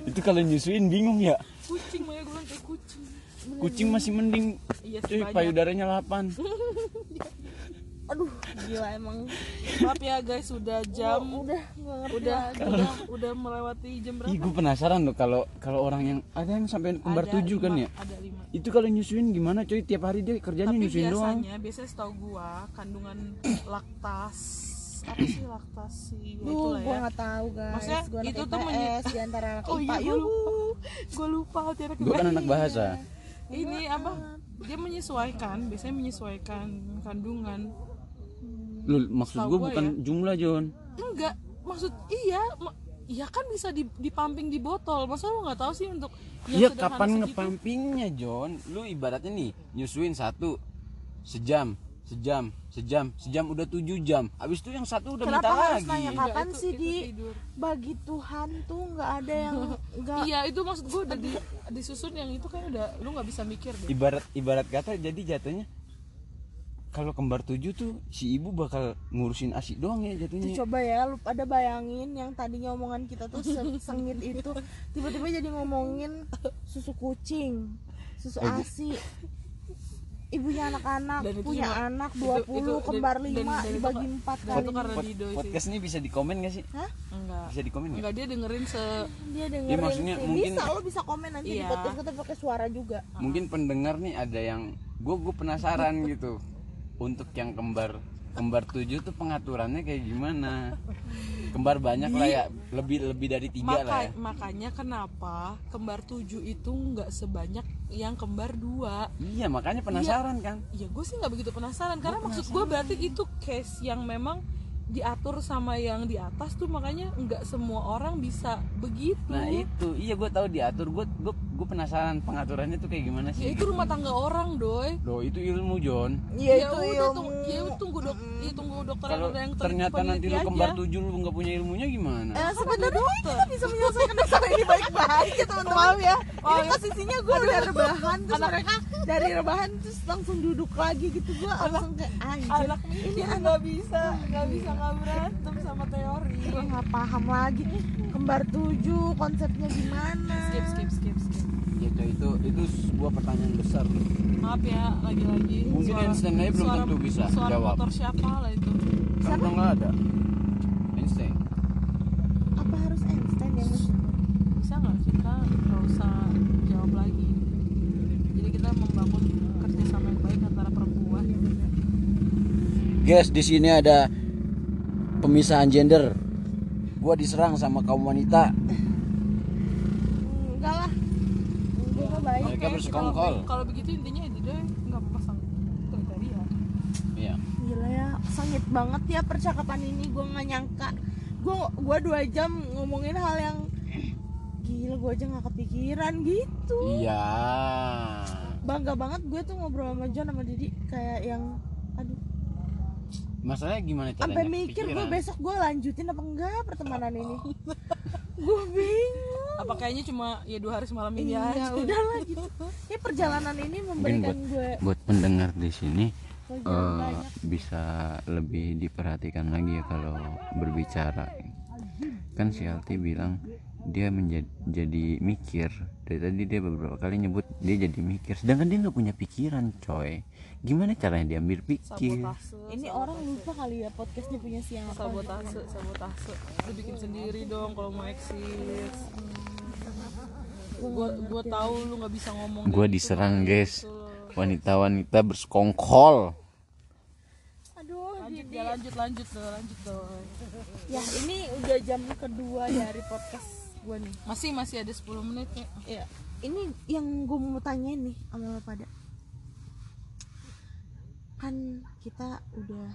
Itu kalau nyusuin bingung ya. Kucing makanya gue bilang kayak kucing kucing masih mending iya cuy payudaranya 8 aduh gila emang maaf ya guys sudah jam udah ngerti udah lagi. udah udah melewati jam berapa Ih, gue penasaran loh kalau kalau orang yang ada yang sampai kembar Ada tujuh kan lima, ya. ada lima Itu kalau nyusuin gimana coy? Tiap hari dia kerjanya tapi nyusuin doang. biasanya biasanya setahu gua kandungan laktas apa sih laktasi ya itulah gue ya nggak tahu guys. Maksudnya Gua anak itu tuh IPS, menye- di antara anak oh IPA. iya gue lupa gue lupa Gue kan anak bahasa. Ini apa dia menyesuaikan biasanya menyesuaikan kandungan Lu maksud gue gua bukan ya. jumlah John. enggak maksud iya ma- iya kan bisa di, dipamping di botol masa lu nggak tahu sih untuk yang Iya kapan segitu? ngepampingnya John? Lu ibaratnya nih nyusuin satu sejam, sejam, sejam, sejam udah tujuh jam. Abis itu yang satu udah Kenapa minta harus lagi. nanya Enggak, kapan sih itu di tidur. bagi Tuhan tuh nggak ada yang nggak iya itu maksud gue udah di, disusun yang itu kan udah lu nggak bisa mikir deh Ibarat ibarat kata jadi jatuhnya kalau kembar tujuh tuh si ibu bakal ngurusin asi doang ya Tuh, jatuhnya. coba ya lu pada bayangin yang tadinya omongan kita tuh se- sengit itu tiba-tiba jadi ngomongin susu kucing susu asi ibunya anak-anak Dan itu punya cuma- anak itu- 20 itu- dan- kembar dan- 5 dan itu dibagi kan- 4 dan kali itu karena Pod- Dido sih podcast ini bisa dikomen gak sih? Hah? enggak Bisa dikomen gak? enggak dia dengerin se dia dengerin Iya, maksudnya sih. mungkin- bisa lo bisa komen nanti di Iya. podcast kita pakai suara juga Mungkin pendengar nih ada yang gue gue penasaran gitu untuk yang kembar kembar tujuh tuh pengaturannya kayak gimana? Kembar banyak lah ya, lebih lebih dari tiga lah ya. Maka- makanya kenapa kembar tujuh itu nggak sebanyak yang kembar dua Iya makanya penasaran kan. ya gue sih nggak begitu penasaran karena maksud gue berarti itu case yang memang diatur sama yang di atas tuh makanya nggak semua orang bisa begitu Nah itu iya gue tahu diatur gue gue gue penasaran pengaturannya tuh kayak gimana ya sih? itu rumah tangga orang doy Loh itu ilmu John. iya ya itu udah ilmu tunggu ya tunggu dok ya tunggu dokter Kalau yang ternyata nanti lu kembar aja. tujuh lu nggak punya ilmunya gimana? Eh, sebenarnya kita bisa menyelesaikan masalah ini baik-baik ya teman-teman ya. Ini posisinya gue udah rebahan terus mereka dari rebahan terus langsung duduk lagi gitu gue langsung kayak anjir. anak mikir nggak bisa nggak bisa nggak berantem sama teori Gue nggak paham lagi kembar tujuh konsepnya gimana. skip skip skip skip Gitu itu itu sebuah pertanyaan besar. maaf ya lagi-lagi Mungkin Einstein aja belum suara, tentu bisa suara jawab. motor siapa lah itu udah nggak ada. Einstein. Apa harus Einstein yang bisa nggak kita nggak usah jawab lagi jadi kita membangun kerjasama yang baik antara perempuan Guys, di sini ada pemisahan gender. Gua diserang sama kaum wanita. enggak lah. Gue baik. Mereka Oke, bersekongkol. kalau- begitu intinya itu deh nggak pasang kriteria Iya. Gila ya, sengit banget ya percakapan ini. Gue nggak nyangka. Gue gua dua jam ngomongin hal yang gila. Gue aja nggak kepikiran gitu. Iya. Bangga banget gue tuh ngobrol sama John sama Didi kayak yang Masalahnya gimana caranya? sampai mikir gue besok gue lanjutin apa enggak pertemanan ini? Gue bingung. Apa kayaknya cuma ya dua hari semalam ini iya aja. udahlah gitu. Ya perjalanan ini memberikan gue buat pendengar di sini eh, banyak. bisa lebih diperhatikan lagi ya kalau berbicara. Kan si Alti bilang dia menjadi jadi mikir. Dari tadi dia beberapa kali nyebut dia jadi mikir. Sedangkan dia nggak punya pikiran coy. Gimana caranya dia ambil pikir? Sabotase ini orang lupa kali ya podcastnya punya siapa? Sabotase sabotase. Lu bikin sendiri dong kalau mau eksis gua gua tahu lu nggak bisa ngomong Gua gitu, diserang, makanya guys. gitu. Wanita-wanita bersekongkol. Aduh lanjut ya lanjut lanjut lanjut dong. Ya ini udah jam kedua dari podcast gue nih. Masih masih ada 10 menit ya ya ini yang gue mau tanyain nih sama lo pada. Kan kita udah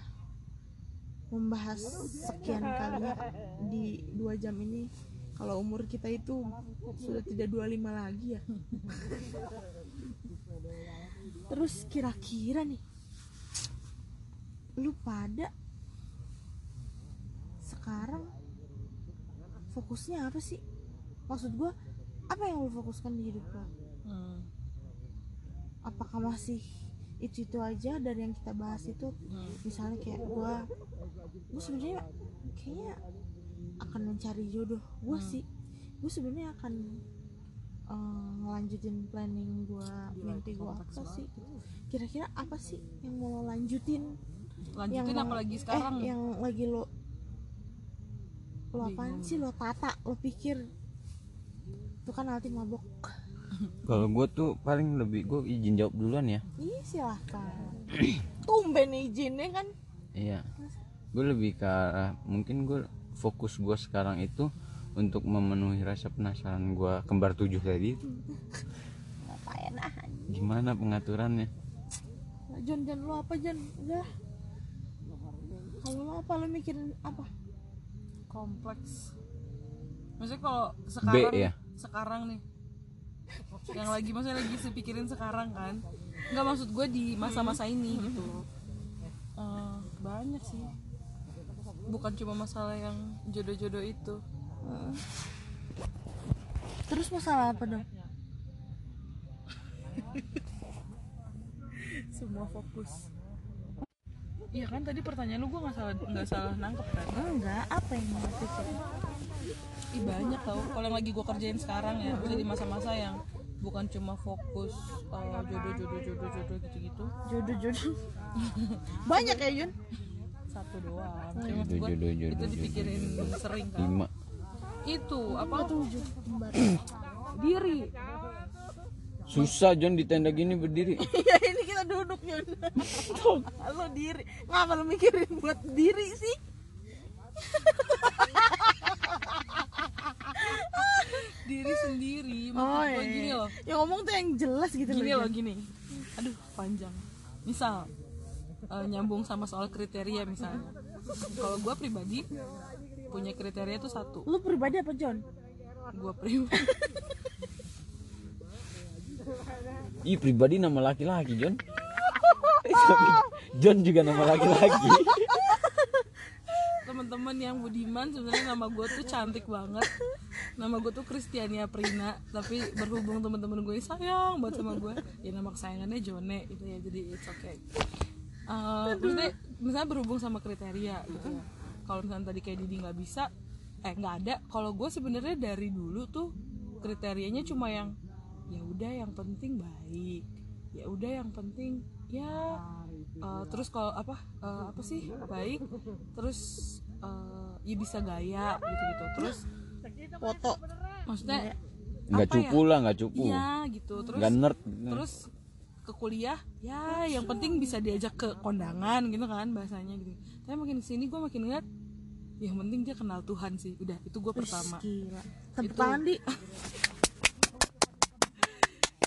membahas sekian kalinya di dua jam ini kalau umur kita itu sudah tidak 25 lagi ya. Terus kira-kira nih lu pada sekarang fokusnya apa sih maksud gua apa yang lu fokuskan di hidup lo hmm. apakah masih itu itu aja dari yang kita bahas itu? Hmm. misalnya kayak gua gua sebenarnya kayaknya akan mencari jodoh. Gua Hmm. sih gua sebenarnya akan eh, ngelanjutin planning gua mimpi gua apa sih gitu. kira-kira apa sih yang mau lo lanjutin? Lanjutin mau- apalagi sekarang eh, yang lagi lo lo apaan sih? Lo tata lo pikir itu kan Alti mabok Kalau gue tuh paling lebih gue izin jawab duluan ya. Iya silahkan Tumben izinnya kan Iya. Gue lebih ke arah mungkin gue fokus gue sekarang itu untuk memenuhi rasa penasaran gue kembar tujuh tadi itu. Ngapain ah Gimana pengaturannya? Jon Jon lo apa Jon Udah Kalau lo apa lo mikirin apa kompleks maksudnya kalau sekarang ya? Sekarang nih. Yang lagi maksudnya lagi sepikirin sekarang kan. Nggak maksud gue di masa-masa ini gitu. Eh, banyak sih. Bukan cuma masalah yang jodoh-jodoh itu. Terus masalah apa dong? Semua fokus. Iya kan tadi pertanyaan lu gue nggak salah nggak salah nangkep kan? Enggak apa yang mau Ih banyak tau. Kalau yang lagi gue kerjain sekarang ya maksudnya di masa-masa yang bukan cuma fokus uh, jodoh jodoh jodoh jodoh gitu-gitu. Jodoh jodoh. Banyak ya Jon satu doang. Cuma Jodoh, jodoh, jodoh, itu jodoh, dipikirin sering kan? Lima. itu apa? Kembar. Diri. Susah John di tenda gini berdiri. Ya ini kita duduk Jon Tuh. Lo diri. Ngapa lo mikirin buat diri sih diri sendiri Oh maksud gua iya gini loh Yang ngomong tuh yang jelas gitu gini loh gini. Aduh panjang. Misal eh, nyambung sama soal kriteria misalnya. Kalau gue pribadi punya kriteria itu satu. Lo pribadi apa Jon? Gue pribadi. Ih pribadi nama laki-laki John. John juga nama laki-laki. teman-teman yang budiman sebenarnya nama gue tuh cantik banget nama gue tuh Kristiania Prina tapi berhubung teman-teman gue sayang banget sama gue ya nama kesayangannya Jone gitu ya jadi it's okay. Maksudnya misalnya berhubung sama kriteria gitu ya. Kalau misalnya tadi kayak Didi nggak bisa eh nggak ada. Kalau gue sebenarnya dari dulu tuh kriterianya cuma yang ya udah yang penting baik ya udah yang penting ya eh, terus kalau apa eh, apa sih baik terus eh, ya bisa gaya gitu gitu terus Foto. Maksudnya Nggak apa ya? lah, nggak cupu. iya gitu. Terus Nggak nerd. terus ke kuliah ya yang penting bisa diajak ke kondangan gitu kan bahasanya gitu. Tapi makin ke sini gue makin ngeliat yang penting dia kenal Tuhan sih. Udah itu gue pertama. Gila. Tepuk tangan di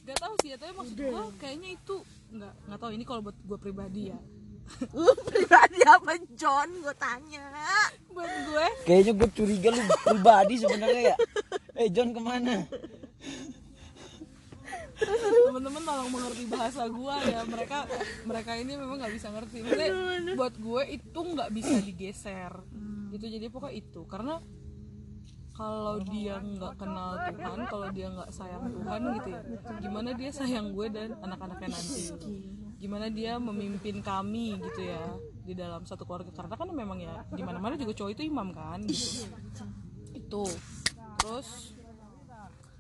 gak tahu sih ya tapi maksud gue kayaknya itu nggak nggak tahu. Ini kalau buat gue pribadi ya Lu pribadi apa John? Gue tanya. Buat gue? Kayaknya gue curiga lu pribadi sebenarnya ya. Eh John ke mana? teman-teman tolong mengerti bahasa gue ya. Mereka mereka ini memang nggak bisa ngerti. Maksudnya buat gue itu nggak bisa digeser. Gitu jadi pokoknya itu. Karena kalau dia nggak kenal Tuhan kalau dia nggak sayang Tuhan gitu ya gimana dia sayang gue dan anak-anaknya nanti gimana dia memimpin kami gitu ya di dalam satu keluarga. Karena kan memang ya di mana-mana juga cowok itu imam kan gitu. Itu. Terus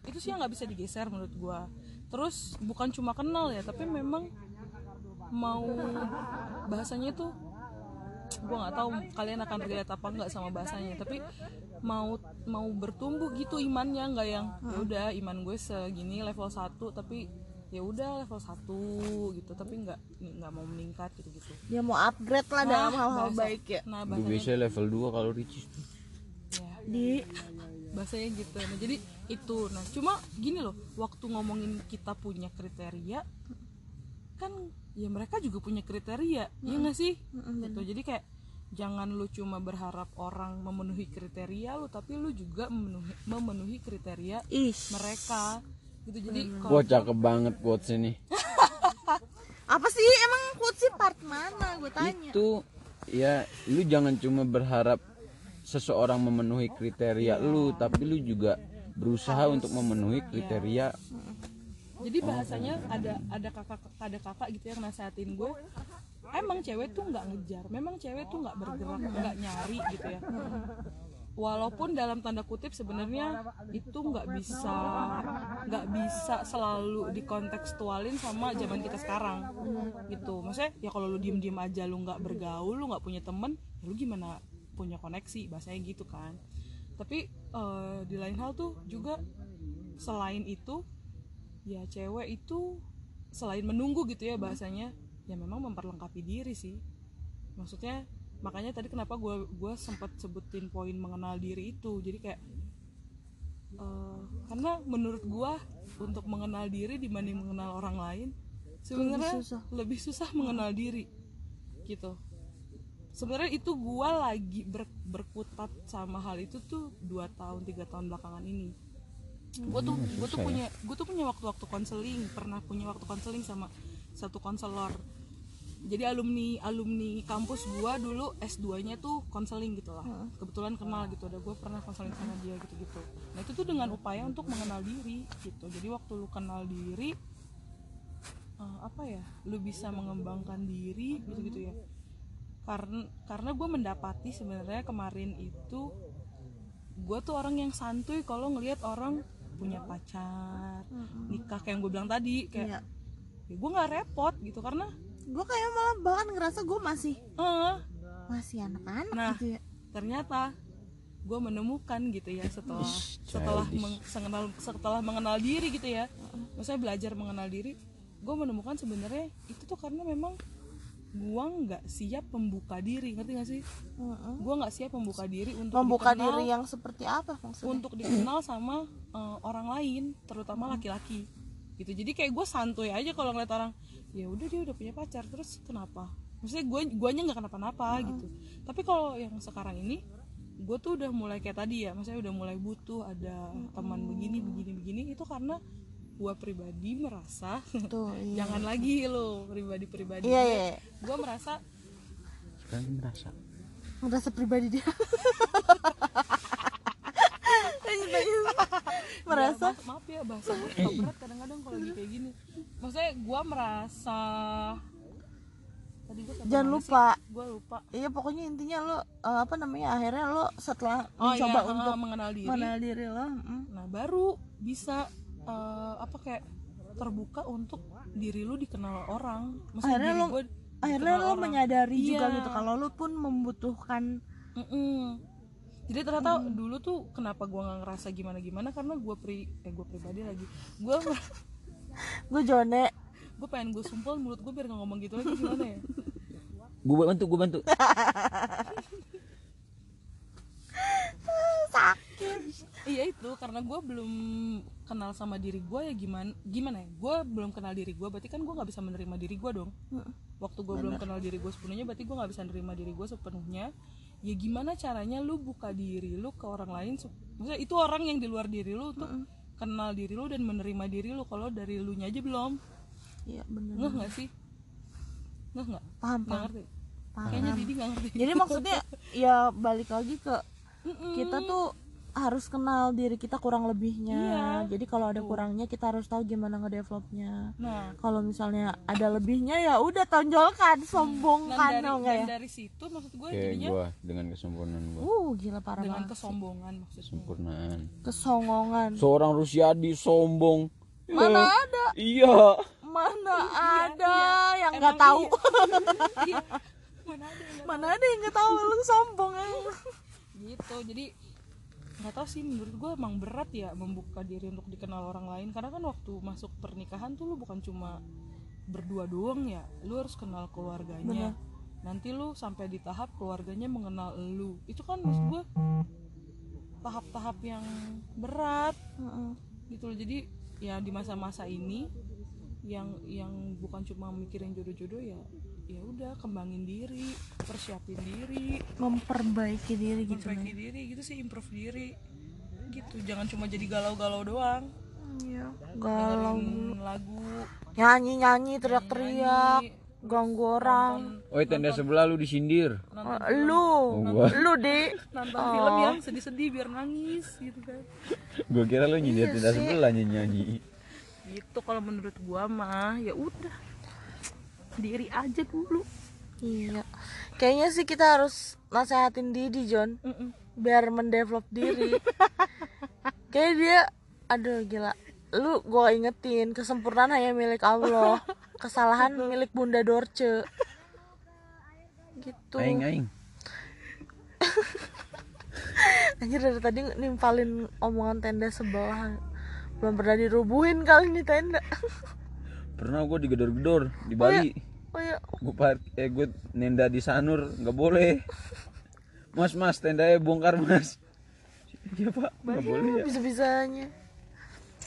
itu sih yang nggak bisa digeser menurut gua. Terus bukan cuma kenal ya tapi memang mau bahasanya itu gua nggak tahu kalian akan relate apa nggak sama bahasanya. Tapi mau mau bertumbuh gitu imannya nggak yang ya udah iman gue segini level 1 tapi ya udah level 1 gitu tapi nggak nggak mau meningkat gitu gitu. Dia mau upgrade lah dalam hal-hal baik ya. nah bahasanya biasanya level 2 kalau Ricis tuh. ya, Di? Bahasanya gitu. Nah jadi itu. Nah cuma gini loh waktu ngomongin kita punya kriteria kan ya mereka juga punya kriteria ya nggak sih? Gitu. Jadi kayak jangan lu cuma berharap orang memenuhi kriteria lu tapi lu juga memenuhi memenuhi kriteria Ish. mereka gitu jadi Wah cakep banget quotes ini. Apa sih? Emang quotes sih part mana? Gue tanya. Itu ya lu jangan cuma berharap seseorang memenuhi kriteria lu, tapi lu juga berusaha untuk memenuhi kriteria jadi bahasanya ada ada kakak ada kakak gitu yang nasehatin gue emang cewek tuh nggak ngejar memang cewek tuh nggak bergerak nggak nyari gitu ya walaupun dalam tanda kutip sebenarnya itu nggak bisa nggak bisa selalu dikontekstualin sama zaman kita sekarang gitu. Maksudnya ya kalau lu diem diem aja lu nggak bergaul lu nggak punya temen ya lu gimana punya koneksi bahasanya gitu kan. Tapi eh, di lain hal tuh juga selain itu ya cewek itu selain menunggu gitu ya bahasanya ya memang memperlengkapi diri sih. Maksudnya makanya tadi kenapa gue gue sempat sebutin poin mengenal diri itu. Jadi kayak eh, karena menurut gue untuk mengenal diri dibanding mengenal orang lain sebenarnya susah. lebih susah mengenal diri gitu. Sebenarnya itu gue lagi ber- berkutat sama hal itu tuh dua tahun tiga tahun belakangan ini. Gue tuh gue tuh punya gue tuh punya waktu-waktu konseling pernah punya waktu konseling sama satu konselor jadi alumni alumni kampus gua dulu S2 nya tuh konseling gitu lah. Kebetulan kenal gitu ada gue pernah konseling sama dia gitu gitu nah itu tuh dengan upaya untuk mengenal diri gitu. Jadi waktu lu kenal diri eh, apa ya lu bisa mengembangkan diri gitu gitu ya. Karena karena gue mendapati sebenarnya kemarin itu gue tuh orang yang santuy kalau ngelihat orang punya pacar nikah kayak yang gue bilang tadi kayak Iya. ya gue nggak repot gitu. Karena gue kayak malah bahkan ngerasa gue masih eh masih anak-anak Nah. gitu ya. ternyata gue menemukan gitu ya setelah setelah meng- mengenal setelah mengenal diri gitu ya. Maksudnya belajar mengenal diri gue menemukan sebenarnya itu tuh karena memang gue nggak siap membuka diri ngerti gak sih? Gue nggak siap membuka diri untuk membuka dikenal, diri yang seperti apa maksudnya? untuk dikenal sama eh, orang lain terutama laki-laki gitu. Jadi kayak gue santuy aja kalau ngeliat orang ya udah dia udah punya pacar terus kenapa? Maksudnya gue guanya nggak kenapa-napa gitu. Tapi kalau yang sekarang ini gue tuh udah mulai kayak tadi ya maksudnya udah mulai butuh ada teman begini begini begini itu karena gue pribadi merasa tuh iya. jangan lagi lo pribadi-pribadi iya iya. Gue merasa Sekali merasa. merasa pribadi dia. Merasa Ya, ma- maaf ya bahasa gue berat kadang-kadang kalau lagi kayak gini maksudnya gue merasa tadi gue jangan lupa gue lupa iya pokoknya intinya lo eh, apa namanya akhirnya lo setelah oh mencoba iya, untuk ah, mengenal diri mengenal diri lo mm. nah baru bisa eh, apa kayak terbuka untuk diri lu dikenal orang Maksudnya Akhirnya lo- gua akhirnya lo orang. menyadari juga Iya. gitu kalau lo pun membutuhkan Mm-mm. Jadi ternyata dulu tuh kenapa gua nggak ngerasa gimana gimana karena gua pri eh gua pribadi lagi gua gue jone. Gue pengen gue sumpel mulut gue biar nggak ngomong gitu lagi gimana ya? Gue bantu, gue bantu. iya itu karena gue belum kenal sama diri gue ya gimana gimana ya? Gue belum kenal diri gue berarti kan gue nggak bisa menerima diri gue dong. Waktu gue belum kenal diri gue sepenuhnya berarti gue nggak bisa menerima diri gue sepenuhnya. Ya gimana caranya lu buka diri lu ke orang lain maksudnya itu orang yang di luar diri lu untuk kenal diri lu dan menerima diri lu kalau dari lu nya aja belum. Iya bener. Ngeh nggak sih? Ngeh nggak? Paham nggak paham. ngerti. Kayaknya Didi nggak ngerti. Jadi maksudnya ya balik lagi ke kita tuh harus kenal diri kita kurang lebihnya Iya. jadi kalau ada kurangnya kita harus tahu gimana ngedevelopnya nah kalau misalnya ada lebihnya ya udah tonjolkan dan sombongkan dari, dong ya dari situ maksud gue Kayak jadinya gue dengan kesempurnaan gue. uh gila parah dengan banget kesombongan maksudnya Kesempurnaan. kesongongan Seorang Rusiadi sombong. mana ada Iya. mana ada yang Emang nggak tahu iya. mana ada yang mana ada yang nggak tahu lu sombong ya. gitu jadi nggak tahu sih menurut gue emang berat ya membuka diri untuk dikenal orang lain. Karena kan waktu masuk pernikahan tuh lu bukan cuma berdua doang ya lu harus kenal keluarganya. Nanti lu sampai di tahap keluarganya mengenal lu. Itu kan maksud gue tahap-tahap yang berat. Heeh. gitu loh. Jadi ya di masa-masa ini yang yang bukan cuma mikirin jodoh-jodoh ya ya udah kembangin diri persiapin diri. Memperbaiki diri gitu memperbaiki diri gitu sih improve diri. Gitu jangan cuma jadi galau-galau doang. Iya, galau. dengerin lagu. Nyanyi nyanyi teriak-teriak nyanyi, ganggu orang. Oh tenda sebelah lu disindir. nonton, Oh, lu. Gua. lu deh nonton film yang sedih-sedih biar nangis gitu kan. Gue kira lu nyindir tenda sebelah nyanyi. gitu kalau menurut gua mah ya udah diri aja dulu. Iya. Kayaknya sih kita harus nasehatin Didi John Mm-mm. biar mendevelop diri. Kayak dia aduh gila. Lu gua ingetin kesempurnaan hanya milik Allah. Kesalahan milik Bunda Dorce. Gitu. Aing aing. Anjir dari tadi nimpalin omongan tenda sebelah. Belum pernah dirubuhin kali ini tenda pernah gue digedor-gedor di Bali. Oh ya gue par eh gue nenda di Sanur nggak boleh. Mas mas tendanya bongkar mas. Iya pak. Nggak boleh ya. bisa bisanya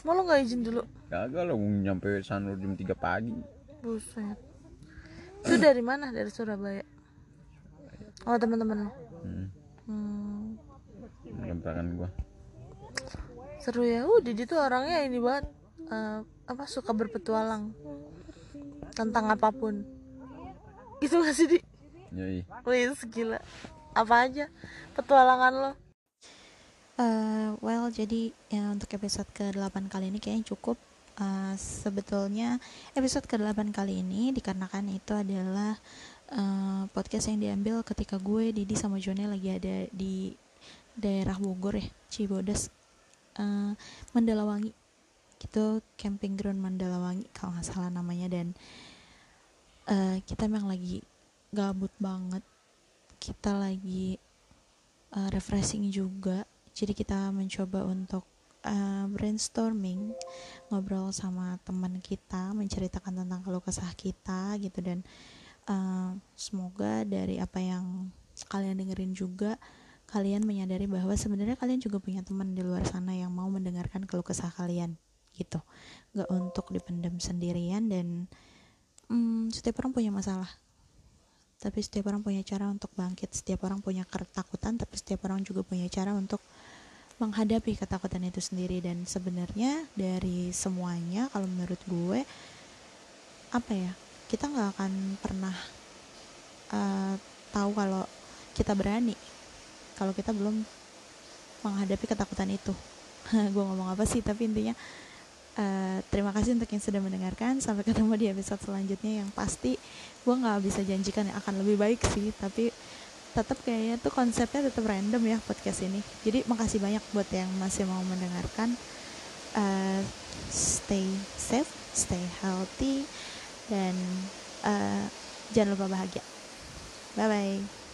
mau lo nggak izin dulu? Kagak mau nyampe Sanur jam 3 pagi. Buset. Itu dari mana? Dari Surabaya? Oh teman-teman lo? Hmm. hmm, seru ya. Uh Didi tuh orangnya ini banget eh, apa suka berpetualang tentang apa pun gitu gak sih di Yoi. Wih gila apa aja petualangan lo Eh, well, jadi ya untuk episode ke-8 kali ini kayaknya cukup. Eh, sebetulnya episode ke-8 kali ini dikarenakan itu adalah eh, podcast yang diambil ketika gue, Didi sama Jone lagi ada di daerah Bogor ya, Cibodas, eh, Mandalawangi. Gitu, camping ground Mandalawangi kalau nggak salah namanya. Dan eh, kita memang lagi gabut banget. Kita lagi eh, refreshing juga. Jadi kita mencoba untuk uh, brainstorming ngobrol sama teman kita menceritakan tentang keluh kesah kita gitu. Dan uh, semoga dari apa yang kalian dengerin juga kalian menyadari bahwa sebenarnya kalian juga punya teman di luar sana yang mau mendengarkan keluh kesah kalian gitu. Nggak untuk dipendam sendirian dan hmm, setiap orang punya masalah. Tapi setiap orang punya cara untuk bangkit. Setiap orang punya ketakutan tapi setiap orang juga punya cara untuk menghadapi ketakutan itu sendiri. Dan sebenarnya dari semuanya kalau menurut gue apa ya kita nggak akan pernah uh, tahu kalau kita berani. Kalau kita belum menghadapi ketakutan itu. Gue ngomong apa sih tapi intinya uh, terima kasih untuk yang sudah mendengarkan. Sampai ketemu di episode selanjutnya yang pasti gue nggak bisa janjikan yang akan lebih baik sih tapi tetap kayaknya tuh konsepnya tetap random ya podcast ini. Jadi makasih banyak buat yang masih mau mendengarkan. Uh, stay safe stay healthy dan uh, jangan lupa bahagia. Bye bye